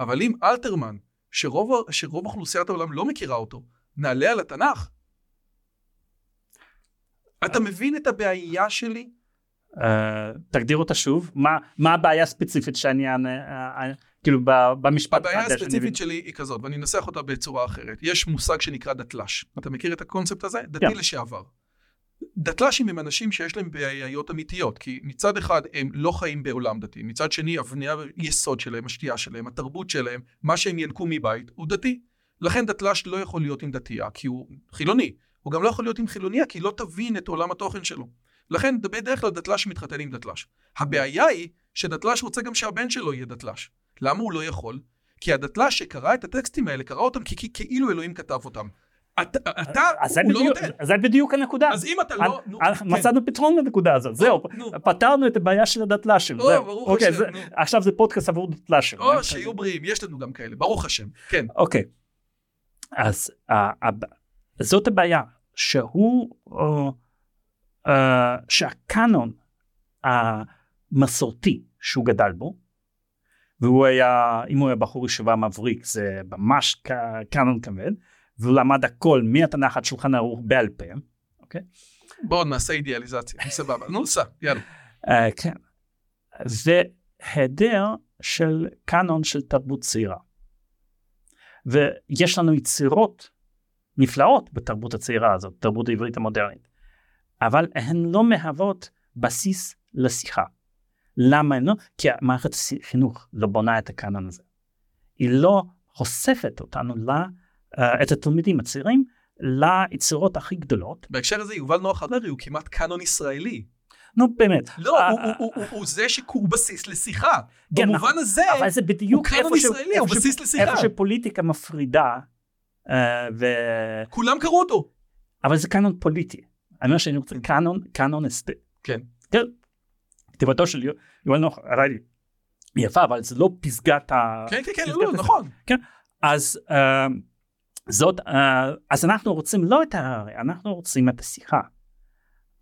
אבל אם אלתרמן, שרוב, שרוב אוכלוסיית העולם לא מכירה אותו, נעלה על התנ"ך, אתה מבין את הבעיה שלי? Uh, תגדיר אותה שוב, מה, מה הבעיה הספציפית שאני אענה, uh, uh, כאילו במשפט הבעיה. הספציפית שלי היא כזאת, ואני אנסח אותה בצורה אחרת. יש מושג שנקרא דתל"ש. אתה מכיר את הקונספט הזה? דתי כן. לשעבר. דתל"שים הם אנשים שיש להם בעיות אמיתיות, כי מצד אחד הם לא חיים בעולם דתי, מצד שני אבני היסוד שלהם, השתייה שלהם, התרבות שלהם, מה שהם ינקו מבית, הוא דתי. לכן דתל"ש לא יכול להיות עם דתייה, כי הוא חילוני. הוא גם לא יכול להיות עם חילוניה, כי לא תבין את עולם התוכן שלו. לכן בדרך כלל דתל"ש מתחתן עם דתל"ש. הבעיה היא שדתל"ש רוצה גם שהבן שלו יהיה דתל"ש. למה הוא לא יכול? כי הדתל"ש שקרא את הטקסטים האלה, קרא אותם כי, כי, כאילו אלוהים כתב אותם. אתה, אתה הוא לא בדיוק- נותן. אז זה בדיוק הנקודה. אז אם אתה לא... אה, כן. מצאנו פתרון לנקודה הזאת, זהו, נו. פתרנו את הבעיה של הדתל"שים. ברוך אוקיי, השם. עכשיו זה פודקאסט עבור דתל"שים. או, שיהיו בריאים, יש לנו גם כאלה, ברוך השם. כן. אוקיי, אז זאת הבעיה, שהוא, אה, אה, שהקאנון המסורתי שהוא גדל בו, והוא היה, אם הוא היה בחור ישיבה מבריק זה ממש ק- קאנון כבד, והוא למד הכל מהתנ"ך עד שולחן ערוך בעל פה, אוקיי? בואו נעשה אידיאליזציה, סבבה. נו, סע, יאללה. Uh, כן. והיעדר של קאנון של תרבות צעירה. ויש לנו יצירות נפלאות בתרבות הצעירה הזאת, תרבות העברית המודרנית, אבל הן לא מהוות בסיס לשיחה. למה הן לא? כי המערכת החינוך לא בונה את הקאנון הזה. היא לא חושפת אותנו, לה, uh, את התלמידים הצעירים, ליצירות הכי גדולות. בהקשר הזה, יובל נוח הררי הוא כמעט קאנון ישראלי. נו באמת. לא, אה, הוא- אה, הוא- הוא- הוא זה שהוא בסיס לשיחה. כן, במובן נכון. הזה, אבל זה בדיוק הוא קאנון ישראלי, הוא בסיס לשיחה. איפה שפוליטיקה מפרידה, אה, ו... כולם קראו אותו. אבל זה קאנון פוליטי. אני אומר שאני רוצה קאנון, קאנון אסתטי. כן. כן. כתיבתו של יו- יואל נוח הררי יפה, אבל זה לא פסגת ה... כן, כן, כן, לא. נכון. אז אה, זאת, אה, אז אנחנו רוצים לא את ההררי, אנחנו רוצים את השיחה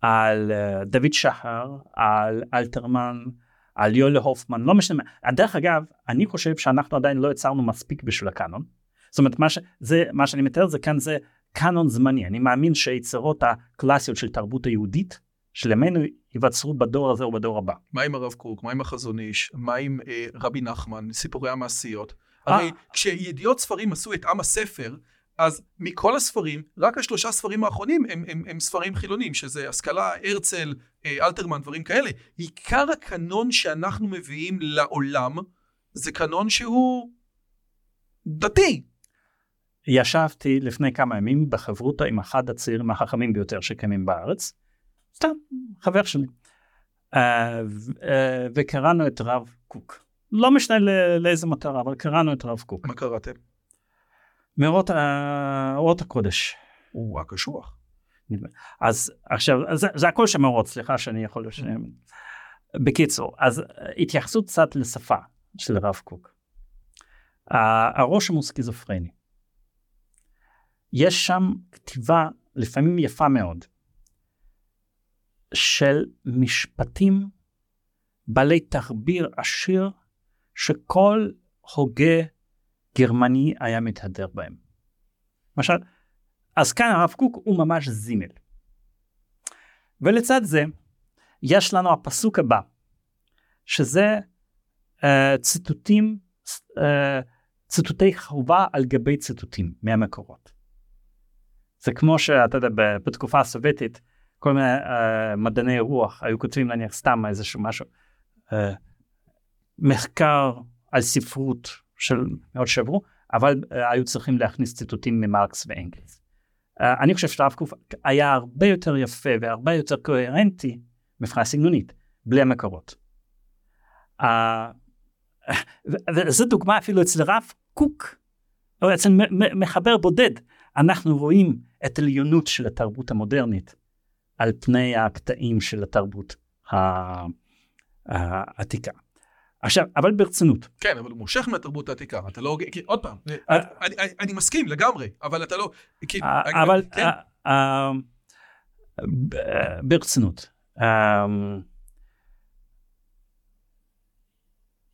על אה, דוד שחר, על אלתרמן, על יואל הופמן, לא משנה. מה. דרך אגב, אני חושב שאנחנו עדיין לא יצרנו מספיק בשביל הקאנון. זאת אומרת, מה, ש, זה, מה שאני מתאר זה כאן זה קאנון זמני. אני מאמין שהיצירות הקלאסיות של תרבות היהודית, של ימינו, ייווצרו בדור הזה או בדור הבא. מה עם הרב קוק? מה עם החזון איש? מה עם אה, רבי נחמן? סיפורי המעשיות? אה. הרי כשידיעות ספרים עשו את עם הספר, אז מכל הספרים, רק השלושה ספרים האחרונים הם, הם, הם ספרים חילונים, שזה השכלה, הרצל, אה, אלתרמן, דברים כאלה. עיקר הקנון שאנחנו מביאים לעולם, זה קנון שהוא דתי. ישבתי לפני כמה ימים בחברותא עם אחד הצעירים החכמים ביותר שקיימים בארץ, סתם חבר שלי, ו- אה, וקראנו את רב קוק. לא משנה לאיזה מטרה, אבל קראנו את רב קוק. מה קראתם? מאורות אורות הקודש. הוא רק קשוח. אז עכשיו, זה, זה הכל שם מאורות, סליחה שאני יכול... לש... בקיצור, אז התייחסות קצת לשפה של רב קוק. הרושם הוא סכיזופרני. יש שם כתיבה לפעמים יפה מאוד של משפטים בעלי תחביר עשיר שכל הוגה גרמני היה מתהדר בהם. למשל, אז כאן הרב קוק הוא ממש זימל. ולצד זה יש לנו הפסוק הבא, שזה uh, ציטוטים, uh, ציטוטי חובה על גבי ציטוטים מהמקורות. זה כמו שאתה יודע, בתקופה הסובייטית, כל מיני uh, מדעני רוח היו כותבים נניח סתם איזשהו משהו, uh, מחקר על ספרות של מאוד שברו, אבל uh, היו צריכים להכניס ציטוטים ממרקס ואנגלס. Uh, אני חושב שהרב קוק היה הרבה יותר יפה והרבה יותר קוהרנטי מבחינה סגנונית, בלי המקורות. Uh, וזו דוגמה אפילו אצל רב קוק, או אצל מחבר בודד, אנחנו רואים את עליונות של התרבות המודרנית על פני הקטעים של התרבות העתיקה. עכשיו, אבל ברצינות, כן, אבל הוא מושך מהתרבות העתיקה, אתה לא... כי, עוד פעם, אה. אני, אני, אני מסכים לגמרי, אבל אתה לא... כי, אה, אבל כן, אה, אה, ב- ברצינות,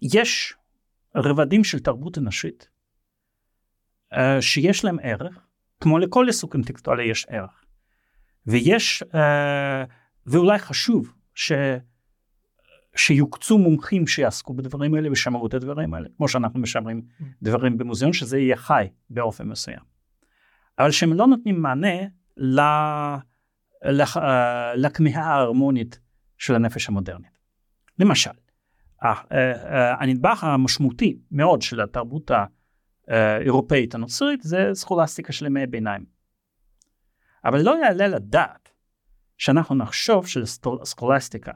יש רבדים של תרבות אנושית שיש להם ערך, כמו לכל עיסוק אינטלקטואלי יש ערך, ויש, אה, ואולי חשוב ש... שיוקצו מומחים שיעסקו בדברים האלה ושמרו את הדברים האלה, כמו שאנחנו משמרים דברים במוזיאון, שזה יהיה חי באופן מסוים. אבל שהם לא נותנים מענה ל... לח... אה, לכמיהה ההרמונית של הנפש המודרנית. למשל, ה- אה, אה, הנדבך המשמעותי מאוד של התרבות האירופאית הנוצרית זה סכולסטיקה של ימי הביניים. אבל לא יעלה לדעת שאנחנו נחשוב שלסכולסטיקה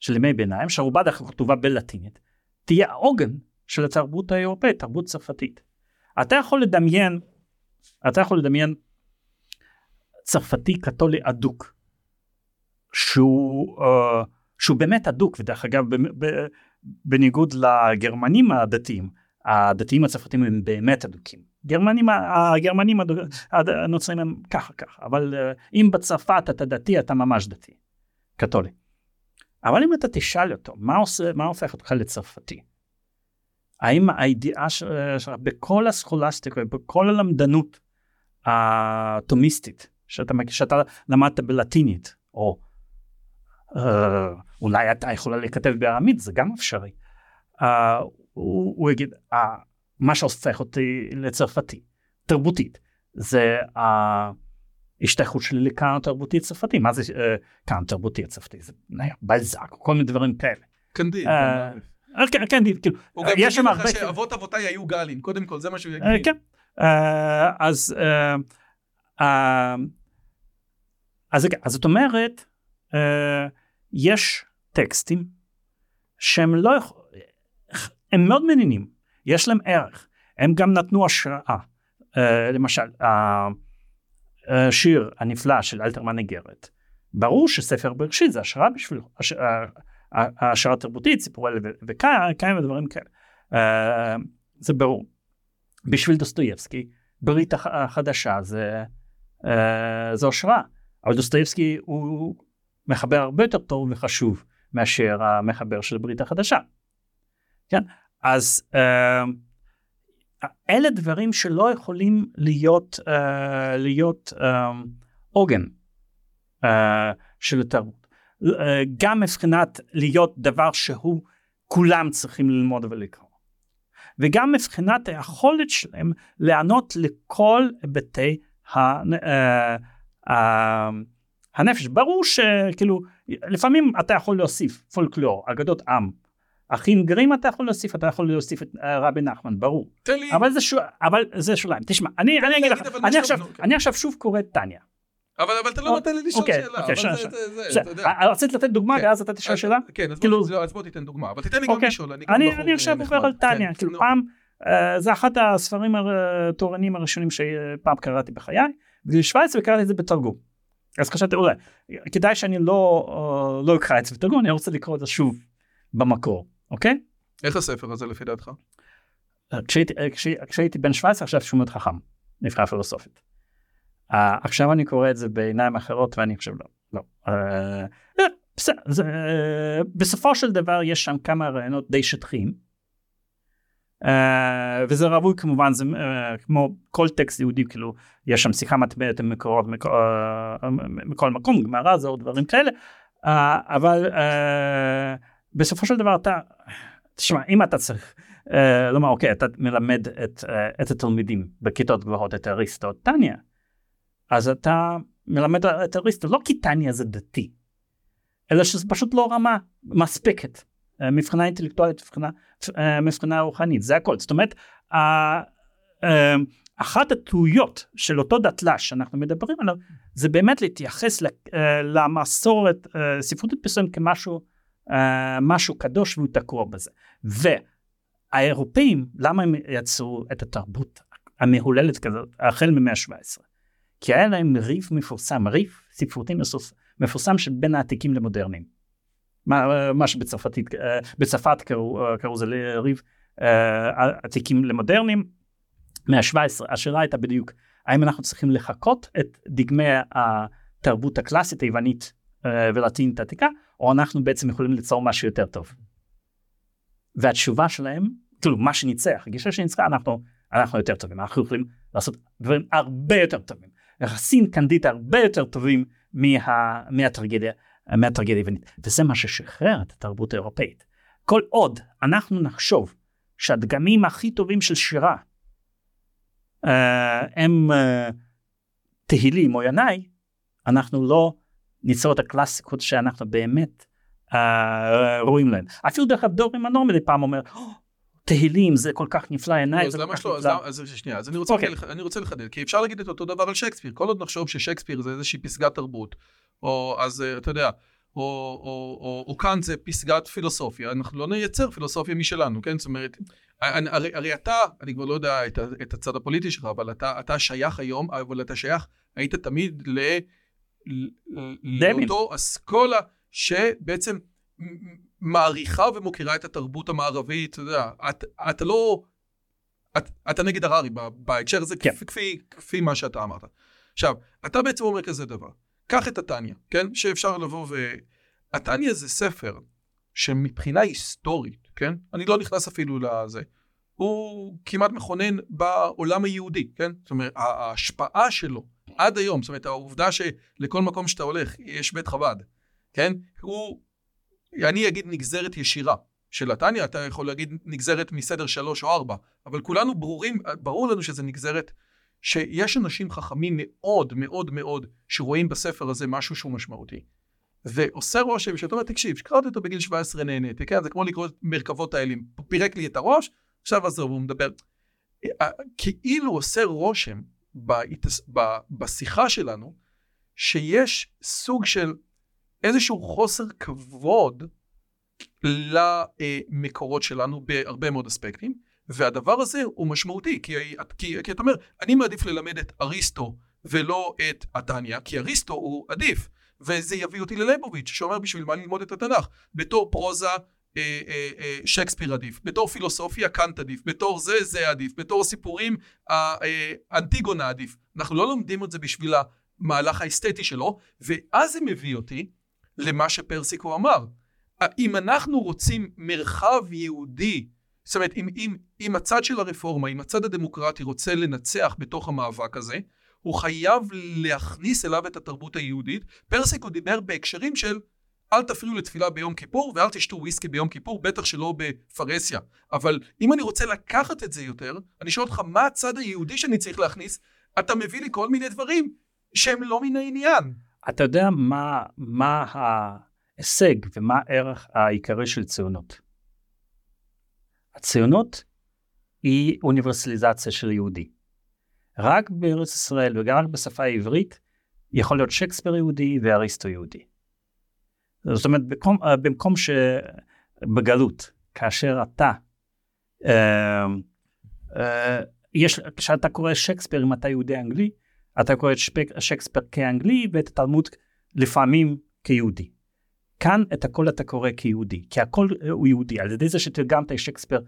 של ימי ביניים, שהרובה דרך כתובה בלטינית, תהיה העוגן של התרבות האירופאית, תרבות צרפתית. אתה יכול לדמיין, אתה יכול לדמיין צרפתי קתולי אדוק, שהוא, uh, שהוא באמת אדוק, ודרך אגב, בניגוד לגרמנים הדתיים, הדתיים הצרפתים הם באמת אדוקים. גרמנים, הגרמנים הנוצרים הם ככה ככה, אבל uh, אם בצרפת אתה דתי, אתה ממש דתי, קתולי. אבל אם אתה תשאל אותו, מה, עושה, מה הופך אותך לצרפתי? האם הידיעה ש- שלך בכל הסכולסטיקה, בכל הלמדנות התומיסטית, שאתה, שאתה למדת בלטינית, או אה, אולי אתה יכולה להיכתב בארמית, זה גם אפשרי. אה, הוא, הוא יגיד, אה, מה שהופך אותי לצרפתי, תרבותית, זה ההשתייכות שלי לקאנון תרבותי צרפתי. מה זה אה, קאנון תרבותי צרפתי? זה נהיה בלזק, כל מיני דברים כאלה. אה, אה, כן, כן, כאילו, הוא גם יש יגיד שם לך הרבה... שאבות אבותיי היו גלים, קודם כל, זה מה שהוא אה, יגיד. כן. אה, אז אה, אה, אז רגע, אז זאת אומרת, אה, יש טקסטים שהם לא יכול... הם מאוד מעניינים, יש להם ערך, הם גם נתנו השראה. אה, למשל, השיר הנפלא של אלתרמן איגרת, ברור שספר בראשית זה השראה בשבילו, אה, העשרה תרבותית, סיפורי וכאלה ודברים כאלה. זה ברור. בשביל דוסטויבסקי, ברית החדשה זה, זו השראה. אבל דוסטויבסקי הוא מחבר הרבה יותר טוב וחשוב מאשר המחבר של ברית החדשה. כן? אז uh, אלה דברים שלא יכולים להיות, uh, להיות עוגן uh, של התרבות. גם מבחינת להיות דבר שהוא כולם צריכים ללמוד ולקרוא. וגם מבחינת היכולת שלהם לענות לכל היבטי הנפש. ברור שכאילו לפעמים אתה יכול להוסיף פולקלור, אגדות עם. אחים גרים אתה יכול להוסיף, אתה יכול להוסיף את רבי נחמן, ברור. תן לי. אבל זה, שו, אבל זה שוליים. תשמע, אני, אני אגיד לך, אני עכשיו, אני עכשיו שוב קורא את טניה. אבל, אבל אתה לא נותן לי לשאול אוקיי, שאלה, אוקיי, שאלה, שאלה. יודע. רציתי לתת דוגמה כן. ואז אתה תשאל שאלה? כן, אז בוא, כאילו- לא, אז בוא תיתן דוגמה, אבל תיתן לי גם אוקיי. לשאול, אני אני עכשיו. עובר על טניה, כן, כאילו. פעם, אה, זה אחד הספרים התורניים הראשונים שפעם קראתי בחיי, בגיל 17 וקראתי את זה בתרגום. אז חשבתי אולי, כדאי שאני לא, אה, לא אקרא את זה בתרגום, אני רוצה לקרוא את זה שוב במקור, אוקיי? איך הספר הזה לפי דעתך? כשהייתי, אה, כשהי- כשהייתי בן 17 חשבתי שהוא מאוד חכם, נבחר פילוסופית. Uh, עכשיו אני קורא את זה בעיניים אחרות ואני חושב לא, לא. Uh, זה, uh, בסופו של דבר יש שם כמה רעיונות די שטחיים. Uh, וזה ראוי כמובן זה uh, כמו כל טקסט יהודי כאילו יש שם שיחה מטבעת עם מקורות מכל, uh, מכל מקום גמרא זה עוד דברים כאלה uh, אבל uh, בסופו של דבר אתה תשמע אם אתה צריך uh, לומר אוקיי אתה מלמד את, uh, את התלמידים בכיתות גבוהות את אריסטו טניה אז אתה מלמד את אריסטו לא כי טניה זה דתי אלא שזה פשוט לא רמה מספקת אה, מבחינה אינטלקטואלית מבחינה, אה, מבחינה רוחנית זה הכל. זאת אומרת אה, אה, אחת הטעויות של אותו דתל"ש שאנחנו מדברים עליו זה באמת להתייחס אה, למסורת אה, ספרותית מסוימת כמשהו אה, משהו קדוש והוא תקוע בזה. והאירופאים למה הם יצרו את התרבות המהוללת כזאת החל ממאה ה-17 כי היה להם ריב מפורסם ריב ספרותי מפורס- מפורסם שבין העתיקים למודרניים. מה, מה שבצרפתית אה, בצרפת קראו, אה, קראו זה ריב אה, עתיקים למודרניים. מאה ה-17 השאלה הייתה בדיוק האם אנחנו צריכים לחקות את דגמי התרבות הקלאסית היוונית ולטינית עתיקה או אנחנו בעצם יכולים ליצור משהו יותר טוב. והתשובה שלהם כאילו מה שניצח הגישה שניצחה אנחנו אנחנו יותר טובים אנחנו יכולים לעשות דברים הרבה יותר טובים יחסים קנדית הרבה יותר טובים מה, מהטרגדיה מהטרגדיה היוונית וזה מה ששחרר את התרבות האירופאית. כל עוד אנחנו נחשוב שהדגמים הכי טובים של שירה uh, הם uh, תהילים או ינאי אנחנו לא ניצור את הקלאסיקות שאנחנו באמת uh, רואים להן. אפילו דרך אגב דורי מנור מדי פעם אומר "Oh, תהילים זה כל כך נפלא ינאי אז זה כל כך אז נפלא. אז שנייה, אז אני רוצה אוקיי. לח- אני רוצה לחדד, כי אפשר להגיד את אותו דבר על שייקספיר, כל עוד נחשוב ששייקספיר זה איזושהי פסגת תרבות, או אז אה, אתה יודע, או, או, או, או כאן זה פסגת פילוסופיה, אנחנו לא נייצר פילוסופיה משלנו, כן? זאת אומרת, אני- הרי, הרי אתה, אני כבר לא יודע את, את הצד הפוליטי שלך, אבל אתה, אתה שייך היום, אבל אתה שייך, היית תמיד ל... דמין. לאותו אסכולה שבעצם מעריכה ומוקירה את התרבות המערבית, אתה יודע, את, אתה לא... את, אתה נגד הררי בהקשר הזה, כן. כפי, כפי, כפי מה שאתה אמרת. עכשיו, אתה בעצם אומר כזה דבר, קח את התניא, כן? שאפשר לבוא ו... התניא זה ספר שמבחינה היסטורית, כן? אני לא נכנס אפילו לזה. הוא כמעט מכונן בעולם היהודי, כן? זאת אומרת, ההשפעה שלו עד היום, זאת אומרת, העובדה שלכל מקום שאתה הולך יש בית חב"ד, כן? הוא, אני אגיד נגזרת ישירה של התניא, אתה יכול להגיד נגזרת מסדר שלוש או ארבע, אבל כולנו ברורים, ברור לנו שזה נגזרת שיש אנשים חכמים מאוד מאוד מאוד שרואים בספר הזה משהו שהוא משמעותי. ועושה רושם שאתה אומר, תקשיב, שקראתי אותו בגיל 17 נהניתי, כן? זה כמו לקרוא את מרכבות האלים. פירק לי את הראש, עכשיו עזוב, הוא מדבר. אה, כאילו עושה רושם בהתעס... ב... בשיחה שלנו, שיש סוג של איזשהו חוסר כבוד למקורות שלנו בהרבה מאוד אספקטים, והדבר הזה הוא משמעותי, כי, כי, כי אתה אומר, אני מעדיף ללמד את אריסטו ולא את התניא, כי אריסטו הוא עדיף. וזה יביא אותי לליבוביץ', שאומר בשביל מה ללמוד את התנ"ך. בתור פרוזה, אה, אה, אה, שייקספיר עדיף, בתור פילוסופיה קאנט עדיף, בתור זה זה עדיף, בתור סיפורים אנטיגונה עדיף. אנחנו לא לומדים את זה בשביל המהלך האסתטי שלו, ואז זה מביא אותי למה שפרסיקו אמר. אם אנחנו רוצים מרחב יהודי, זאת אומרת, אם, אם, אם הצד של הרפורמה, אם הצד הדמוקרטי רוצה לנצח בתוך המאבק הזה, הוא חייב להכניס אליו את התרבות היהודית. פרסיקו דיבר בהקשרים של אל תפריעו לתפילה ביום כיפור ואל תשתו וויסקי ביום כיפור, בטח שלא בפרהסיה. אבל אם אני רוצה לקחת את זה יותר, אני שואל אותך מה הצד היהודי שאני צריך להכניס, אתה מביא לי כל מיני דברים שהם לא מן העניין. אתה יודע מה, מה ההישג ומה הערך העיקרי של ציונות. הציונות היא אוניברסליזציה של יהודי. רק בארץ ישראל וגם רק בשפה העברית יכול להיות שייקספיר יהודי ואריסטו יהודי. זאת אומרת, במקום, במקום שבגלות, כאשר אתה, אה, אה, יש, כשאתה קורא שייקספיר אם אתה יהודי אנגלי, אתה קורא את שייקספיר כאנגלי ואת התלמוד לפעמים כיהודי. כאן את הכל אתה קורא כיהודי, כי הכל הוא יהודי, על ידי זה שתרגמת את שייקספיר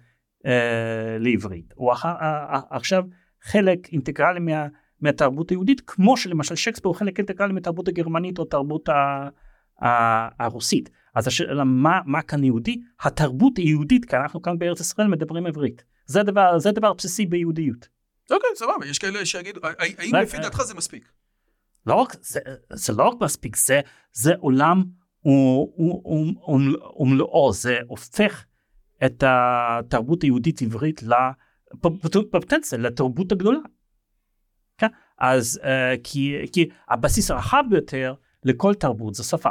אה, לעברית. הוא אח, אה, עכשיו חלק אינטגרלי מה, מהתרבות היהודית, כמו שלמשל שייקספיר הוא חלק אינטגרלי מהתרבות הגרמנית או תרבות ה, ה, הרוסית. אז השאלה מה, מה כאן יהודי? התרבות היא יהודית, כי אנחנו כאן בארץ ישראל מדברים עברית. זה דבר, זה דבר בסיסי ביהודיות. אוקיי, סבבה, יש כאלה שיגידו, האם לפי דעתך זה מספיק? לא רק, זה, זה לא רק מספיק, זה, זה עולם ומלואו, זה הופך את התרבות היהודית עברית בפוטנציה לתרבות הגדולה. כן? אז uh, כי, כי הבסיס הרחב ביותר לכל תרבות זה שפה.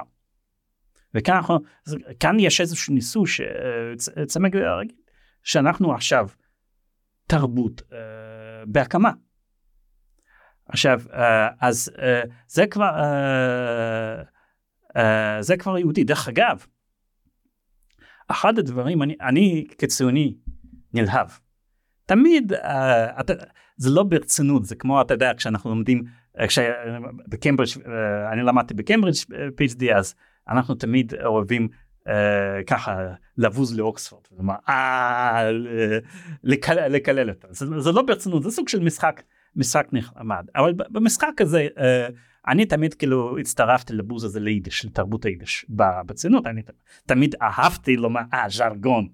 וכאן אנחנו, כאן יש איזשהו ניסוי שצמג רגיל, שאנחנו עכשיו תרבות uh, בהקמה. עכשיו, uh, אז uh, זה כבר, uh, uh, זה כבר יהודי. דרך אגב, אחד הדברים, אני, אני כציוני נלהב. תמיד, uh, אתה, זה לא ברצינות, זה כמו, אתה יודע, כשאנחנו לומדים, בקיימברידג', uh, אני למדתי בקיימברידג' PhD, אז אנחנו תמיד אוהבים uh, ככה לבוז לאוקספורד, אה, לקלל אותה. זה, זה לא ברצינות, זה סוג של משחק, משחק נחמד. אבל במשחק הזה, uh, אני תמיד כאילו הצטרפתי לבוז הזה ליידיש, לתרבות היידיש. בציונות אני תמיד אהבתי לומר, אה, ז'רגון,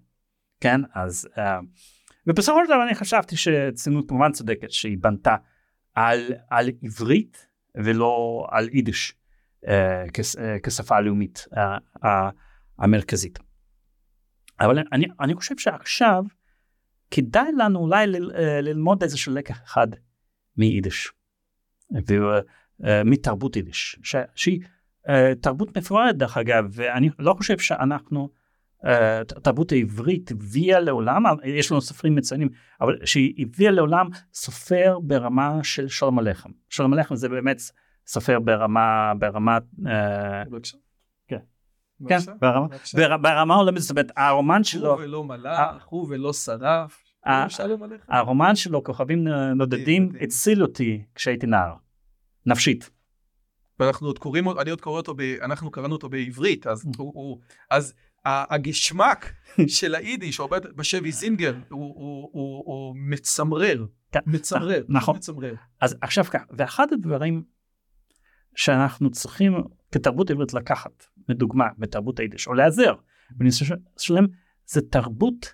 כן? אז, uh, ובסופו של דבר אני חשבתי שציונות כמובן צודקת, שהיא בנתה על, על עברית ולא על יידיש כשפה הלאומית uh, המרכזית. אבל אני, אני חושב שעכשיו כדאי לנו אולי ללמוד איזשהו לקח אחד מיידיש. אה, מתרבות יידיש, שהיא אה, תרבות מפוארת דרך אגב, ואני לא חושב שאנחנו, אה, התרבות העברית הביאה לעולם, יש לנו סופרים מצוינים, אבל שהיא הביאה לעולם סופר ברמה של שלום עליכם. שלום עליכם זה באמת סופר ברמה, ברמה, כן, כן, ברמה עולמית, זאת אומרת הרומן שלו, הוא ולא מלאך, הוא ולא שרף, הרומן שלו כוכבים נודדים הציל אותי כשהייתי נער. נפשית. ואנחנו עוד קוראים, אני עוד קורא אותו, ב, אנחנו קראנו אותו בעברית, אז, הוא, הוא, אז הגשמק של היידיש, או בשבי זינגר, הוא, מצמרר, כן, מצמרר, נכון. מצמרר. אז עכשיו כך, ואחד הדברים שאנחנו צריכים כתרבות עברית לקחת, לדוגמה, בתרבות היידיש, או להיעזר בניסיון שלהם, זה תרבות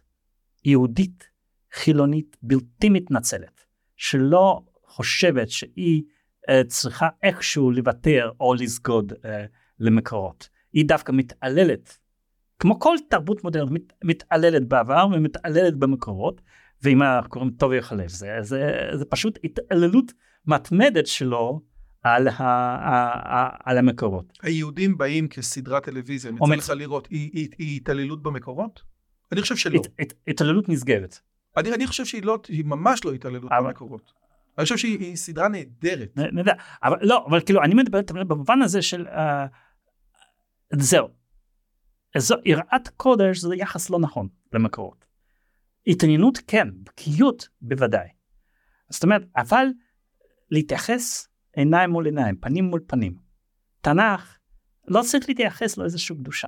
יהודית חילונית בלתי מתנצלת, שלא חושבת שהיא uh, צריכה איכשהו לוותר או לסגוד uh, למקורות. היא דווקא מתעללת, כמו כל תרבות מודרנית, מת, מתעללת בעבר ומתעללת במקורות, ואם אנחנו קוראים טוב יחלף, זה, זה, זה פשוט התעללות מתמדת שלו על, ה, ה, ה, על המקורות. היהודים באים כסדרת טלוויזיה, אני צריך לך לראות, היא, היא, היא התעללות במקורות? אני חושב שלא. הת, הת, התעללות נשגבת. אני, אני חושב שהיא לא, היא ממש לא התעללות אבל... במקורות. אני חושב שהיא סדרה נהדרת. נהדר, אבל לא, אבל כאילו אני מדבר במובן הזה של uh, זהו. זו יראת קודש זה יחס לא נכון למקורות. התעניינות כן, בקיאות בוודאי. זאת אומרת, אבל להתייחס עיניים מול עיניים, פנים מול פנים. תנ"ך לא צריך להתייחס לו איזושהי קדושה.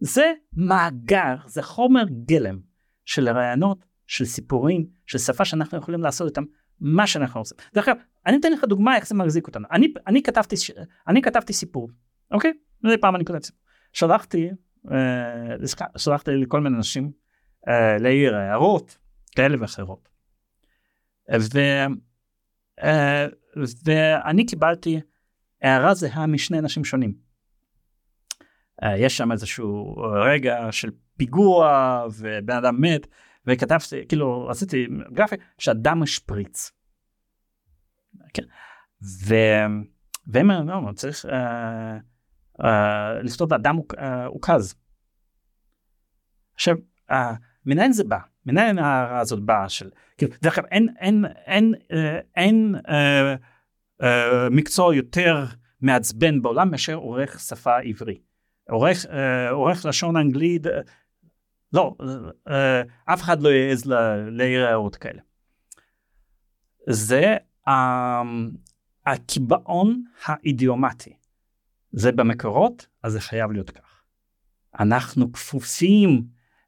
זה מאגר, זה חומר גלם של רעיונות, של סיפורים, של שפה שאנחנו יכולים לעשות איתם מה שאנחנו רוצים. דרך אגב, אני אתן לך דוגמה איך זה מחזיק אותנו. אני, אני, כתבתי, אני כתבתי סיפור, אוקיי? מדי פעם אני כותב סיפור. שלחתי, אה, שלחתי לכל מיני אנשים אה, להעיר הערות כאלה ואחרות. ו, אה, ואני קיבלתי הערה זהה משני אנשים שונים. אה, יש שם איזשהו רגע של פיגוע ובן אדם מת וכתבתי כאילו עשיתי גרפי שאדם משפריץ. כן. והם אמרו לא, צריך uh, uh, לכתוב אדם אוכז. עכשיו מנין זה בא? מנין ההערה הזאת באה של כאילו דרך אגב אין אין אין אין, אין uh, uh, מקצוע יותר מעצבן בעולם מאשר עורך שפה עברי. עורך, אה, עורך לשון אנגלית, אה, לא, אה, אף אחד לא יעז להעיר הערות כאלה. זה הקיבעון האידיומטי. זה במקורות, אז זה חייב להיות כך. אנחנו כפופים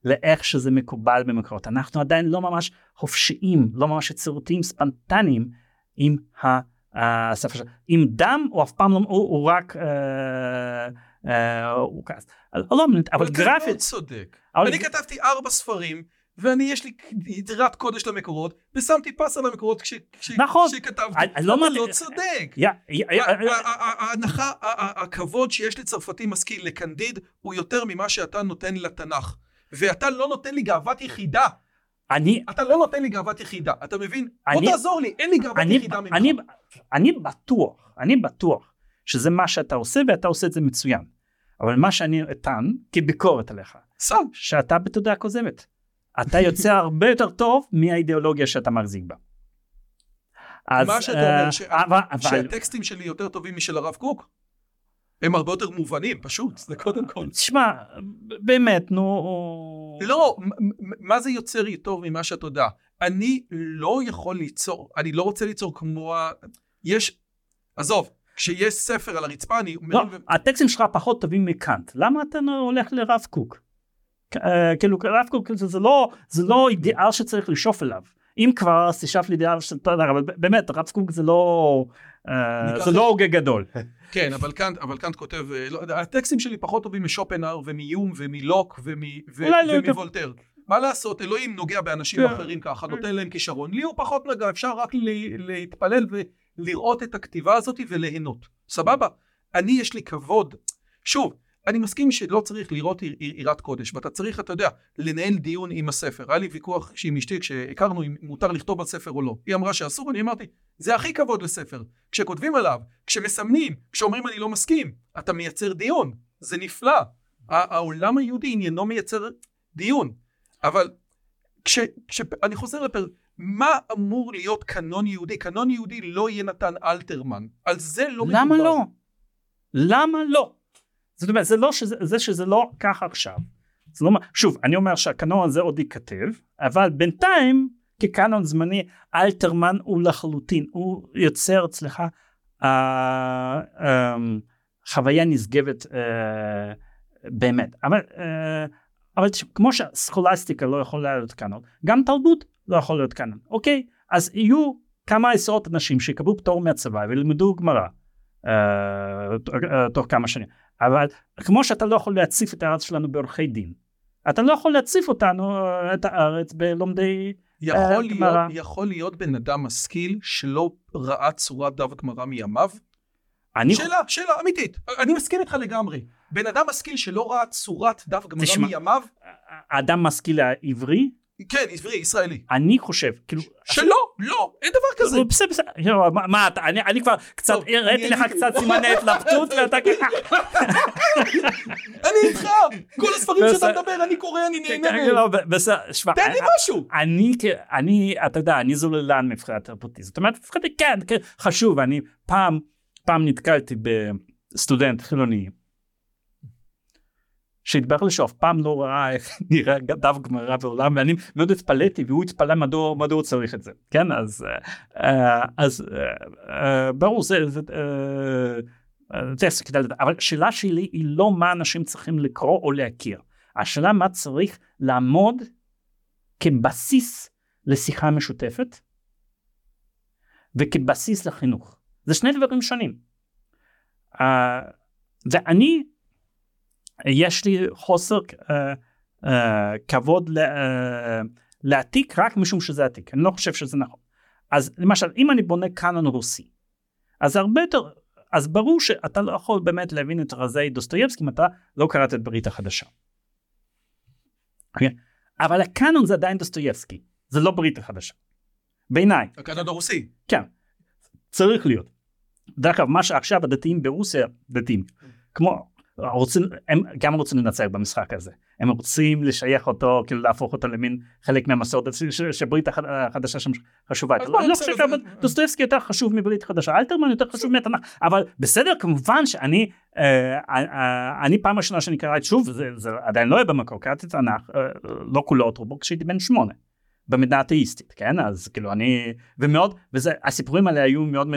לאיך שזה מקובל במקורות. אנחנו עדיין לא ממש חופשיים, לא ממש יצירותיים, ספנטניים עם השפה שלנו. עם דם הוא אף פעם לא, הוא, הוא רק... אה, אה, הוא כעס. לא, אבל גרפית. אבל צודק. אני כתבתי ארבע ספרים. ואני יש לי יתרת קודש למקורות ושמתי פס על המקורות נכון. כשכתבתי. לא אתה לא צודק. ההנחה, הכבוד שיש לצרפתי משכיל לקנדיד הוא יותר ממה שאתה נותן לתנ"ך. ואתה לא נותן לי גאוות יחידה. אני... אתה לא נותן לי גאוות יחידה, אתה מבין? בוא תעזור לי, אין לי גאוות יחידה ממך. אני בטוח, אני בטוח שזה מה שאתה עושה ואתה עושה את זה מצוין. אבל מה שאני אטען כביקורת עליך, סם, שאתה בתודעה כוזבת. אתה יוצא הרבה יותר טוב מהאידיאולוגיה שאתה מחזיק בה. אז, מה שאתה אומר, אה, אבל, שהטקסטים שלי יותר טובים משל הרב קוק? הם הרבה יותר מובנים, פשוט, זה קודם כל. תשמע, באמת, נו... לא, מה זה יוצר טוב ממה שאתה יודע? אני לא יכול ליצור, אני לא רוצה ליצור כמו ה... יש, עזוב, כשיש ספר על הרצפה אני... לא, הטקסטים שלך פחות טובים מקאנט, למה אתה לא הולך לרב קוק? אה, כאילו רב קוק זה לא, זה לא אידיאל שצריך לשאוף אליו. אם כבר אז תשאף לאידיאל של תורה, אבל באמת רב קוק זה לא, זה לא הוגה גדול. כן, אבל קאנט, אבל קאנט כותב, אה, לא, הטקסטים שלי פחות טובים משופנהאור ומיום ומלוק ומוולטר. מה לעשות, אלוהים נוגע באנשים כן. אחרים ככה, נותן להם כישרון. לי הוא פחות נגע, אפשר רק להתפלל לראות את הכתיבה הזאת וליהנות. סבבה? אני יש לי כבוד. שוב, אני מסכים שלא צריך לראות יראת קודש, ואתה צריך, אתה יודע, לנהל דיון עם הספר. היה לי ויכוח עם אשתי כשהכרנו אם מותר לכתוב על ספר או לא. היא אמרה שאסור, אני אמרתי, זה הכי כבוד לספר. כשכותבים עליו, כשמסמנים, כשאומרים אני לא מסכים, אתה מייצר דיון. זה נפלא. העולם היהודי עניינו מייצר דיון. אבל כש, כש, אני חוזר לפר... מה אמור להיות קנון יהודי? קנון יהודי לא יהיה נתן אלתרמן. על זה לא מדובר. למה לא? למה לא? זאת אומרת, זה לא שזה, זה שזה לא ככה עכשיו. זה לא, שוב, אני אומר שהקנון הזה עוד ייכתב, אבל בינתיים, כקנון זמני, אלתרמן הוא לחלוטין, הוא יוצר אצלך אה, אה, חוויה נשגבת אה, באמת. אבל, אה, אבל כמו שסכולסטיקה לא יכולה להיות קנון, גם תרבות לא יכול להיות קאנון. אוקיי, אז יהיו כמה עשרות אנשים שיקבלו פטור מהצבא וילמדו גמרא uh, תוך כמה שנים. אבל כמו שאתה לא יכול להציף את הארץ שלנו בעורכי דין, אתה לא יכול להציף אותנו, את הארץ, בלומדי יכול, uh, להיות, גמרא. יכול להיות בן אדם משכיל שלא ראה צורת דף גמרא מימיו? אני... שאלה, שאלה אמיתית, אני מסכים איתך לגמרי. בן אדם משכיל שלא ראה צורת דף גמרא מימיו? אדם משכיל העברי? כן, עברי, ישראלי. אני חושב, כאילו... שלא, לא, אין דבר כזה. בסדר, בסדר, מה אתה, אני כבר קצת, הראיתי לך קצת סימני התלבטות ואתה ככה... אני איתך, כל הספרים שאתה מדבר, אני קורא, אני נהנה מהם. לא, בסדר, שמע, תן לי משהו. אני, אתה יודע, אני זוללן מבחינת תרבותי, זאת אומרת, כן, כן, חשוב, אני פעם, פעם נתקלתי בסטודנט חילוני. שהתברר לי שהוא אף פעם לא ראה איך נראה דף גמרא בעולם ואני מאוד התפלאתי והוא התפלא מדוע, הוא צריך את זה כן אז אה, אז אה, ברור זה, זה אבל השאלה שלי היא לא מה אנשים צריכים לקרוא או להכיר. השאלה מה צריך לעמוד כבסיס לשיחה משותפת וכבסיס לחינוך. זה שני דברים שונים. ואני, יש לי חוסר uh, uh, כבוד uh, לעתיק רק משום שזה עתיק, אני לא חושב שזה נכון. אז למשל, אם אני בונה קאנון רוסי, אז הרבה יותר, אז ברור שאתה לא יכול באמת להבין את רזי דוסטויבסקי אם אתה לא קראת את ברית החדשה. Okay? אוקיי? אבל הקאנון זה עדיין דוסטויבסקי, זה לא ברית החדשה. בעיניי. הקאנון הרוסי. כן, צריך להיות. דרך אגב, מה שעכשיו הדתיים ברוסיה, דתיים, כמו, רוצים, הם גם רוצים לנצח במשחק הזה. הם רוצים לשייך אותו, כאילו להפוך אותו למין חלק מהמסורת, שברית החדשה שם חשובה. אני לא חושב שדוסטויבסקי יותר חשוב מברית חדשה, אלתרמן יותר חשוב מהתנ"ך, אבל בסדר, כמובן שאני, אה, אה, אה, אני פעם ראשונה שאני קראתי שוב, זה עדיין לא היה במקור, קראתי את התנ"ך, לא כולו, רובו כשהייתי בן שמונה. במדינה אתאיסטית, כן? אז כאילו אני, ומאוד, וזה, הסיפורים האלה היו מאוד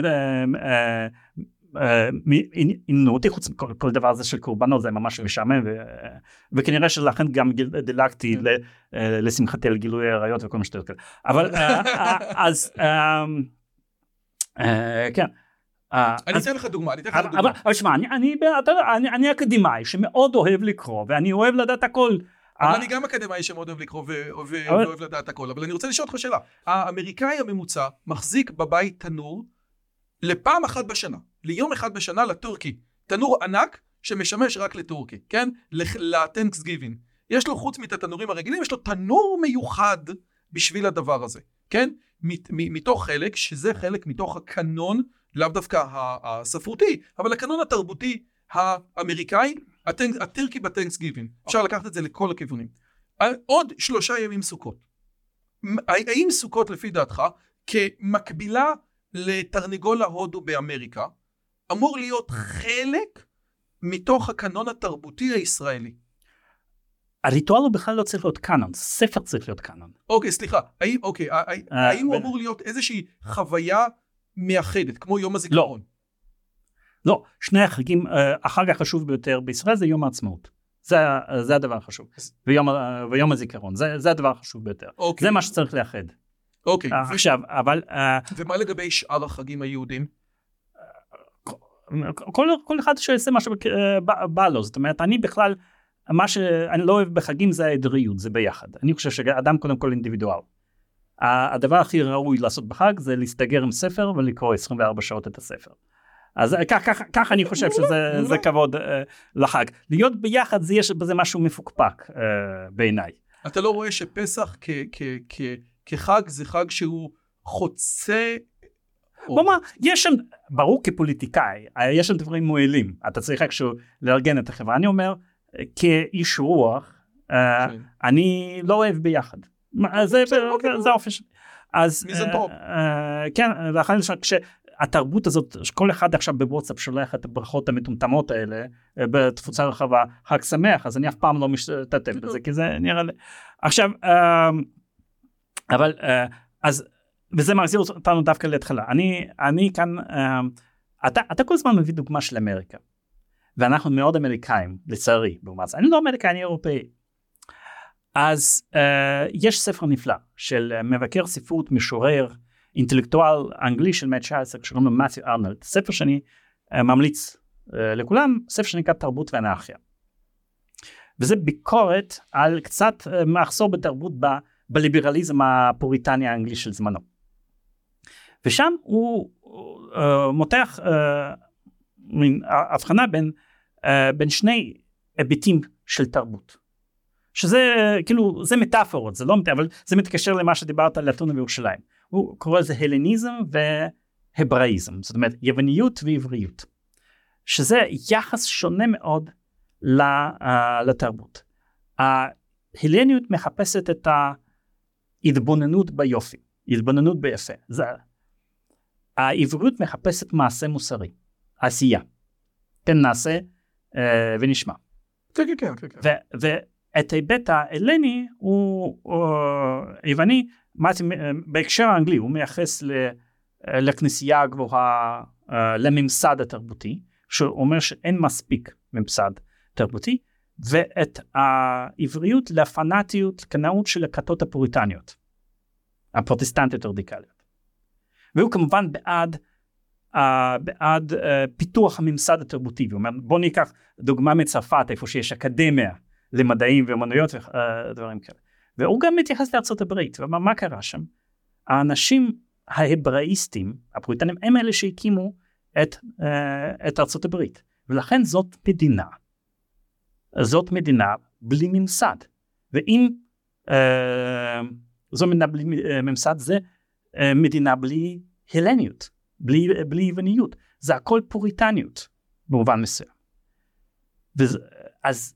עניינו אותי חוץ מכל דבר הזה של קורבנות זה ממש משעמם וכנראה שלכן גם דילגתי כן. אה, לשמחתי על גילוי עריות וכל מה שאתה יודע אבל אה, אה, אז כן. אני אתן לך דוגמה, אני אתן לך דוגמה. אבל שמע, אני אקדמאי שמאוד אוהב לקרוא ואני אוהב לדעת הכל. אבל אני גם אקדמאי שמאוד אוהב לקרוא ואוהב לדעת הכל, אבל אני רוצה לשאול אותך שאלה. האמריקאי הממוצע מחזיק בבית תנור לפעם אחת בשנה. ליום אחד בשנה לטורקי. תנור ענק שמשמש רק לטורקי, כן? לטנקס גיבין. יש לו חוץ מאת התנורים הרגילים, יש לו תנור מיוחד בשביל הדבר הזה, כן? מתוך חלק, שזה חלק מתוך הקנון, לאו דווקא הספרותי, אבל הקנון התרבותי האמריקאי, הטורקי בטנקס גיבין. אפשר לקחת את זה לכל הכיוונים. עוד שלושה ימים סוכות. האם סוכות לפי דעתך, כמקבילה לתרנגול ההודו באמריקה, אמור להיות חלק מתוך הקנון התרבותי הישראלי. הריטואל הוא בכלל לא צריך להיות קאנון, ספר צריך להיות קאנון. אוקיי, סליחה, האם, אוקיי, האם הוא אמור להיות איזושהי חוויה מאחדת, כמו יום הזיכרון? לא, לא שני החגים, החג החשוב ביותר בישראל זה יום העצמאות. זה, זה הדבר החשוב. ויום, ויום הזיכרון, זה, זה הדבר החשוב ביותר. אוקיי. זה מה שצריך לאחד. אוקיי. עכשיו, אבל... ומה לגבי שאר החגים היהודים? כל, כל אחד שיעשה מה שבא לו זאת אומרת אני בכלל מה שאני לא אוהב בחגים זה העדריות זה ביחד אני חושב שאדם קודם כל אינדיבידואל. הדבר הכי ראוי לעשות בחג זה להסתגר עם ספר ולקרוא 24 שעות את הספר. אז כך, כך אני חושב שזה זה כבוד uh, לחג. להיות ביחד זה יש בזה משהו מפוקפק uh, בעיניי. אתה לא רואה שפסח כ, כ, כ, כחג זה חג שהוא חוצה כלומר, יש שם, ברור כפוליטיקאי, יש שם דברים מועילים, אתה צריך איכשהו לארגן את החברה. אני אומר, כאיש רוח, אה, כן. אני לא אוהב ביחד. זה האופן שלי. אז מיזנטרופ. אה, כן, ואחר כשהתרבות הזאת, כל אחד עכשיו בוואטסאפ שולח את הברכות המטומטמות האלה אה, בתפוצה רחבה, חג שמח, אז אני אף פעם לא משתתף בזה, כי זה נראה לי... עכשיו, אבל, אז וזה מחזיר אותנו דווקא להתחלה. אני, אני כאן, uh, אתה, אתה כל הזמן מביא דוגמה של אמריקה. ואנחנו מאוד אמריקאים, לצערי, לעומת זה. אני לא אמריקאי, אני אירופאי. אז uh, יש ספר נפלא של מבקר ספרות, משורר, אינטלקטואל אנגלי של מאה ה-19 שקוראים לו מתיו ארנולד. ספר שאני uh, ממליץ uh, לכולם, ספר שנקרא תרבות ואנרכיה. וזה ביקורת על קצת מחסור בתרבות ב, בליברליזם הפוריטני האנגלי של זמנו. ושם הוא uh, מותח uh, מין הבחנה בין, uh, בין שני היבטים של תרבות. שזה כאילו זה מטאפורות זה לא אבל זה מתקשר למה שדיברת על אתונה בירושלים הוא קורא לזה הלניזם והבראיזם זאת אומרת יווניות ועבריות שזה יחס שונה מאוד לתרבות. ההלניות מחפשת את ההתבוננות ביופי התבוננות ביפה זה העבריות מחפשת מעשה מוסרי, עשייה. כן נעשה אה, ונשמע. כן כן כן. כן. ואת ההיבט ההלני הוא, הוא יווני, בהקשר האנגלי הוא מייחס ל, לכנסייה הגבוהה, אה, לממסד התרבותי, שהוא אומר שאין מספיק ממסד תרבותי, ואת העבריות לפנאטיות, קנאות של הכתות הפוריטניות, הפרוטסטנטיות הרדיקליות. והוא כמובן בעד, uh, בעד uh, פיתוח הממסד התרבותי, אומר בוא ניקח דוגמה מצרפת איפה שיש אקדמיה למדעים ואמנויות ודברים uh, כאלה. והוא גם מתייחס לארצות הברית, ומה מה קרה שם? האנשים ההבראיסטים, הפוריטנים, הם אלה שהקימו את, uh, את ארצות הברית, ולכן זאת מדינה זאת מדינה בלי ממסד. ואם אה, זו מדינה בלי אה, ממסד זה אה, מדינה בלי הלניות, בלי, בלי יווניות, זה הכל פוריטניות במובן מסוים. וזה, אז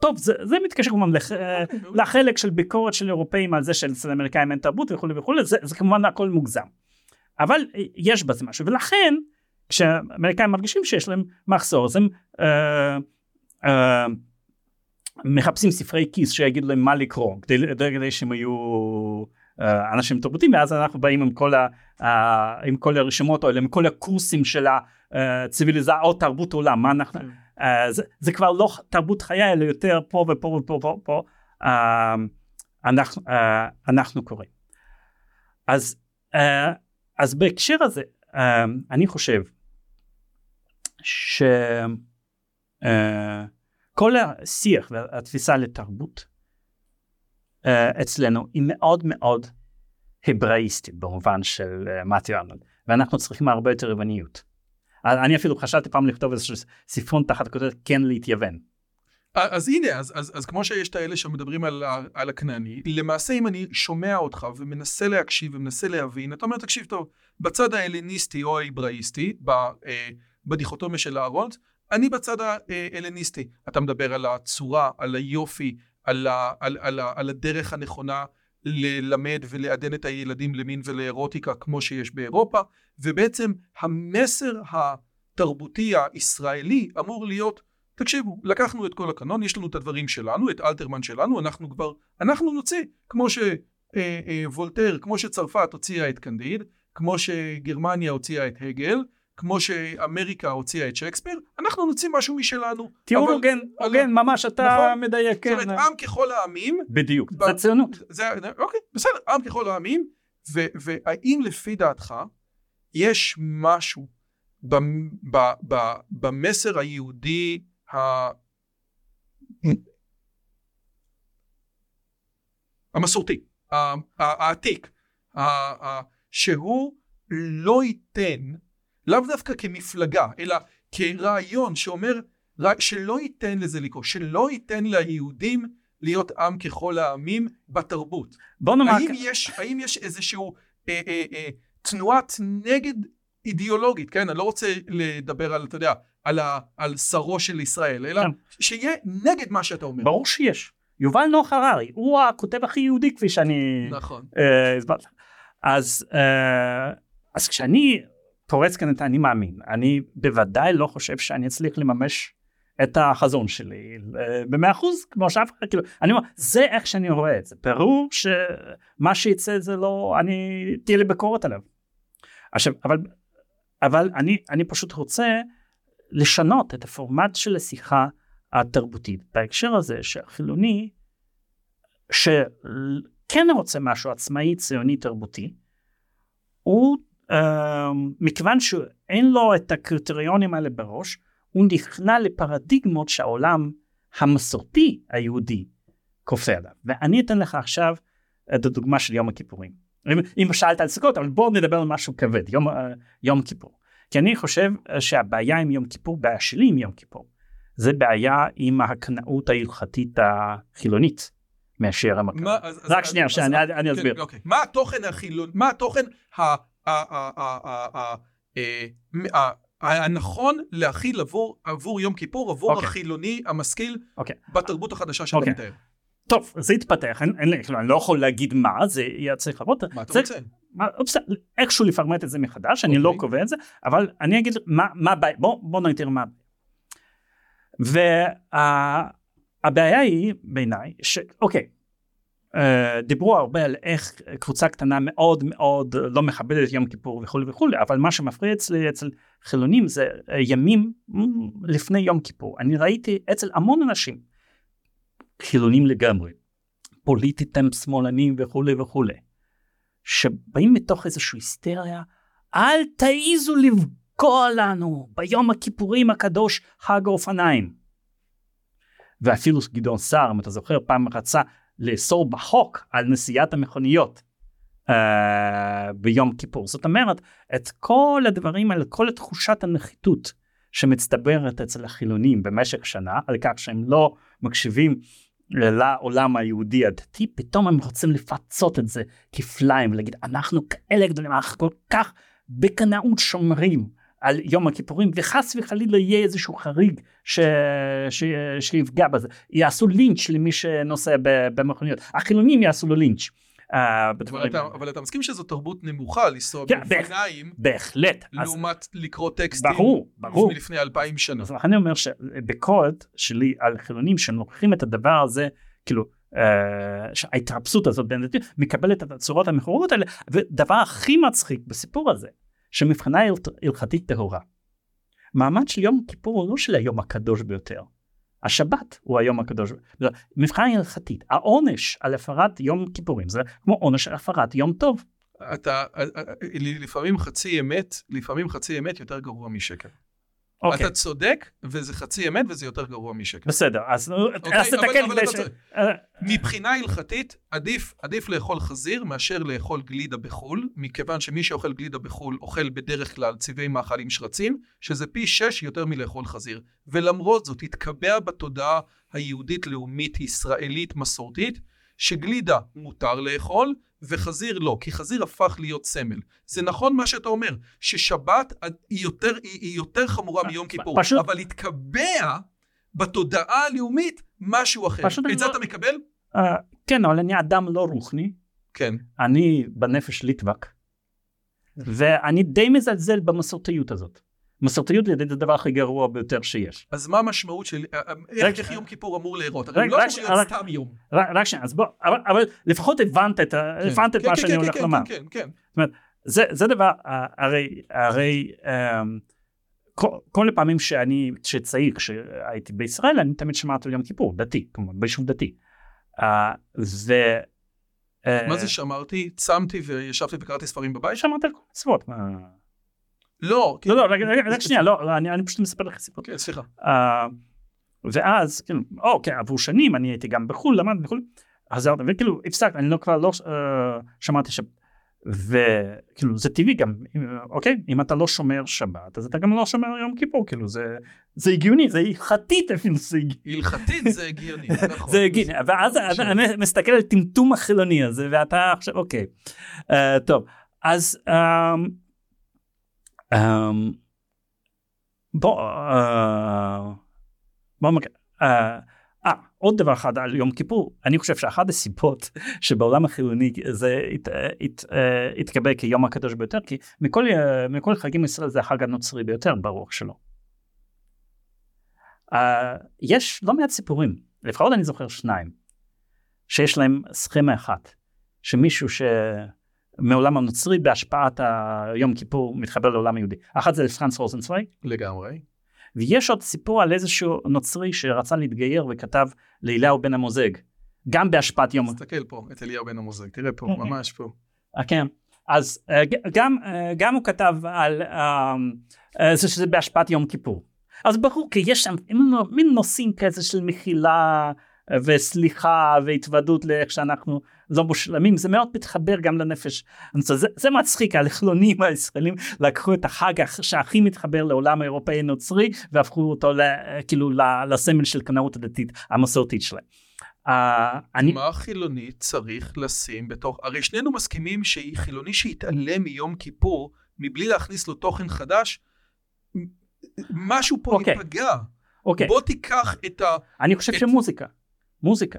טוב זה, זה מתקשר כמובן לח, okay, אוקיי, לחלק של ביקורת של אירופאים על זה שאצל האמריקאים אין תרבות וכולי וכולי זה, זה כמובן הכל מוגזם. אבל יש בזה משהו ולכן כשהאמריקאים מרגישים שיש להם מחסור אז הם אה, אה, מחפשים ספרי כיס שיגידו להם מה לקרוא כדי, כדי שהם יהיו uh, אנשים תרבותיים ואז אנחנו באים עם כל, ה, עם כל הרשימות האלה עם כל הקורסים של הציוויליזציה או תרבות עולם מה אנחנו uh, זה, זה כבר לא תרבות חיה אלא יותר פה ופה ופה ופה פה uh, אנחנו, אנחנו קוראים. אז, אז בהקשר הזה אני חושב ש... uh, כל השיח והתפיסה לתרבות אצלנו היא מאוד מאוד הבראיסטית במובן של uh, מתיו ארנולד ואנחנו צריכים הרבה יותר יווניות. אני אפילו חשבתי פעם לכתוב איזה ספרון תחת כותרת כן להתייוון. אז הנה, אז, אז, אז כמו שיש את האלה שמדברים על, על הכנעני, למעשה אם אני שומע אותך ומנסה להקשיב ומנסה להבין, אתה אומר, תקשיב טוב, בצד ההלניסטי או ההיבראיסטי, בדיכוטומיה של אהרונס, אני בצד ההלניסטי. אתה מדבר על הצורה, על היופי, על, ה, על, על, על, על הדרך הנכונה ללמד ולעדן את הילדים למין ולאירוטיקה כמו שיש באירופה, ובעצם המסר התרבותי הישראלי אמור להיות, תקשיבו, לקחנו את כל הקנון, יש לנו את הדברים שלנו, את אלתרמן שלנו, אנחנו כבר, אנחנו נוציא, כמו שוולטר, כמו שצרפת הוציאה את קנדיד, כמו שגרמניה הוציאה את הגל, כמו שאמריקה הוציאה את שייקספיר, אנחנו נוציא משהו משלנו. תיאור הוגן, הוגן, ממש אתה נכון, מדייק. זאת אומרת, כן. עם ככל העמים. בדיוק, ב- זה ציונות. זה, אוקיי, בסדר, עם ככל העמים, ו- והאם לפי דעתך יש משהו ב- ב- ב- במסר היהודי ה... המסורתי, העתיק, שהוא לא ייתן לאו דווקא כמפלגה, אלא כרעיון שאומר שלא ייתן לזה לקרות, שלא ייתן ליהודים להיות עם ככל העמים בתרבות. בוא נאמר... האם יש, האם יש איזשהו אה, אה, אה, תנועת נגד אידיאולוגית, כן? אני לא רוצה לדבר על, אתה יודע, על, ה, על שרו של ישראל, אלא כן. שיהיה נגד מה שאתה אומר. ברור שיש. יובל נוח הררי, הוא הכותב הכי יהודי כפי שאני... נכון. אה, אז, אה, אז כשאני פורץ כאן את האני מאמין. אני בוודאי לא חושב שאני אצליח לממש את החזון שלי במאה אחוז כמו שאף אחד כאילו אני אומר זה איך שאני רואה את זה ברור שמה שיצא זה לא אני תהיה לי ביקורת עליו. עכשיו אבל אבל אני אני פשוט רוצה לשנות את הפורמט של השיחה התרבותית בהקשר הזה שהחילוני שכן רוצה משהו עצמאי ציוני תרבותי הוא מכיוון שאין לו את הקריטריונים האלה בראש, הוא נכנע לפרדיגמות שהעולם המסורתי היהודי כופה עליו. ואני אתן לך עכשיו את הדוגמה של יום הכיפורים. אם, אם שאלת על סוכות, אבל בואו נדבר על משהו כבד, יום, uh, יום כיפור. כי אני חושב שהבעיה עם יום כיפור, בעיה שלי עם יום כיפור, זה בעיה עם הקנאות ההלכתית החילונית. מאשר המכבי. רק שנייה, שאני אסביר. כן, אוקיי. מה התוכן החילוני, מה התוכן הנכון להכיל עבור, עבור יום כיפור, עבור okay. אוקיי. החילוני המשכיל okay. אוקיי. בתרבות החדשה שאתה okay. אוקיי. מתאר. טוב, זה התפתח, אין, אין, כאילו, אני לא יכול להגיד מה, זה יהיה צריך לעבוד. מה אתה רוצה? מה, איכשהו לפרמט את זה מחדש, okay. אני לא קובע את זה, אבל אני אגיד מה, מה הבעיה, בוא, בוא נתאר מה. והבעיה וה, היא בעיניי, שאוקיי, אה, דיברו הרבה על איך קבוצה קטנה מאוד מאוד לא מכבדת יום כיפור וכולי וכולי, אבל מה שמפריע אצלי אצל חילונים זה אה, ימים לפני יום כיפור. אני ראיתי אצל המון אנשים, חילונים לגמרי, פוליטית הם שמאלנים וכולי וכולי, שבאים מתוך איזושהי היסטריה, אל תעיזו לפגוע לנו ביום הכיפורים הקדוש חג האופניים. ואפילו גדעון סער, אם אתה זוכר, פעם רצה לאסור בחוק על נסיעת המכוניות uh, ביום כיפור. זאת אומרת, את כל הדברים האלה, כל תחושת הנחיתות שמצטברת אצל החילונים במשך שנה, על כך שהם לא מקשיבים לעולם היהודי הדתי, פתאום הם רוצים לפצות את זה כפליים ולהגיד, אנחנו כאלה גדולים, אנחנו כל כך בקנאות שומרים על יום הכיפורים וחס וחלילה יהיה איזשהו חריג ש... ש... שיפגע בזה. יעשו לינץ' למי שנוסע במכוניות. החילונים יעשו לו לינץ'. Uh, אבל, אתה, אבל אתה מסכים שזו תרבות נמוכה לנסוע כן, באופניים בהחלט. לעומת אז, לקרוא טקסטים ברור ברור. מלפני אלפיים שנה. אז אני אומר שביקורת שלי על חילונים שלוקחים את הדבר הזה כאילו uh, ההתרפסות הזאת בין מקבלת את הצורות המכורות האלה ודבר הכי מצחיק בסיפור הזה שמבחינה הלכתית טהורה. מעמד של יום כיפור הוא לא של היום הקדוש ביותר. השבת הוא היום הקדוש. ביותר. מבחינה הלכתית, העונש על הפרת יום כיפורים זה כמו עונש על הפרת יום טוב. אתה, לפעמים חצי אמת, לפעמים חצי אמת יותר גרוע משקר. אוקיי. אתה צודק, וזה חצי אמת, וזה יותר גרוע משקר. בסדר, אז, אוקיי, אז תתקן כדי ש... אה, מבחינה הלכתית, עדיף, עדיף לאכול חזיר מאשר לאכול גלידה בחו"ל, מכיוון שמי שאוכל גלידה בחו"ל אוכל בדרך כלל צבעי מאכלים שרצים, שזה פי שש יותר מלאכול חזיר. ולמרות זאת, התקבע בתודעה היהודית-לאומית ישראלית מסורתית, שגלידה מותר לאכול, וחזיר לא, כי חזיר הפך להיות סמל. זה נכון מה שאתה אומר, ששבת היא יותר, היא, היא יותר חמורה מיום כיפור, פשוט... אבל התקבע בתודעה הלאומית משהו אחר. את זה לא... אתה מקבל? Uh, כן, אבל אני אדם לא רוחני. כן. אני בנפש ליטבק, ואני די מזלזל במסורתיות הזאת. מסורתיות זה הדבר הכי גרוע ביותר שיש. אז מה המשמעות של אה, אה, איך יום כיפור אמור להיראות? הרי לא אמור להיות סתם יום. רק שנייה, אז בוא, אבל לפחות הבנת את כן. כן, מה שאני כן, הולך לומר. כן, כן, כן. זאת אומרת, זה דבר, אה, הרי אמ, כל הפעמים שאני, כשצעיר, כשהייתי בישראל, אני תמיד שמעתי על יום כיפור, דתי, כלומר, ביישוב דתי. ו... מה זה שמרתי? צמתי וישבתי וקראתי ספרים בבית? שמרתי על כל מצוות. לא, לא, לא, רגע, רגע, שנייה, לא, לא, אני פשוט מספר לך סיפור. כן, סליחה. אה, ואז, כאילו, אוקיי, עבור שנים אני הייתי גם בחו"ל, למדתי בחו"ל, חזרתי, וכאילו הפסקתי, אני לא כבר לא אה, שמעתי שבת. וכאילו זה טבעי גם אוקיי אם אתה לא שומר שבת אז אתה גם לא שומר יום כיפור כאילו זה זה הגיוני זה הלכתית אפילו זה הלכתית זה הגיוני נכון זה הגיוני ואז אני מסתכל על טמטום החילוני הזה ואתה עכשיו אוקיי אה, טוב אז Um, בוא, uh, בוא uh, אה, עוד דבר אחד על יום כיפור, אני חושב שאחת הסיבות שבעולם החילוני זה הת, הת, uh, התקבל כיום הקדוש ביותר, כי מכל, מכל חגים ישראל זה החג הנוצרי ביותר ברוח שלו. Uh, יש לא מעט סיפורים, לפחות אני זוכר שניים, שיש להם סכמה אחת, שמישהו ש... מעולם הנוצרי בהשפעת היום כיפור מתחבר לעולם היהודי. אחת זה פרנס רוזנצוויג. לגמרי. ויש עוד סיפור על איזשהו נוצרי שרצה להתגייר וכתב לאליהו בן המוזג. גם בהשפעת יום... תסתכל פה את אליהו בן המוזג, תראה פה, כן. ממש פה. אה, כן, אז אה, גם, אה, גם הוא כתב על זה שזה בהשפעת יום כיפור. אז ברור כי יש שם מין נושאים כזה של מחילה וסליחה והתוודות לאיך שאנחנו לא מושלמים זה מאוד מתחבר גם לנפש זה, זה מצחיק הלכלונים הישראלים לקחו את החג שהכי מתחבר לעולם האירופאי נוצרי והפכו אותו כאילו לסמל של קנאות הדתית המסורתית שלהם. Uh, אני... מה חילוני צריך לשים בתוך, הרי שנינו מסכימים שהיא חילוני שיתעלם מיום כיפור מבלי להכניס לו תוכן חדש, משהו פה okay. אוקיי. ייפגע. Okay. אוקיי. בוא תיקח את ה... אני חושב את... שמוזיקה. מוזיקה.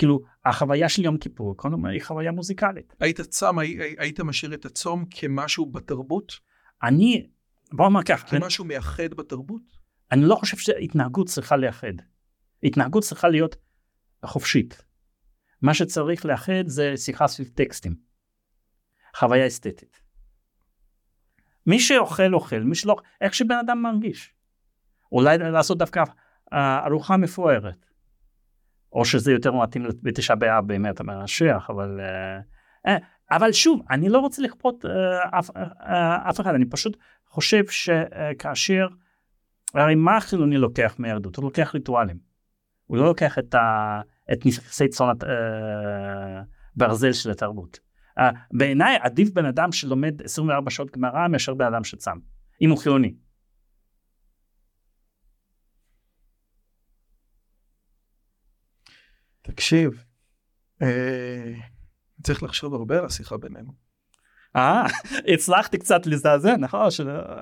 כאילו החוויה של יום כיפור כל הזמן היא חוויה מוזיקלית. היית צם, היית משאיר את הצום כמשהו בתרבות? אני, בוא נאמר כך. כמשהו אני, מאחד בתרבות? אני לא חושב שהתנהגות צריכה לאחד. התנהגות צריכה להיות חופשית. מה שצריך לאחד זה שיחה סביב טקסטים. חוויה אסתטית. מי שאוכל אוכל, מי שלא, איך שבן אדם מרגיש. אולי לעשות דווקא אה, ארוחה מפוארת. או שזה יותר מתאים בתשעה באב באמת המרשח, אבל... אה, אבל שוב, אני לא רוצה לכפות אף, אף אחד, אני פשוט חושב שכאשר, הרי מה חילוני לוקח מיהדות? הוא לוקח ריטואלים. הוא לא לוקח את, ה, את נכסי אה, ברזל של התרבות. אה, בעיניי עדיף בן אדם שלומד 24 שעות גמרא מאשר בן אדם שצם, אם הוא חילוני. תקשיב, אה, צריך לחשוב הרבה על השיחה בינינו. אה, הצלחתי קצת לזעזע, נכון?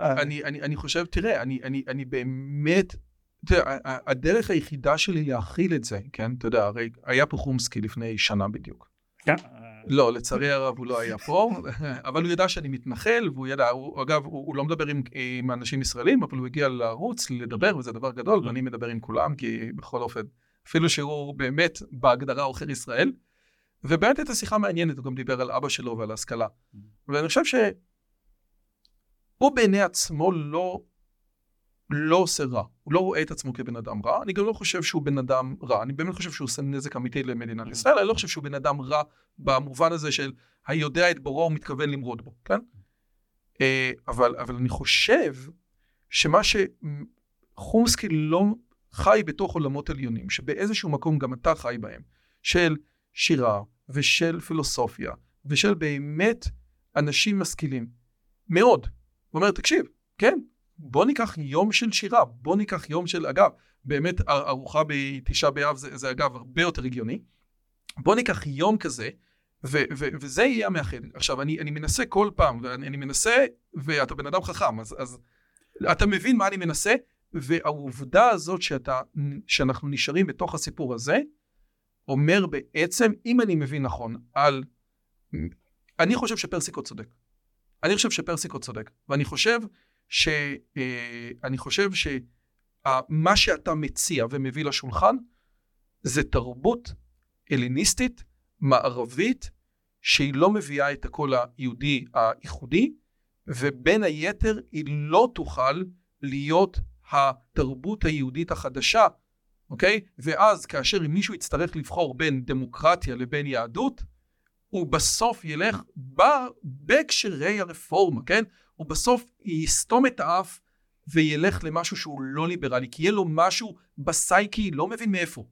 אני, אני, אני חושב, תראה, אני, אני, אני באמת, תראה, הדרך היחידה שלי להכיל את זה, כן, אתה יודע, הרי היה פה חומסקי לפני שנה בדיוק. כן. לא, לצערי הרב הוא לא היה פה, אבל הוא ידע שאני מתנחל, והוא ידע, הוא, אגב, הוא, הוא לא מדבר עם, עם אנשים ישראלים, אבל הוא הגיע לערוץ לדבר, וזה דבר גדול, ואני מדבר עם כולם, כי בכל אופן, אפילו שהוא באמת בהגדרה עוכר ישראל. ובאמת הייתה שיחה מעניינת, הוא גם דיבר על אבא שלו ועל ההשכלה. Mm-hmm. ואני חושב שהוא בעיני עצמו לא, לא עושה רע, הוא לא רואה את עצמו כבן אדם רע, אני גם לא חושב שהוא בן אדם רע, אני באמת חושב שהוא עושה נזק אמיתי למדינת mm-hmm. ישראל, אני לא חושב שהוא בן אדם רע במובן הזה של היודע את בורו ומתכוון למרוד בו, כן? אה, אבל, אבל אני חושב שמה שחומסקי לא חי בתוך עולמות עליונים, שבאיזשהו מקום גם אתה חי בהם, של שירה ושל פילוסופיה ושל באמת אנשים משכילים. מאוד. הוא אומר, תקשיב, כן, בוא ניקח יום של שירה, בוא ניקח יום של, אגב, באמת ארוחה בתשעה באב זה, זה אגב הרבה יותר הגיוני. בוא ניקח יום כזה, ו- ו- וזה יהיה המאחד. עכשיו, אני, אני מנסה כל פעם, ואני מנסה, ואתה בן אדם חכם, אז, אז אתה מבין מה אני מנסה, והעובדה הזאת שאתה, שאנחנו נשארים בתוך הסיפור הזה, אומר בעצם, אם אני מבין נכון, על... אני חושב שפרסיקו צודק. אני חושב שפרסיקו צודק, ואני חושב ש... אה, אני חושב שמה שאתה מציע ומביא לשולחן זה תרבות הלניסטית, מערבית, שהיא לא מביאה את הקול היהודי הייחודי, ובין היתר היא לא תוכל להיות התרבות היהודית החדשה אוקיי? ואז כאשר מישהו יצטרך לבחור בין דמוקרטיה לבין יהדות, הוא בסוף ילך בהקשרי הרפורמה, כן? הוא בסוף יסתום את האף וילך למשהו שהוא לא ליברלי, כי יהיה לו משהו בסייקי, לא מבין מאיפה,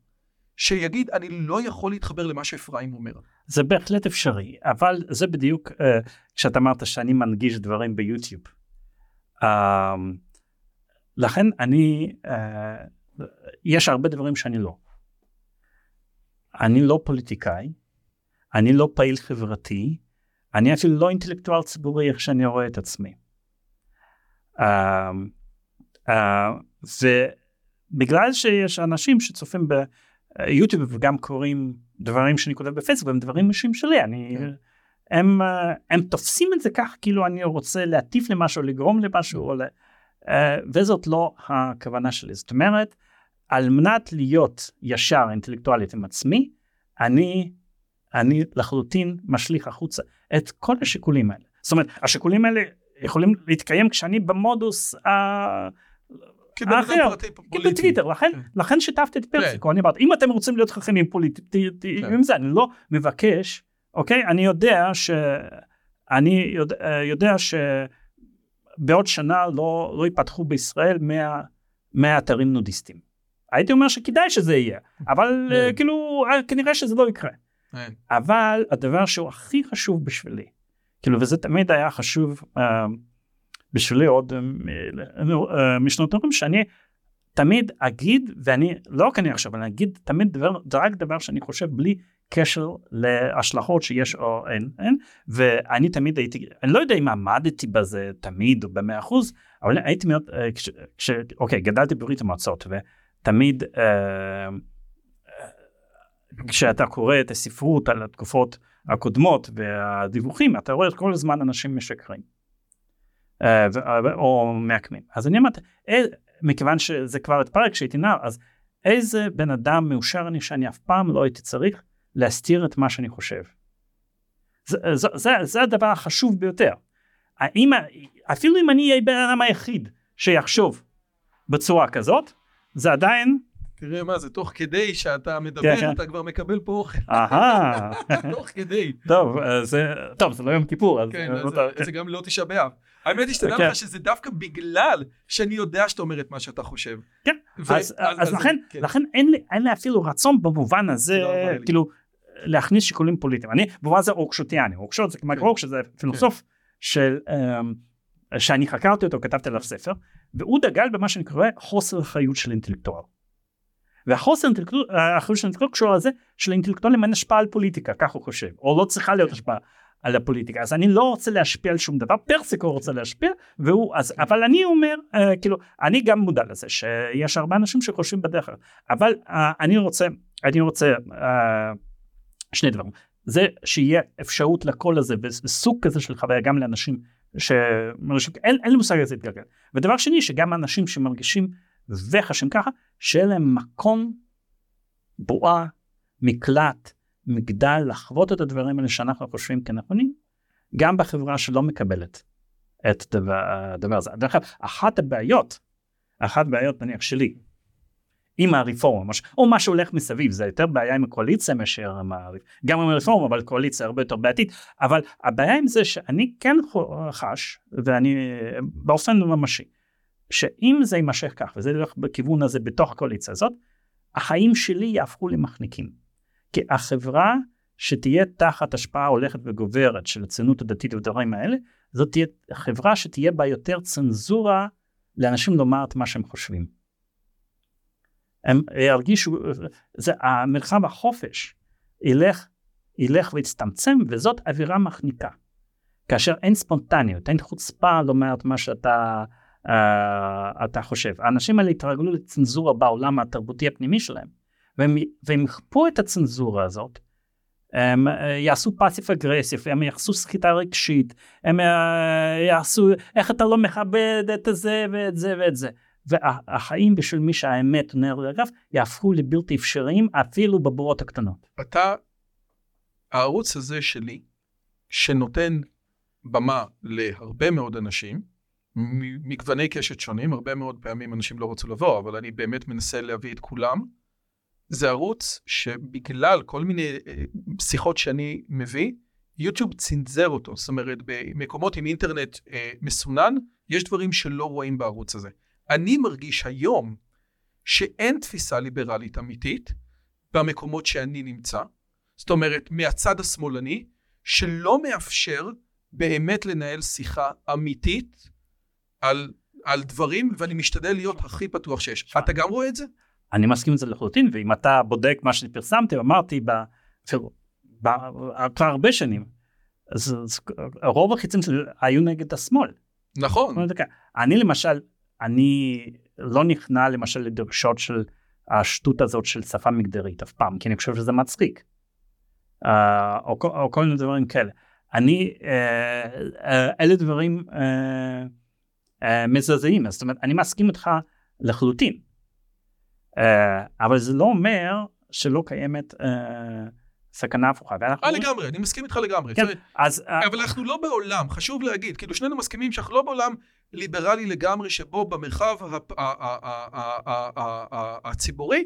שיגיד, אני לא יכול להתחבר למה שאפרים אומר. זה בהחלט אפשרי, אבל זה בדיוק uh, כשאתה אמרת שאני מנגיש דברים ביוטיוב. Uh, לכן אני uh, יש הרבה דברים שאני לא. אני לא פוליטיקאי, אני לא פעיל חברתי, אני אפילו לא אינטלקטואל ציבורי איך שאני רואה את עצמי. Uh, uh, ובגלל שיש אנשים שצופים ביוטיוב וגם קוראים דברים שאני כותב בפייסבוק הם דברים אישיים שלי אני כן. הם, הם תופסים את זה כך כאילו אני רוצה להטיף למשהו לגרום למשהו או uh, וזאת לא הכוונה שלי זאת אומרת על מנת להיות ישר אינטלקטואלית עם עצמי, אני, אני לחלוטין משליך החוצה את כל השיקולים האלה. זאת אומרת, השיקולים האלה יכולים להתקיים כשאני במודוס ה... האחר, בטוויטר, לכן, כן. לכן שיתפתי את פרסיקו, כן. אני אמרתי, אם אתם רוצים להיות חכמים פוליטיים כן. עם זה, אני לא מבקש, אוקיי, אני יודע ש... אני יודע, יודע שבעוד שנה לא, לא ייפתחו בישראל 100, 100 אתרים נודיסטים. הייתי אומר שכדאי שזה יהיה, אבל כן. uh, כאילו uh, כנראה שזה לא יקרה. כן. אבל הדבר שהוא הכי חשוב בשבילי, כאילו וזה תמיד היה חשוב uh, בשבילי עוד uh, משנות הורים שאני תמיד אגיד ואני לא אני עכשיו אני אגיד תמיד דבר זה רק דבר שאני חושב בלי קשר להשלכות שיש או אין, אין ואני תמיד הייתי אני לא יודע אם עמדתי בזה תמיד או במאה אחוז אבל הייתי מאוד כש, כש אוקיי גדלתי בברית המועצות. תמיד אה, כשאתה קורא את הספרות על התקופות הקודמות והדיווחים אתה רואה כל הזמן אנשים משקרים אה, או מעקמים אז אני אמרתי אה, מכיוון שזה כבר התפרק כשהייתי נער אז איזה בן אדם מאושר אני שאני אף פעם לא הייתי צריך להסתיר את מה שאני חושב. זה, זה, זה, זה הדבר החשוב ביותר. האם, אפילו אם אני אהיה בן אדם היחיד שיחשוב בצורה כזאת, זה עדיין... תראה מה זה, תוך כדי שאתה מדבר, כן, אתה כן. כבר מקבל פה אוכל. אהה. תוך כדי. טוב, זה, טוב, זה לא יום כיפור. אז כן, זה, זה, זה גם לא תשעה באב. האמת היא שתדע כן. לך שזה דווקא בגלל שאני יודע שאתה אומר את מה שאתה חושב. כן, ו- אז, אז, אז לכן, כן. לכן אין, לי, אין לי אפילו רצון במובן הזה, לא כאילו, להכניס שיקולים פוליטיים. אני במובן הזה אורקשוטיאני, אורקשוט זה כמעט כן. אורק שזה פילוסוף כן. של, um, שאני חקרתי אותו, כתבתי עליו ספר, והוא דגל במה שאני קורא חוסר אחריות של אינטלקטואל. והחוסר האחריות של האינטלקטואל קשור לזה שלאינטלקטואלים אין השפעה על פוליטיקה, כך הוא חושב, או לא צריכה להיות השפעה על הפוליטיקה אז אני לא רוצה להשפיע על שום דבר פרסיקו רוצה להשפיע והוא אז אבל אני אומר uh, כאילו אני גם מודע לזה שיש הרבה אנשים שחושבים בדרך אבל uh, אני רוצה אני רוצה uh, שני דברים זה שיהיה אפשרות לקול הזה וסוג כזה של חוויה גם לאנשים שמרגישים אין, אין לי מושג איזה יתגלגל ודבר שני שגם אנשים שמרגישים וחשים ככה שיהיה להם מקום בועה מקלט מגדל לחוות את הדברים האלה שאנחנו חושבים כנכונים, גם בחברה שלא מקבלת את הדבר הזה. דרך אגב, אחת הבעיות, אחת הבעיות נניח שלי, עם הרפורמה, או מה שהולך מסביב, זה יותר בעיה עם הקואליציה מאשר עם הרפורמה, גם עם הרפורמה, אבל קואליציה הרבה יותר בעייתית, אבל הבעיה עם זה שאני כן חש, ואני באופן ממשי, שאם זה יימשך כך, וזה ילך בכיוון הזה בתוך הקואליציה הזאת, החיים שלי יהפכו למחניקים. כי החברה שתהיה תחת השפעה הולכת וגוברת של הציונות הדתית ודברים האלה, זאת תהיה חברה שתהיה בה יותר צנזורה לאנשים לומר את מה שהם חושבים. הם ירגישו, זה המרחב החופש ילך, ילך ויצטמצם וזאת אווירה מחניקה. כאשר אין ספונטניות, אין חוצפה לומר את מה שאתה uh, אתה חושב. האנשים האלה התרגלו לצנזורה בעולם התרבותי הפנימי שלהם. והם, והם יכפו את הצנזורה הזאת, הם אה, יעשו פאסיב אגרסיב, הם יעשו סחיטה רגשית, הם אה, יעשו איך אתה לא מכבד את זה ואת זה ואת זה. והחיים בשביל מי שהאמת נר לגב יהפכו לבלתי אפשריים אפילו בבורות הקטנות. אתה, הערוץ הזה שלי, שנותן במה להרבה מאוד אנשים, מגווני קשת שונים, הרבה מאוד פעמים אנשים לא רצו לבוא, אבל אני באמת מנסה להביא את כולם. זה ערוץ שבגלל כל מיני אה, שיחות שאני מביא, יוטיוב צנזר אותו. זאת אומרת, במקומות עם אינטרנט אה, מסונן, יש דברים שלא רואים בערוץ הזה. אני מרגיש היום שאין תפיסה ליברלית אמיתית במקומות שאני נמצא. זאת אומרת, מהצד השמאלני, שלא מאפשר באמת לנהל שיחה אמיתית על, על דברים, ואני משתדל להיות הכי פתוח שיש. אתה גם רואה את זה? אני מסכים עם זה לחלוטין ואם אתה בודק מה שפרסמתי אמרתי ב, ב, כבר הרבה שנים אז, אז רוב החיצים היו נגד השמאל. נכון. אני למשל אני לא נכנע למשל לדרשות של השטות הזאת של שפה מגדרית אף פעם כי אני חושב שזה מצחיק. Uh, או, או כל מיני דברים כאלה. אני uh, uh, אלה דברים uh, uh, מזעזעים זאת אומרת אני מסכים איתך לחלוטין. אה, אבל זה לא אומר שלא קיימת uh, סכנה הפוכה. אה לגמרי, אני מסכים איתך לגמרי. כן, אז... אבל אנחנו לא בעולם, חשוב להגיד, כאילו שנינו מסכימים שאנחנו לא בעולם ליברלי לגמרי, שבו במרחב הציבורי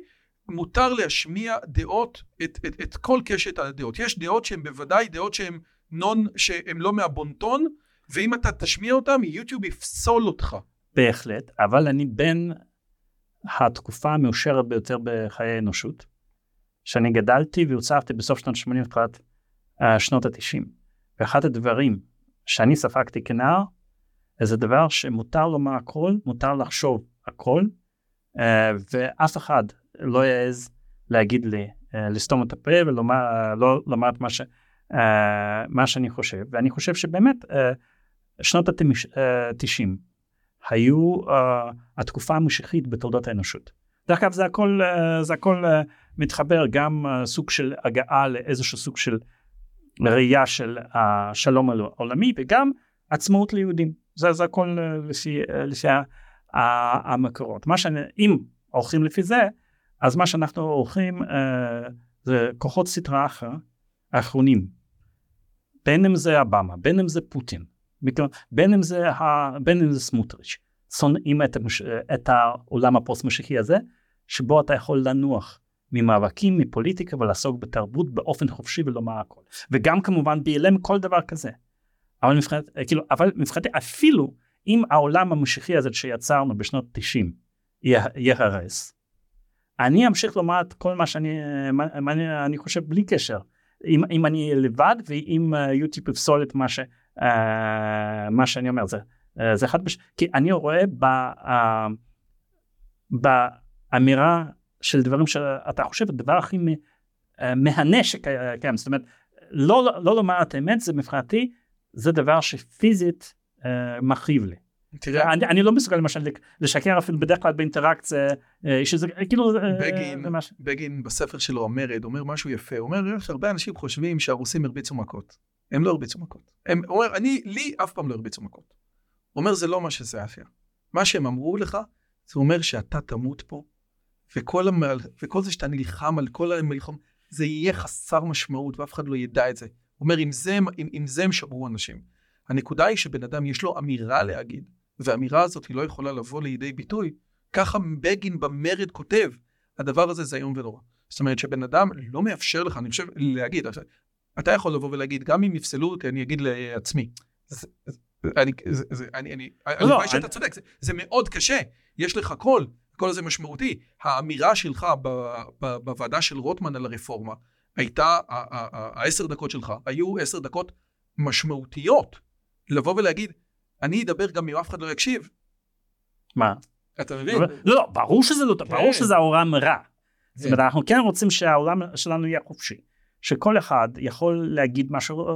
מותר להשמיע דעות, את, את, את כל קשת הדעות. יש דעות שהן בוודאי דעות שהן נון, שהן לא מהבונטון, ואם אתה תשמיע אותן, יוטיוב יפסול אותך. בהחלט, אבל אני בין התקופה המאושרת ביותר בחיי האנושות, שאני גדלתי והוצבתי בסוף שנות ה-80 ותחילת שנות ה-90. ואחד הדברים שאני ספגתי כנער, זה דבר שמותר לומר הכל, מותר לחשוב הכל, אה, ואף אחד לא יעז להגיד לי אה, לסתום את הפה ולומר לא לומר את מה, ש, אה, מה שאני חושב, ואני חושב שבאמת שנות ה-90 היו uh, התקופה המשיחית בתולדות האנושות. דרך אגב זה הכל, uh, זה הכל uh, מתחבר גם סוג של הגעה לאיזשהו סוג של ראייה של השלום העולמי וגם עצמאות ליהודים. זה, זה הכל uh, לפי, uh, לפי המקורות. מה שאני, אם הולכים לפי זה, אז מה שאנחנו הולכים uh, זה כוחות סדרה אחר, האחרונים. בין אם זה אובמה, בין אם זה פוטין, בין אם זה, ה... בין אם זה סמוטריץ', שונאים את. את העולם הפוסט-משיחי הזה, שבו אתה יכול לנוח ממאבקים, מפוליטיקה ולעסוק בתרבות באופן חופשי ולומר הכל. וגם כמובן בהיעלם כל דבר כזה. אבל מבחינת, כאילו, אבל מבחינתי אפילו אם העולם המשיחי הזה שיצרנו בשנות 90 ייהרס, אני אמשיך לומר את כל מה שאני מה, מה אני, אני חושב בלי קשר. אם, אם אני לבד ואם יוטיוב יפסול את מה, ש, uh, מה שאני אומר זה, uh, זה חד משמעית כי אני רואה ב, uh, באמירה של דברים שאתה חושב הדבר הכי מהנה שקיים. זאת אומרת לא, לא לומר את האמת זה מבחינתי זה דבר שפיזית uh, מכאיב לי. תראה, אני, אני לא מסוגל למשל לשקר אפילו בדרך כלל באינטראקציה אה, שזה כאילו אה, בגין, מש... בגין בספר שלו המרד אומר משהו יפה. הוא אומר הרבה אנשים חושבים שהרוסים הרביצו מכות. הם לא הרביצו מכות. הם, הוא אומר אני לי אף פעם לא הרביצו מכות. הוא אומר זה לא מה שזה היה מה שהם אמרו לך זה אומר שאתה תמות פה וכל, המל... וכל זה שאתה נלחם על כל המלחם זה יהיה חסר משמעות ואף אחד לא ידע את זה. הוא אומר עם זה, עם, עם זה הם שברו אנשים. הנקודה היא שבן אדם יש לו אמירה להגיד והאמירה הזאת היא לא יכולה לבוא לידי ביטוי, ככה בגין במרד כותב, הדבר הזה זה איום ונורא. זאת אומרת שבן אדם לא מאפשר לך, אני חושב, להגיד, אתה יכול לבוא ולהגיד, גם אם יפסלו אותי, אני אגיד לעצמי. אני, זה, זה, אני, אני, לא, אני, שאתה צודק, זה, זה מאוד קשה, יש לך קול, הקול הזה משמעותי. האמירה שלך ב, ב, בוועדה של רוטמן על הרפורמה, הייתה, העשר דקות שלך היו עשר דקות משמעותיות. לבוא ולהגיד, אני אדבר גם אם אף אחד לא יקשיב. מה? אתה מבין? לא, לא, ברור שזה לא, ברור כן. שזה העולם רע. זאת אומרת, אנחנו כן רוצים שהעולם שלנו יהיה חופשי. שכל אחד יכול להגיד משהו,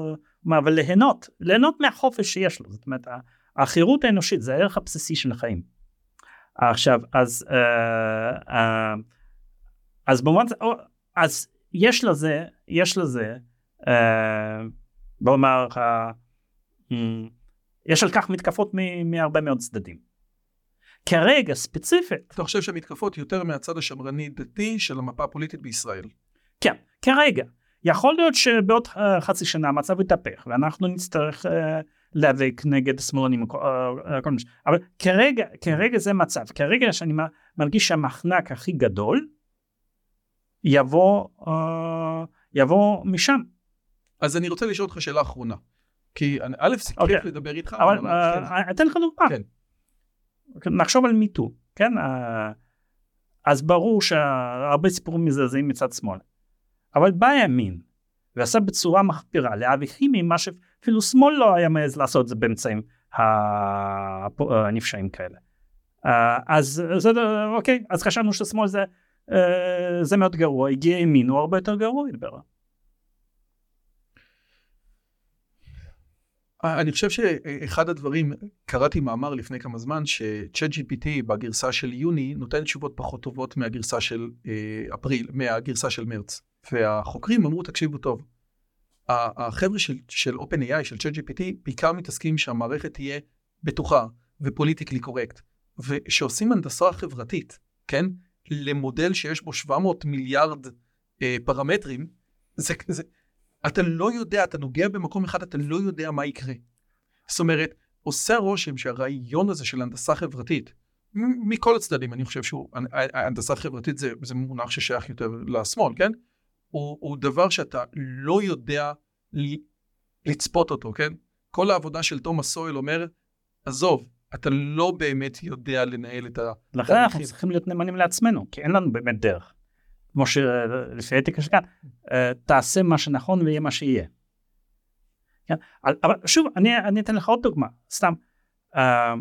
מה, וליהנות, ליהנות מהחופש שיש לו. זאת אומרת, החירות האנושית זה הערך הבסיסי של החיים. עכשיו, אז, אה, אה, אז במובן אז יש לזה, יש לזה, אה, בוא נאמר, יש על כך מתקפות מהרבה מאוד צדדים. כרגע ספציפית. אתה חושב שהמתקפות יותר מהצד השמרני דתי של המפה הפוליטית בישראל? כן, כרגע. יכול להיות שבעוד חצי שנה המצב יתהפך ואנחנו נצטרך להיאבק נגד שמאלנים uh, uh, אבל כרגע כרגע זה מצב כרגע שאני מרגיש שהמחנק הכי גדול יבוא uh, יבוא משם. אז אני רוצה לשאול אותך שאלה אחרונה. כי א' זה אוקיי. כיף לדבר איתך. אבל כן. אה, אתן לך דוגמה. כן. נחשוב על מיטו, כן? אה, אז ברור שהרבה סיפורים מזעזעים מצד שמאל. אבל בא ימין ועשה בצורה מחפירה לאבי כימי מה שאפילו שמאל לא היה מעז לעשות את זה באמצעים הנפשעים כאלה. אה, אז זה אוקיי אז חשבנו ששמאל זה זה מאוד גרוע הגיע ימין הוא הרבה יותר גרוע התברר. אני חושב שאחד הדברים, קראתי מאמר לפני כמה זמן, ש-chat GPT בגרסה של יוני נותן תשובות פחות טובות מהגרסה של אה, אפריל, מהגרסה של מרץ. והחוקרים אמרו, תקשיבו טוב, החבר'ה של, של OpenAI, של chat GPT, בעיקר מתעסקים שהמערכת תהיה בטוחה ופוליטיקלי קורקט, ושעושים הנדסה חברתית, כן? למודל שיש בו 700 מיליארד אה, פרמטרים, זה, זה, אתה לא יודע, אתה נוגע במקום אחד, אתה לא יודע מה יקרה. זאת אומרת, עושה רושם שהרעיון הזה של הנדסה חברתית, מכל הצדדים, אני חושב שהנדסה חברתית זה, זה מונח ששייך יותר לשמאל, כן? הוא, הוא דבר שאתה לא יודע לצפות אותו, כן? כל העבודה של תומאס סויל אומר, עזוב, אתה לא באמת יודע לנהל את ה... לכן אנחנו צריכים להיות נאמנים לעצמנו, כי אין לנו באמת דרך. כמו שלפי האתיקה שכאן, אה, תעשה מה שנכון ויהיה מה שיהיה. כן? אבל שוב, אני, אני אתן לך עוד דוגמה, סתם. אה,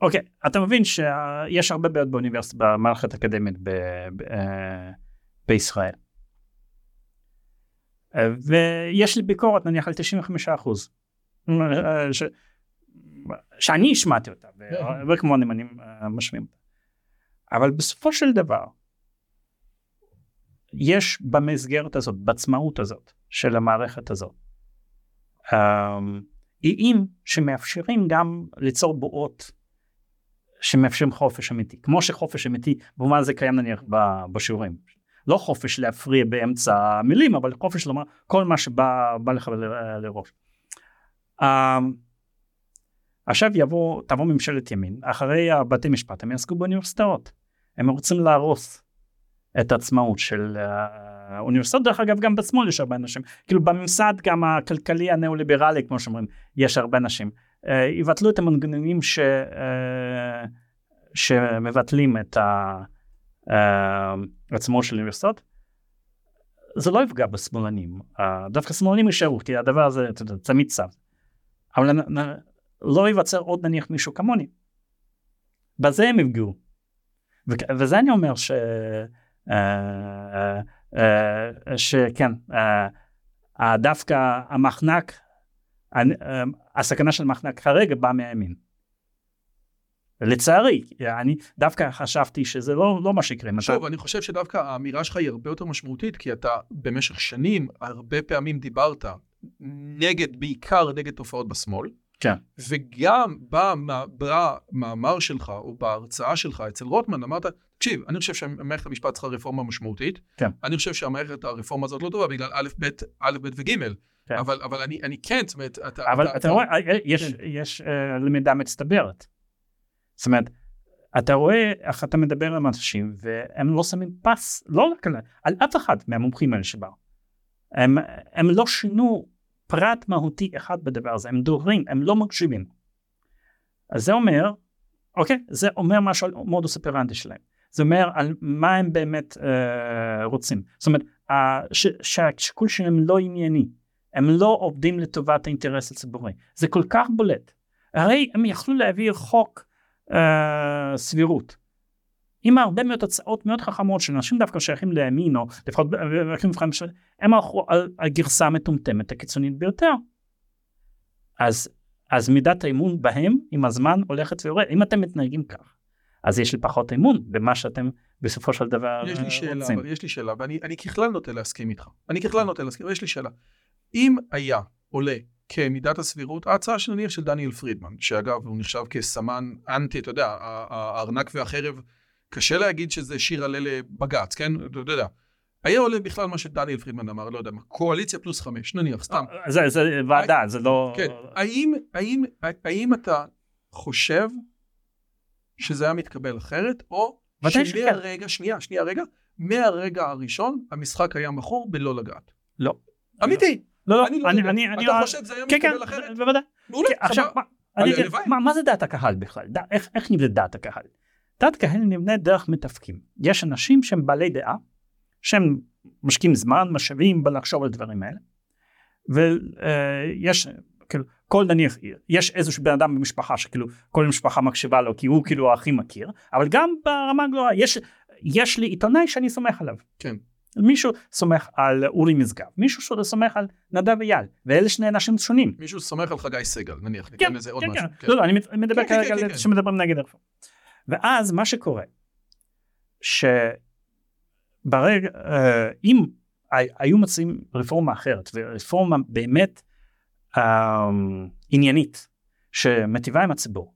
אוקיי, אתה מבין שיש הרבה בעיות באוניברסיטה, במערכת אקדמית ב, ב, אה, בישראל. ויש לי ביקורת נניח על 95 אחוז. ש... שאני השמעתי אותה, וכמובן אם אני משמיעים אותה. אבל בסופו של דבר, יש במסגרת הזאת, בעצמאות הזאת של המערכת הזאת, אמ, איים שמאפשרים גם ליצור בועות שמאפשרים חופש אמיתי, כמו שחופש אמיתי במובן הזה קיים נניח בשיעורים. לא חופש להפריע באמצע המילים, אבל חופש לומר כל מה שבא לך לראש. Uh, עכשיו יבוא, תבוא ממשלת ימין, אחרי הבתי משפט הם יעסקו באוניברסיטאות. הם רוצים להרוס את העצמאות של האוניברסיטאות, דרך אגב גם בשמאל יש הרבה אנשים, כאילו בממסד גם הכלכלי הניאו-ליברלי כמו שאומרים, יש הרבה אנשים. Uh, יבטלו את המנגנונים ש, uh, שמבטלים את העצמאות של האוניברסיטאות. זה לא יפגע בשמאלנים, uh, דווקא שמאלנים יישארו, כי הדבר הזה, תמיד צו. אבל לא ייווצר עוד נניח מישהו כמוני. בזה הם יפגעו. וזה אני אומר ש... Uh, uh, uh, שכן, דווקא המחנק, הסכנה של המחנק כרגע באה מהימין. לצערי, אני דווקא חשבתי שזה לא, לא מה שיקרה. טוב, אתה... אני חושב שדווקא האמירה שלך היא הרבה יותר משמעותית, כי אתה במשך שנים, הרבה פעמים דיברת נגד, בעיקר נגד תופעות בשמאל. כן. וגם במאמר שלך, או בהרצאה שלך אצל רוטמן, אמרת, תקשיב, אני חושב שמערכת המשפט צריכה רפורמה משמעותית. כן. אני חושב שהמערכת הרפורמה הזאת לא טובה בגלל א', ב', א', ב' וג'. כן. אבל, אבל אני, אני כן, זאת אומרת, אתה... אבל אתה, אתה רואה, יש, כן. יש uh, למידה מצטברת. זאת אומרת, אתה רואה איך אתה מדבר עם אנשים והם לא שמים פס, לא רק על, על אף אחד מהמומחים האלה שבאו. הם, הם לא שינו פרט מהותי אחד בדבר הזה, הם דוברים, הם לא מקשיבים. אז זה אומר, אוקיי, זה אומר משהו על מודוס אופרנטי שלהם. זה אומר על מה הם באמת אה, רוצים. זאת אומרת, שהשיקול שלהם לא ענייני, הם לא עובדים לטובת האינטרס הציבורי. זה כל כך בולט. הרי הם יכלו להעביר חוק אה, סבירות. עם הרבה מאוד הצעות מאוד חכמות של אנשים דווקא שייכים לימין או לפחות הם הלכו על הגרסה המטומטמת הקיצונית ביותר. אז, אז מידת האמון בהם עם הזמן הולכת ויורד אם אתם מתנהגים כך אז יש לי פחות אמון במה שאתם בסופו של דבר יש לי שאלה, רוצים. יש לי שאלה ואני ככלל נוטה להסכים איתך אני ככלל נוטה להסכים יש לי שאלה אם היה עולה כמידת הסבירות, ההצעה של נניח של דניאל פרידמן, שאגב הוא נחשב כסמן אנטי, אתה יודע, הארנק והחרב קשה להגיד שזה שיר עלה לבג"ץ, כן? אתה יודע. היה עולה בכלל מה שדניאל פרידמן אמר, לא יודע מה, קואליציה פלוס חמש, נניח, סתם. אה, זה, זה ועדה, זה לא... כן, האם, האם, האם אתה חושב שזה היה מתקבל אחרת, או שמהרגע, שנייה, שנייה רגע, מהרגע הראשון המשחק היה מכור בלא לגעת? לא. אמיתי. לא, לא, אני לא יודע. אתה חושב שזה היה כן, מתקבל אחרת? כן, כן, בוודאי. מעולה, עכשיו, מה זה דעת הקהל בכלל? איך נבדל דעת הקהל? דת קהל נבנה דרך מתאפקים. יש אנשים שהם בעלי דעה, שהם משקיעים זמן, משאבים בלחשוב על דברים האלה, ויש, uh, כאילו, כל נניח, יש איזשהו בן אדם במשפחה שכאילו כל המשפחה מקשיבה לו כי הוא כאילו הכי מכיר, אבל גם ברמה גדולה, יש, יש לי עיתונאי שאני סומך עליו. כן. מישהו סומך על אורי משגב, מישהו סומך על נדב אייל, ואלה שני אנשים שונים. מישהו סומך על חגי סגל, נניח, ניתן לזה עוד כן, משהו. כן, לא, לא, אני מדבר כן, כרגע על שמדברים נגד הרפורמה. ואז מה שקורה, שברגע, אה, אם היו מציעים רפורמה אחרת, ורפורמה באמת אה, עניינית, שמטיבה עם הציבור,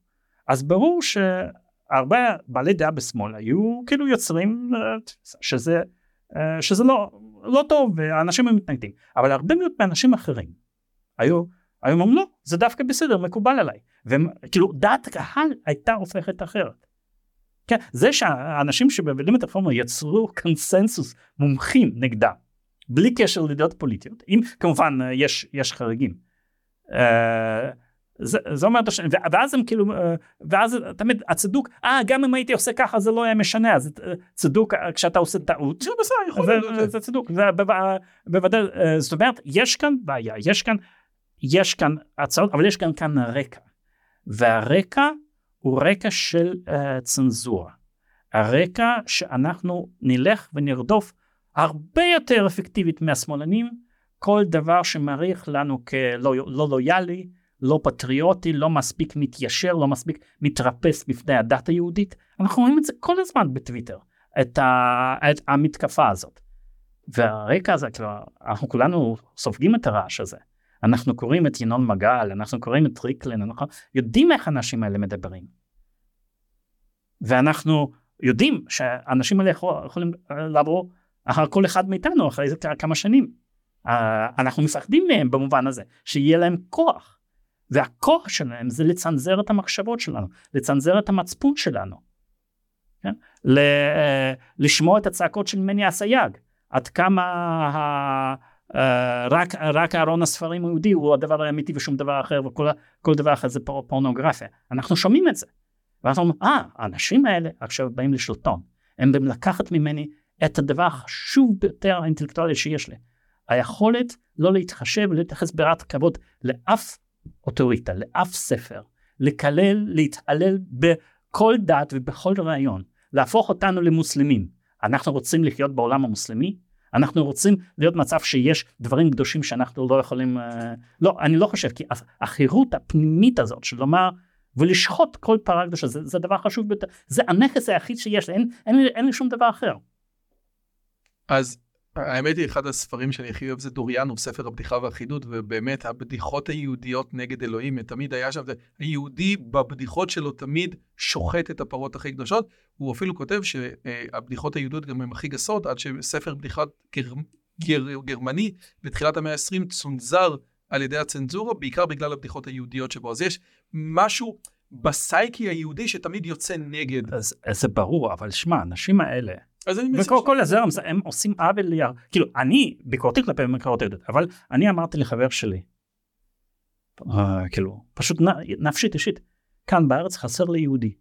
אז ברור שהרבה בעלי דעה בשמאל היו כאילו יוצרים אה, שזה, שזה לא, לא טוב והאנשים הם מתנגדים, אבל הרבה מאוד מאנשים אחרים היו, היו אומרים לא, זה דווקא בסדר, מקובל עליי, וכאילו דעת הקהל הייתה הופכת אחרת. כן, זה שהאנשים שמבלים את הרפורמה יצרו קונסנזוס מומחים נגדה, בלי קשר לדעות פוליטיות, אם כמובן אה, יש, יש חריגים. Uh, זה, זה אומר, ואז הם כאילו, uh, ואז תמיד הצדוק, אה גם אם הייתי עושה ככה זה לא היה משנה, אז צדוק כשאתה עושה טעות, זה צדוק, בוודאי, זאת אומרת, יש כאן בעיה, יש כאן, יש כאן הצעות, אבל יש כאן כאן רקע, והרקע הוא רקע של uh, צנזורה. הרקע שאנחנו נלך ונרדוף הרבה יותר אפקטיבית מהשמאלנים כל דבר שמעריך לנו כלא לא לויאלי, לא פטריוטי, לא מספיק מתיישר, לא מספיק מתרפס בפני הדת היהודית. אנחנו רואים את זה כל הזמן בטוויטר, את, ה, את המתקפה הזאת. והרקע הזה, כאילו, אנחנו כולנו סופגים את הרעש הזה. אנחנו קוראים את ינון מגל, אנחנו קוראים את ריקלין, אנחנו יודעים איך האנשים האלה מדברים. ואנחנו יודעים שהאנשים האלה יכול, יכולים לעבור אחר כל אחד מאיתנו אחרי זה כמה שנים. Uh, אנחנו מפחדים מהם במובן הזה, שיהיה להם כוח. והכוח שלהם זה לצנזר את המחשבות שלנו, לצנזר את המצפון שלנו. כן? ל, לשמוע את הצעקות של מני אסייג, עד כמה ה, uh, רק, רק ארון הספרים היהודי הוא הדבר האמיתי ושום דבר אחר וכל דבר אחר זה פורנוגרפיה. אנחנו שומעים את זה. ואנחנו אומרים, אה, האנשים האלה עכשיו באים לשלטון. הם באים לקחת ממני את הדבר החשוב ביותר האינטלקטואלי שיש לי. היכולת לא להתחשב ולהתייחס בירת כבוד לאף אוטוריטה, לאף ספר, לקלל, להתעלל בכל דת ובכל רעיון, להפוך אותנו למוסלמים. אנחנו רוצים לחיות בעולם המוסלמי? אנחנו רוצים להיות מצב שיש דברים קדושים שאנחנו לא יכולים, אה, לא, אני לא חושב, כי החירות הפנימית הזאת של לומר ולשחוט כל פרה קדושה זה, זה דבר חשוב ביותר, זה הנכס היחיד שיש, אין, אין, אין, לי שום דבר אחר. אז האמת היא, אחד הספרים שאני הכי אוהב זה דוריאנוב, ספר הבדיחה והחידוד, ובאמת הבדיחות היהודיות נגד אלוהים, תמיד היה שם, היהודי בבדיחות שלו תמיד שוחט את הפרות הכי קדושות, הוא אפילו כותב שהבדיחות היהודיות גם הן הכי גסות, עד שספר בדיחת גר, גר, גרמני בתחילת המאה ה-20 צונזר על ידי הצנזורה, בעיקר בגלל הבדיחות היהודיות שבו. אז יש משהו בסייקי היהודי שתמיד יוצא נגד. אז זה ברור, אבל שמע, האנשים האלה, אז אני וכל כל הזרם הם עושים עוול לי, כאילו אני ביקורתי כלפי מקורות היהודית, אבל אני אמרתי לחבר שלי, uh, כאילו פשוט נפשית אישית, כאן בארץ חסר לי יהודי.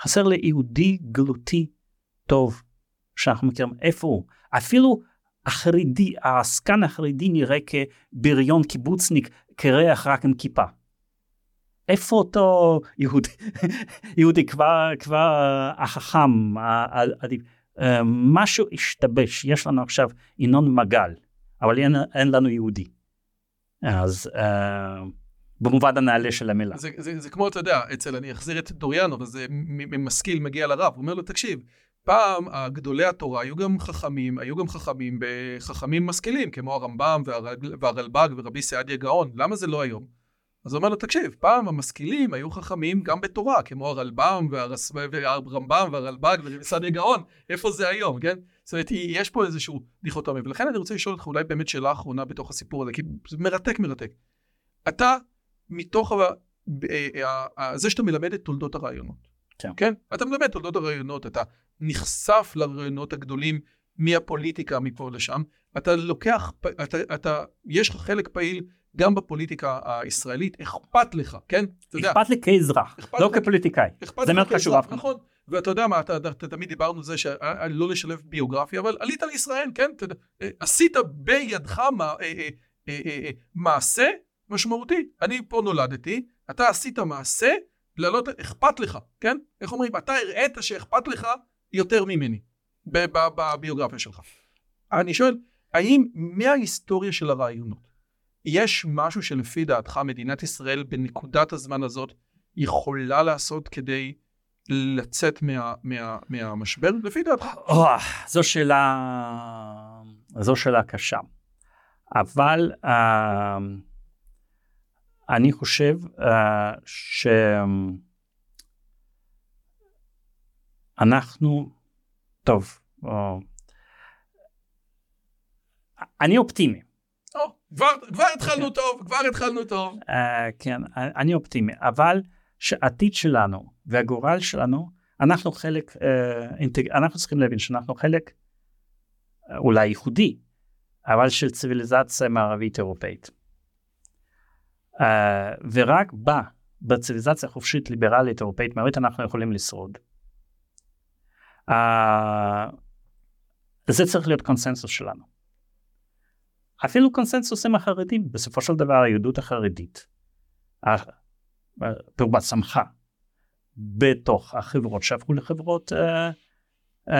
חסר לי יהודי גלותי טוב שאנחנו מכירים איפה הוא אפילו החרדי העסקן החרדי נראה כבריון קיבוצניק קרח רק עם כיפה. איפה אותו יהודי, יהודי כבר, כבר החכם, אה, משהו השתבש, יש לנו עכשיו ינון מגל, אבל אין, אין לנו יהודי. אז uh, במובן הנעלה של המילה. זה, זה, זה כמו, אתה יודע, אצל, אני אחזיר את דוריאנוב, אז משכיל מגיע לרב, הוא אומר לו, תקשיב, פעם גדולי התורה היו גם חכמים, היו גם חכמים בחכמים משכילים, כמו הרמב"ם והרלב"ג ורבי סעדיה גאון, למה זה לא היום? אז הוא אומר לו, תקשיב, פעם המשכילים היו חכמים גם בתורה, כמו הרלב"ם והרמב"ם והרלב"ג סעדיה גאון, איפה זה היום, כן? זאת אומרת, יש פה איזשהו דיכוטומי, ולכן אני רוצה לשאול אותך אולי באמת שאלה אחרונה בתוך הסיפור הזה, כי זה מרתק מרתק. אתה, מתוך זה שאתה מלמד את תולדות הרעיונות, כן. כן? אתה מלמד תולדות הרעיונות, אתה נחשף לרעיונות הגדולים מהפוליטיקה מפה לשם, אתה לוקח, אתה, אתה, יש לך חלק פעיל גם בפוליטיקה הישראלית, אכפת לך, כן? אכפת לי כאזרח, לא כפוליטיקאי, זה מאוד חשוב. נכון, ואתה יודע מה, אתה, אתה תמיד דיברנו על זה שלא לשלב ביוגרפיה, אבל עלית לישראל, כן? אתה, עשית בידך מה, אה, אה, אה, מעשה משמעותי. אני פה נולדתי, אתה עשית מעשה, לעלות, אכפת לך, כן? איך אומרים? אתה הראית שאכפת לך יותר ממני בביוגרפיה שלך. אני שואל, האם מההיסטוריה של הרעיונות יש משהו שלפי דעתך מדינת ישראל בנקודת הזמן הזאת יכולה לעשות כדי לצאת מה, מה, מהמשבר לפי דעתך? Oh, זו שאלה, זו שאלה קשה. אבל uh, אני חושב uh, שאנחנו טוב. או... אני אופטימי. כבר, כבר התחלנו טוב, כבר התחלנו טוב. Uh, כן, אני אופטימי, אבל שהעתיד שלנו והגורל שלנו, אנחנו חלק, uh, אינטג... אנחנו צריכים להבין שאנחנו חלק uh, אולי ייחודי, אבל של ציוויליזציה מערבית אירופאית. Uh, ורק בה, בציוויליזציה חופשית ליברלית אירופאית מערבית אנחנו יכולים לשרוד. Uh, זה צריך להיות קונסנזוס שלנו. אפילו קונסנזוס עם החרדים, בסופו של דבר היהדות החרדית, פרובה צמחה בתוך החברות שהפכו לחברות uh, uh,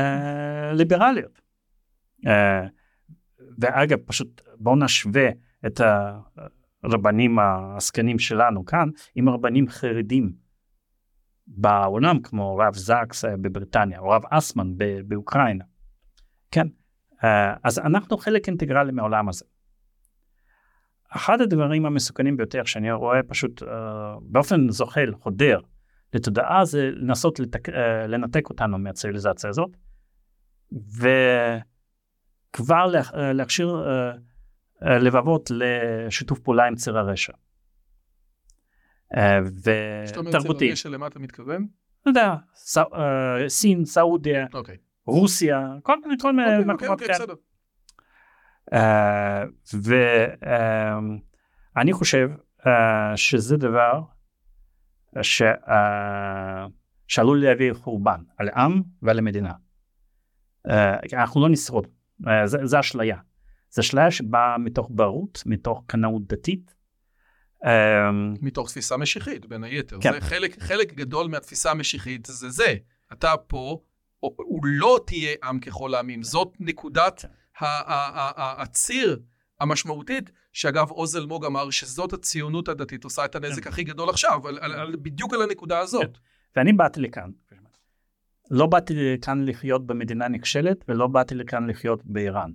ליברליות. Uh, ואגב, פשוט בואו נשווה את הרבנים העסקנים שלנו כאן עם הרבנים חרדים בעולם כמו רב זקס אה, בבריטניה או רב אסמן באוקראינה. כן, אה, אז אנחנו חלק אינטגרלי מהעולם הזה. אחד הדברים המסוכנים ביותר שאני רואה פשוט uh, באופן זוחל, חודר לתודעה זה לנסות לתק, uh, לנתק אותנו מהציוויליזציה הזאת וכבר להכשיר לבבות לשיתוף פעולה עם ציר הרשע. ותרבותי. כשאתה אומר ציר הרשע למה אתה מתכוון? לא יודע, סין, סעודיה, אוקיי. רוסיה, כל מיני אוקיי, מקומות אוקיי, כאלה. ואני חושב שזה דבר ש... שעלול להביא חורבן על עם ועל המדינה. אנחנו לא נשרוד, זה, זה אשליה. זה אשליה שבאה מתוך ברות, מתוך קנאות דתית. מתוך תפיסה משיחית בין היתר. כן. זה חלק, חלק גדול מהתפיסה המשיחית זה זה. אתה פה, הוא לא תהיה עם ככל העמים. זאת נקודת כן. הציר המשמעותית, שאגב עוז אלמוג אמר שזאת הציונות הדתית עושה את הנזק כן. הכי גדול עכשיו, על, על, על, בדיוק על הנקודה הזאת. כן. ואני באתי לכאן. לא באתי לכאן לחיות במדינה נכשלת ולא באתי לכאן לחיות באיראן.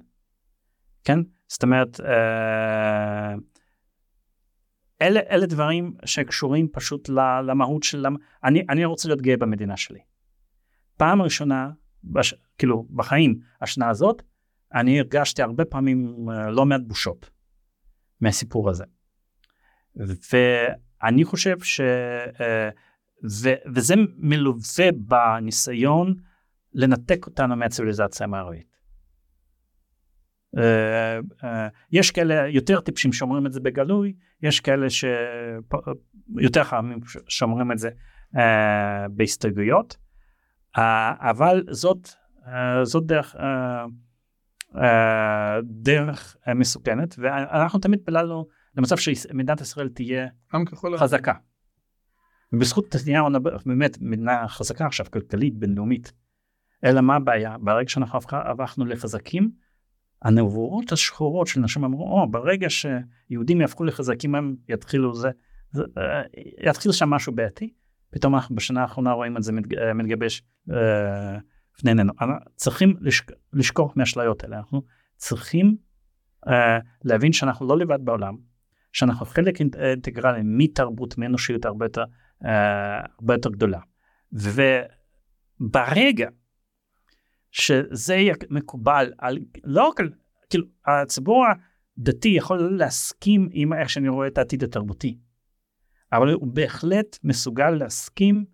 כן? זאת אומרת, אה, אלה, אלה דברים שקשורים פשוט למהות של... אני, אני רוצה להיות גאה במדינה שלי. פעם ראשונה, בש, כאילו בחיים, השנה הזאת, אני הרגשתי הרבה פעמים אה, לא מעט בושות מהסיפור הזה. ואני חושב ש... אה, ו, וזה מלווה בניסיון לנתק אותנו מהציוויליזציה המערבית. Uh, יש כאלה יותר טיפשים שאומרים את זה בגלוי, יש כאלה שיותר חכמים שאומרים את זה בהסתייגויות, אבל זאת, uh, זאת דרך, uh, uh, דרך uh, מסוכנת, ואנחנו תמיד פללנו למצב שמדינת ישראל תהיה חזקה. ובזכות נתניהו באמת מדינה חזקה עכשיו כלכלית בינלאומית. אלא מה הבעיה? ברגע שאנחנו הפכנו לחזקים, הנבואות השחורות של נשים אמרו, או ברגע שיהודים יהפכו לחזקים הם יתחילו זה, זה יתחיל שם משהו בעייתי, פתאום אנחנו בשנה האחרונה רואים את זה אה, מתגבש אה, לפני עינינו. צריכים לשק, לשכוח מהאשליות האלה, אנחנו צריכים אה, להבין שאנחנו לא לבד בעולם, שאנחנו חלק אינטגרלי מתרבות, מאנושיות הרבה יותר אה, הרבה יותר גדולה. וברגע שזה יהיה מקובל על, לא רק על, כאילו, הציבור הדתי יכול להסכים עם איך שאני רואה את העתיד התרבותי, אבל הוא בהחלט מסוגל להסכים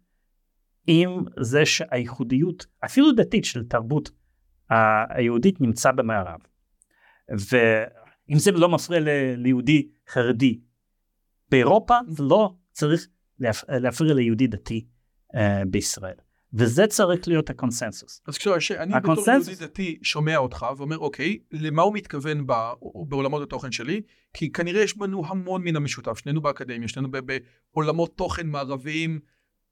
עם זה שהייחודיות, אפילו דתית של תרבות היהודית נמצא במערב. ואם זה לא מפריע ליהודי חרדי באירופה, זה לא צריך להפריע ליהודי דתי uh, בישראל. וזה צריך להיות הקונסנזוס. אז כשאני בתור יהודי דתי שומע אותך ואומר אוקיי, למה הוא מתכוון בעולמות התוכן שלי? כי כנראה יש בנו המון מן המשותף, שנינו באקדמיה, שנינו בעולמות תוכן מערביים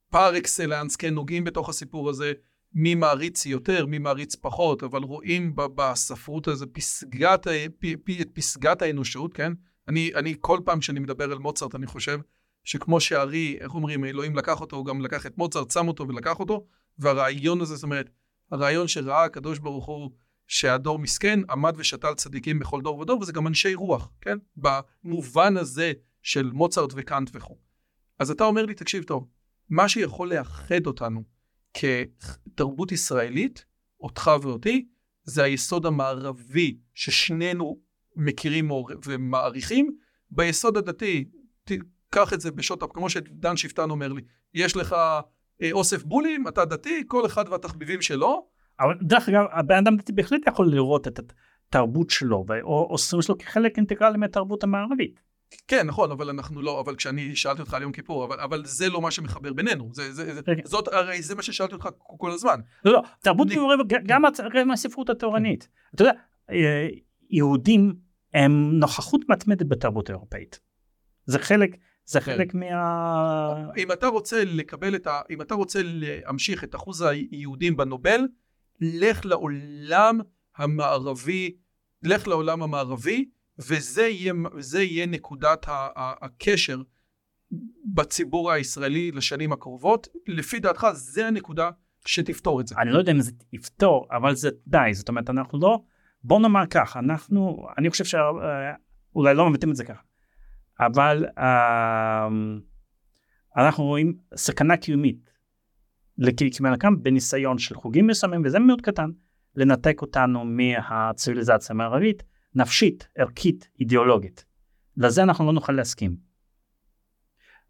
פר אקסלנס, כן, נוגעים בתוך הסיפור הזה, מי מעריץ יותר, מי מעריץ פחות, אבל רואים בספרות הזו פסגת, פסגת האנושות, כן? אני, אני כל פעם שאני מדבר על מוצרט אני חושב שכמו שארי, איך אומרים, אלוהים לקח אותו, הוא גם לקח את מוצרט, שם אותו ולקח אותו, והרעיון הזה, זאת אומרת, הרעיון שראה הקדוש ברוך הוא שהדור מסכן, עמד ושתל צדיקים בכל דור ודור, וזה גם אנשי רוח, כן? במובן הזה של מוצרט וקאנט וכו'. אז אתה אומר לי, תקשיב טוב, מה שיכול לאחד אותנו כתרבות ישראלית, אותך ואותי, זה היסוד המערבי ששנינו מכירים ומעריכים. ביסוד הדתי, קח את זה בשוט-אפ, כמו שדן שפטן אומר לי, יש לך אה, אוסף בולים, אתה דתי, כל אחד והתחביבים שלו. אבל דרך אגב, הבן אדם דתי בהחלט יכול לראות את התרבות שלו, או עושים שלו כחלק אינטגרלי מהתרבות המערבית. כן, נכון, אבל אנחנו לא, אבל כשאני שאלתי אותך על יום כיפור, אבל, אבל זה לא מה שמחבר בינינו, זה, זה, זה, כן. זאת, הרי זה מה ששאלתי אותך כל הזמן. לא, לא, תרבות אני... מעורבת, גם מהספרות התורנית. אתה יודע, אה, יהודים הם נוכחות מתמדת בתרבות האירופאית. זה חלק, זה כן. חלק מה... אם אתה רוצה לקבל את ה... אם אתה רוצה להמשיך את אחוז היהודים בנובל, לך לעולם המערבי, לך לעולם המערבי, וזה יהיה, יהיה נקודת הקשר בציבור הישראלי לשנים הקרובות. לפי דעתך, זה הנקודה שתפתור את זה. אני לא יודע אם זה יפתור, אבל זה די. זאת אומרת, אנחנו לא... בוא נאמר ככה, אנחנו... אני חושב שאולי לא מבטאים את זה ככה. אבל uh, אנחנו רואים סכנה קיומית לקמלקם בניסיון של חוגים מסוימים וזה מאוד קטן לנתק אותנו מהציוויליזציה המערבית, נפשית, ערכית, אידיאולוגית. לזה אנחנו לא נוכל להסכים.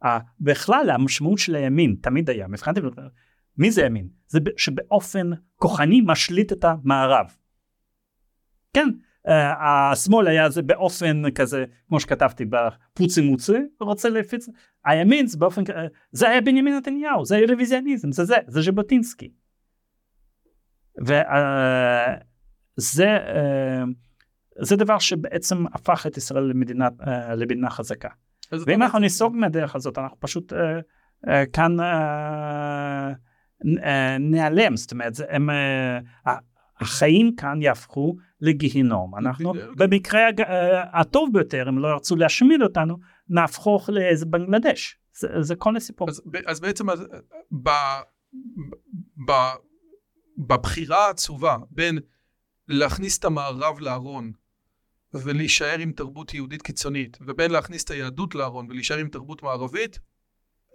Uh, בכלל המשמעות של הימין תמיד היה, מבחינת מי זה ימין? זה שבאופן כוחני משליט את המערב. כן, השמאל היה זה באופן כזה, כמו שכתבתי בפוצי מוצי, רוצה להפיץ, הימין זה באופן, uh, זה היה בנימין נתניהו, זה רוויזיוניזם, זה זה, זה ז'בוטינסקי. וזה uh, uh, זה דבר שבעצם הפך את ישראל למדינה, uh, למדינה חזקה. ואם אנחנו ניסוג מהדרך הזאת, אנחנו פשוט uh, uh, כאן uh, נעלם, זאת אומרת, הם, החיים כאן יהפכו לגיהינום. אנחנו במקרה הטוב ביותר, אם לא ירצו להשמיד אותנו, נהפוך לאיזה בנגלדש. זה, זה כל הסיפור. אז, אז בעצם אז, ב, ב, בבחירה העצובה בין להכניס את המערב לארון ולהישאר עם תרבות יהודית קיצונית, ובין להכניס את היהדות לארון ולהישאר עם תרבות מערבית,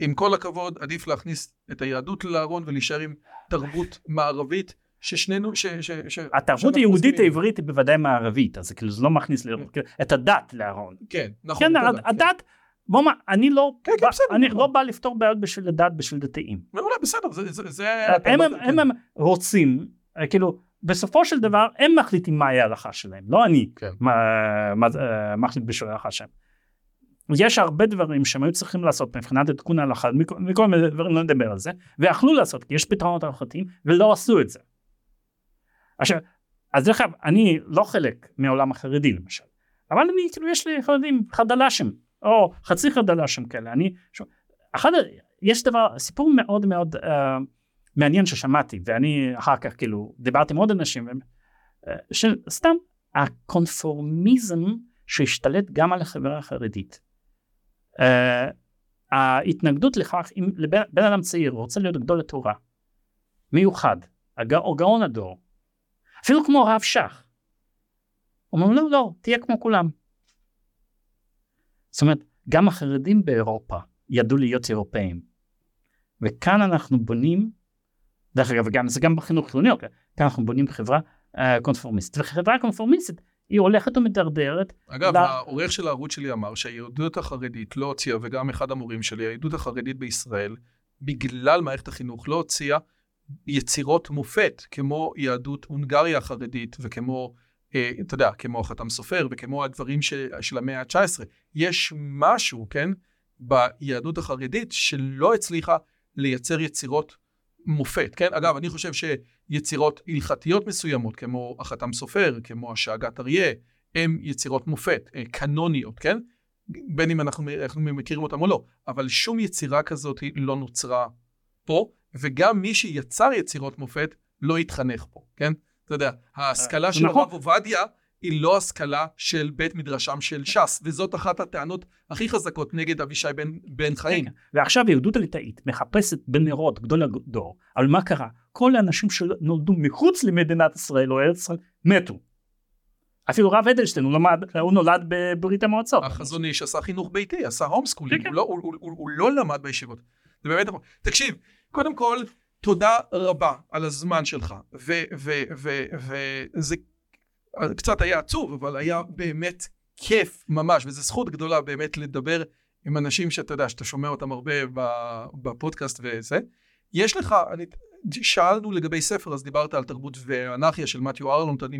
עם כל הכבוד, עדיף להכניס את היהדות לארון ולהישאר עם תרבות מערבית, ששנינו, ש... ש, ש התרבות היהודית העברית היא בוודאי מערבית, אז כאילו זה לא מכניס כן. את הדת לארון. כן, נכון. כן, הדת, הדת כן. בוא מה, אני לא, כן, כן, בסדר, אני לא בא לפתור בעיות בשביל הדת, בשביל דתיים. מעולה, בסדר, זה... זה, זה הם, הם, הם, הם רוצים, אה, כאילו, בסופו של דבר הם מחליטים מהי ההלכה שלהם, לא אני כן. מה, מה, אה, מחליט בשביל ההלכה שלהם. יש הרבה דברים שהם היו צריכים לעשות מבחינת עדכון ההלכה, מכל מיני דברים לא נדבר על זה, ויכלו לעשות, כי יש פתרונות הלכתיים, ולא עשו את זה. עכשיו, אז דרך אגב, אני לא חלק מהעולם החרדי למשל, אבל אני, כאילו, יש לי חרדים חרדל"שים, או חצי חרדל"שים כאלה, אני, ש... אחד, יש דבר, סיפור מאוד מאוד uh, מעניין ששמעתי, ואני אחר כך כאילו דיברתי עם עוד אנשים, uh, של סתם הקונפורמיזם שהשתלט גם על החברה החרדית. Uh, ההתנגדות לכך אם לבן, בן אדם צעיר רוצה להיות גדול לתורה מיוחד או גאון הדור אפילו כמו הרב שך אומרים לא, לא תהיה כמו כולם זאת אומרת גם החרדים באירופה ידעו להיות אירופאים וכאן אנחנו בונים דרך אגב גם, זה גם בחינוך חילוני אוקיי? כאן אנחנו בונים חברה uh, קונפורמיסטית וחברה קונפורמיסטית היא הולכת ומדרדרת. אגב, לה... העורך של הערוץ שלי אמר שהיהדות החרדית לא הוציאה, וגם אחד המורים שלי, היהדות החרדית בישראל, בגלל מערכת החינוך, לא הוציאה יצירות מופת, כמו יהדות הונגריה החרדית, וכמו, אה, אתה יודע, כמו החתם סופר, וכמו הדברים ש, של המאה ה-19. יש משהו, כן, ביהדות החרדית שלא הצליחה לייצר יצירות מופת, כן? אגב, אני חושב שיצירות הלכתיות מסוימות, כמו החתם סופר, כמו השאגת אריה, הן יצירות מופת, אה, קנוניות, כן? בין אם אנחנו, אנחנו מכירים אותם או לא, אבל שום יצירה כזאת לא נוצרה פה, וגם מי שיצר יצירות מופת לא התחנך פה, כן? אתה יודע, ההשכלה של נכון. הרב עובדיה היא לא השכלה של בית מדרשם של ש"ס, וזאת אחת הטענות הכי חזקות נגד אבישי בן, בן חיים. כן, ועכשיו יהדות הליטאית מחפשת בנרות גדול הדור, אבל מה קרה? כל האנשים שנולדו מחוץ למדינת ישראל או ארץ ישראל מתו. אפילו רב אדלשטיין הוא, למד, הוא נולד בברית המועצות. החזון איש עשה חינוך ביתי, עשה homeschooling, כן, הוא, לא, הוא, הוא, הוא לא למד בישיבות. זה באמת נכון. תקשיב, קודם כל, תודה רבה על הזמן שלך, וזה קצת היה עצוב, אבל היה באמת כיף ממש, וזו זכות גדולה באמת לדבר עם אנשים שאתה יודע, שאתה שומע אותם הרבה בפודקאסט וזה. יש לך, אני, שאלנו לגבי ספר, אז דיברת על תרבות ואנרכיה של מתיו ארלונד, אני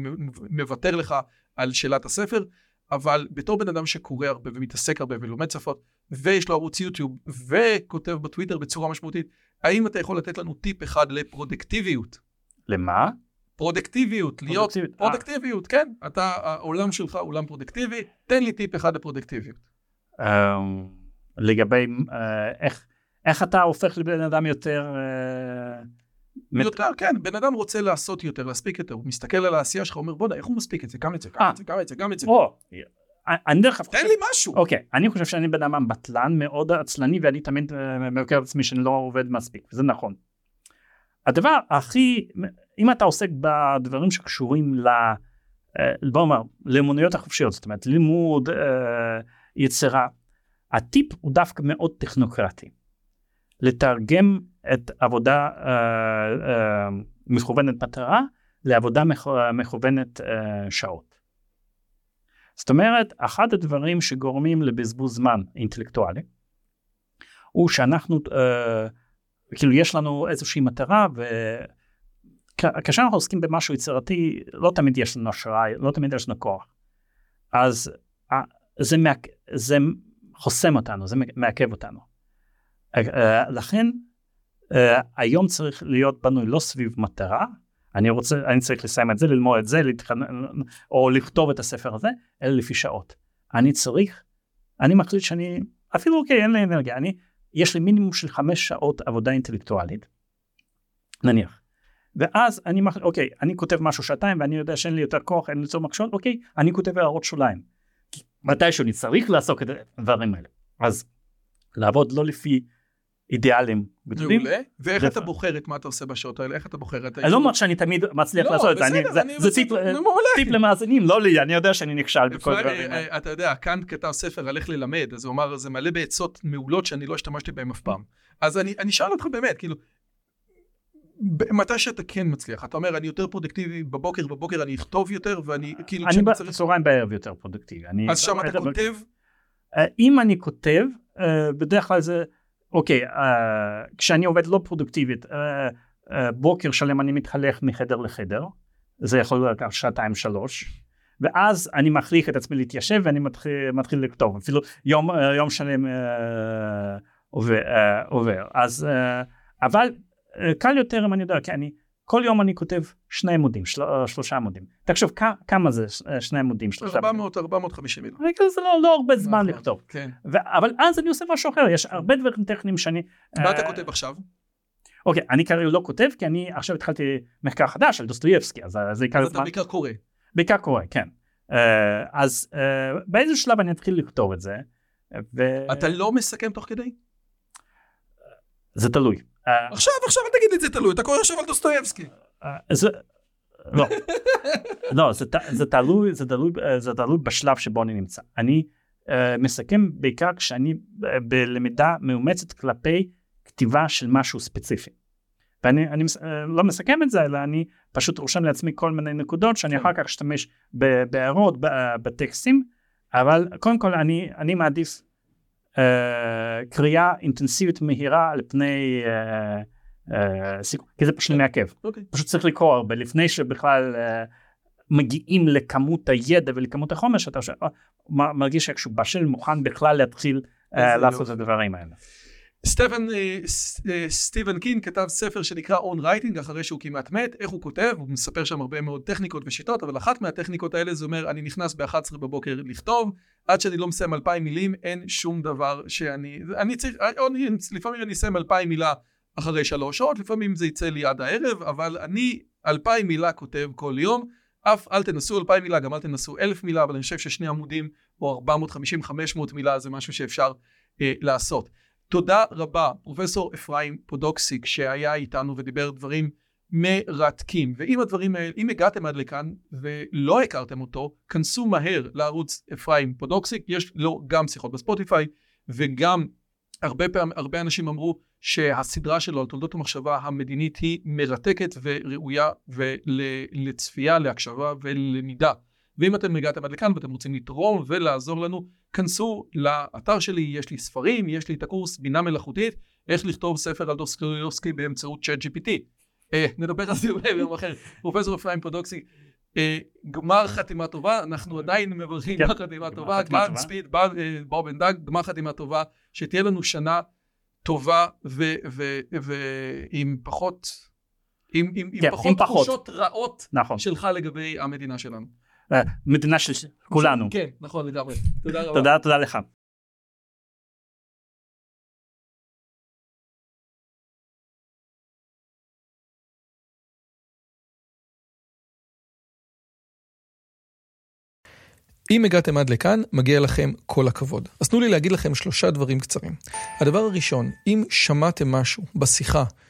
מוותר לך על שאלת הספר, אבל בתור בן אדם שקורא הרבה ומתעסק הרבה ולומד שפות, ויש לו ערוץ יוטיוב וכותב בטוויטר בצורה משמעותית, האם אתה יכול לתת לנו טיפ אחד לפרודקטיביות? למה? פרודקטיביות, להיות פרודקטיביות, פרודקטיביות, כן, אתה, העולם שלך עולם פרודקטיבי, תן לי טיפ אחד לפרודקטיביות. Um, לגבי uh, איך, איך אתה הופך לבן אדם יותר... Uh, יותר, מת... כן, בן אדם רוצה לעשות יותר, להספיק יותר, הוא מסתכל על העשייה שלך, אומר בוא'נה, איך הוא מספיק את זה, גם את זה, גם את זה, גם את זה, גם את זה. או, אני דרך אגב תן לי משהו. אוקיי, אני חושב שאני בן אדם בטלן מאוד עצלני ואני תמיד מבקר את עצמי שאני לא עובד מספיק, וזה נכון. הדבר הכי אם אתה עוסק בדברים שקשורים ל... אה, בוא נאמר, לאמוניות החופשיות, זאת אומרת לימוד, אה, יצירה, הטיפ הוא דווקא מאוד טכנוקרטי. לתרגם את עבודה אה, מכוונת מטרה לעבודה מכוונת שעות. זאת אומרת, אחד הדברים שגורמים לבזבוז זמן אינטלקטואלי, הוא שאנחנו, כאילו יש לנו איזושהי מטרה, וכאשר אנחנו עוסקים במשהו יצירתי, לא תמיד יש לנו אשראי, לא תמיד יש לנו כוח. אז זה, מעק... זה חוסם אותנו, זה מעכב אותנו. לכן היום צריך להיות בנוי לא סביב מטרה, אני רוצה, אני צריך לסיים את זה, ללמוד את זה, להתחנ... או לכתוב את הספר הזה, אלא לפי שעות. אני צריך, אני מחליט שאני, אפילו אוקיי, אין לי אנרגיה, אני, יש לי מינימום של חמש שעות עבודה אינטלקטואלית, נניח. ואז אני מחליט, אוקיי, אני כותב משהו שעתיים ואני יודע שאין לי יותר כוח, אין לי יותר מחשבות, אוקיי, אני כותב הערות שוליים. מתישהו אני צריך לעשות את הדברים האלה. אז לעבוד לא לפי אידיאלים גדולים. מעולה. ואיך אתה בוחר את מה אתה עושה בשעות האלה? איך אתה בוחר את. אני לא אומר שאני תמיד מצליח לא, לעשות את זה. זה טיפ למאזינים, לא לי, אני יודע שאני נכשל בכל דברים. אה, אתה יודע, קאנט כתב ספר על איך ללמד, אז הוא אמר, זה מלא בעצות מעולות שאני לא השתמשתי בהן אף פעם. אז אני אשאל אותך באמת, כאילו, מתי שאתה כן מצליח, אתה אומר אני יותר פרודקטיבי בבוקר, בבוקר אני אכתוב יותר ואני כאילו... אני בצהריים בערב יותר פרודקטיבי. אז שם אתה כותב? אה, אם אני כותב, אה, בדרך כלל זה, אוקיי, אה, כשאני עובד לא פרודוקטיבית, בוקר שלם אני מתהלך מחדר לחדר, זה יכול להיות שעתיים שלוש, ואז אני מכריח את עצמי להתיישב ואני מתחיל, מתחיל לכתוב, אפילו יום, יום שלם עובר, עובר. אז, אבל קל יותר אם אני יודע, כי אני, כל יום אני כותב שני עמודים, של, שלושה עמודים. תחשוב כמה זה שני עמודים, שלושה 400, 450 מילים. זה לא, לא הרבה זמן נכון, לכתוב. כן. ו, אבל אז אני עושה משהו אחר, יש הרבה דברים טכניים שאני... מה אתה כותב עכשיו? אוקיי, אני כרגע לא כותב, כי אני עכשיו התחלתי מחקר חדש על דוסטויבסקי, אז זה עיקר זמן. אתה בעיקר קורא. בעיקר קורא, כן. אז באיזה שלב אני אתחיל לכתוב את זה. ו... אתה לא מסכם תוך כדי? זה תלוי. אה, עכשיו, עכשיו אל תגיד לי את זה תלוי, אתה קורא עכשיו על דוסטויבסקי. אה, לא, לא, זה תלוי, זה תלוי, זה תלוי בשלב שבו אני נמצא. אני מסכם בעיקר כשאני בלמידה מאומצת כלפי כתיבה של משהו ספציפי. ואני אני, לא מסכם את זה, אלא אני פשוט רושם לעצמי כל מיני נקודות שאני כן. אחר כך אשתמש בהערות, בטקסטים, אבל קודם כל אני, אני מעדיף אה, קריאה אינטנסיבית מהירה על פני uh, uh, סיכוי, כי זה פשוט מעכב. אוקיי. פשוט צריך לקרוא הרבה לפני שבכלל מגיעים לכמות הידע ולכמות החומר שאתה. מרגיש שאיכשהו בשל מוכן בכלל להתחיל לעשות את הדברים האלה. סטפן, סטיבן קין כתב ספר שנקרא On Writing אחרי שהוא כמעט מת, איך הוא כותב, הוא מספר שם הרבה מאוד טכניקות ושיטות, אבל אחת מהטכניקות האלה זה אומר אני נכנס ב-11 בבוקר לכתוב, עד שאני לא מסיים אלפיים מילים אין שום דבר שאני, אני צריך, אני, לפעמים אני אסיים אלפיים מילה אחרי שלוש שעות, לפעמים זה יצא לי עד הערב, אבל אני אלפיים מילה כותב כל יום, אבל אל תנסו אלפיים מילה, גם אל תנסו אלף מילה, אבל אני חושב ששני עמודים או 450-500 מילה זה משהו שאפשר אה, לעשות. תודה רבה, פרופסור אפרים פודוקסיק שהיה איתנו ודיבר דברים מרתקים. ואם הדברים האלה, אם הגעתם עד לכאן ולא הכרתם אותו, כנסו מהר לערוץ אפרים פודוקסיק, יש לו גם שיחות בספוטיפיי וגם הרבה פעמים, הרבה אנשים אמרו שהסדרה שלו על תולדות המחשבה המדינית היא מרתקת וראויה ולצפייה, להקשבה וללמידה. ואם אתם הגעתם עד לכאן ואתם רוצים לתרום ולעזור לנו, כנסו לאתר שלי, יש לי ספרים, יש לי את הקורס בינה מלאכותית, איך לכתוב ספר על דוסקריוסקי באמצעות צ'אט GPT. אה, נדבר על זה ביום אחר. פרופסור אפרים פודוקסי, אה, גמר חתימה טובה, אנחנו עדיין מברכים כן. גמר חתימה טובה, גמר ספיד, בור בן דג, גמר חתימה טובה, שתהיה לנו שנה טובה ועם פחות, עם כן, פחות תחושות רעות נכון. שלך לגבי המדינה שלנו. מדינה של כולנו. כן, נכון לגמרי. תודה רבה. תודה, תודה לך. אם הגעתם עד לכאן, מגיע לכם כל הכבוד. אז תנו לי להגיד לכם שלושה דברים קצרים. הדבר הראשון, אם שמעתם משהו בשיחה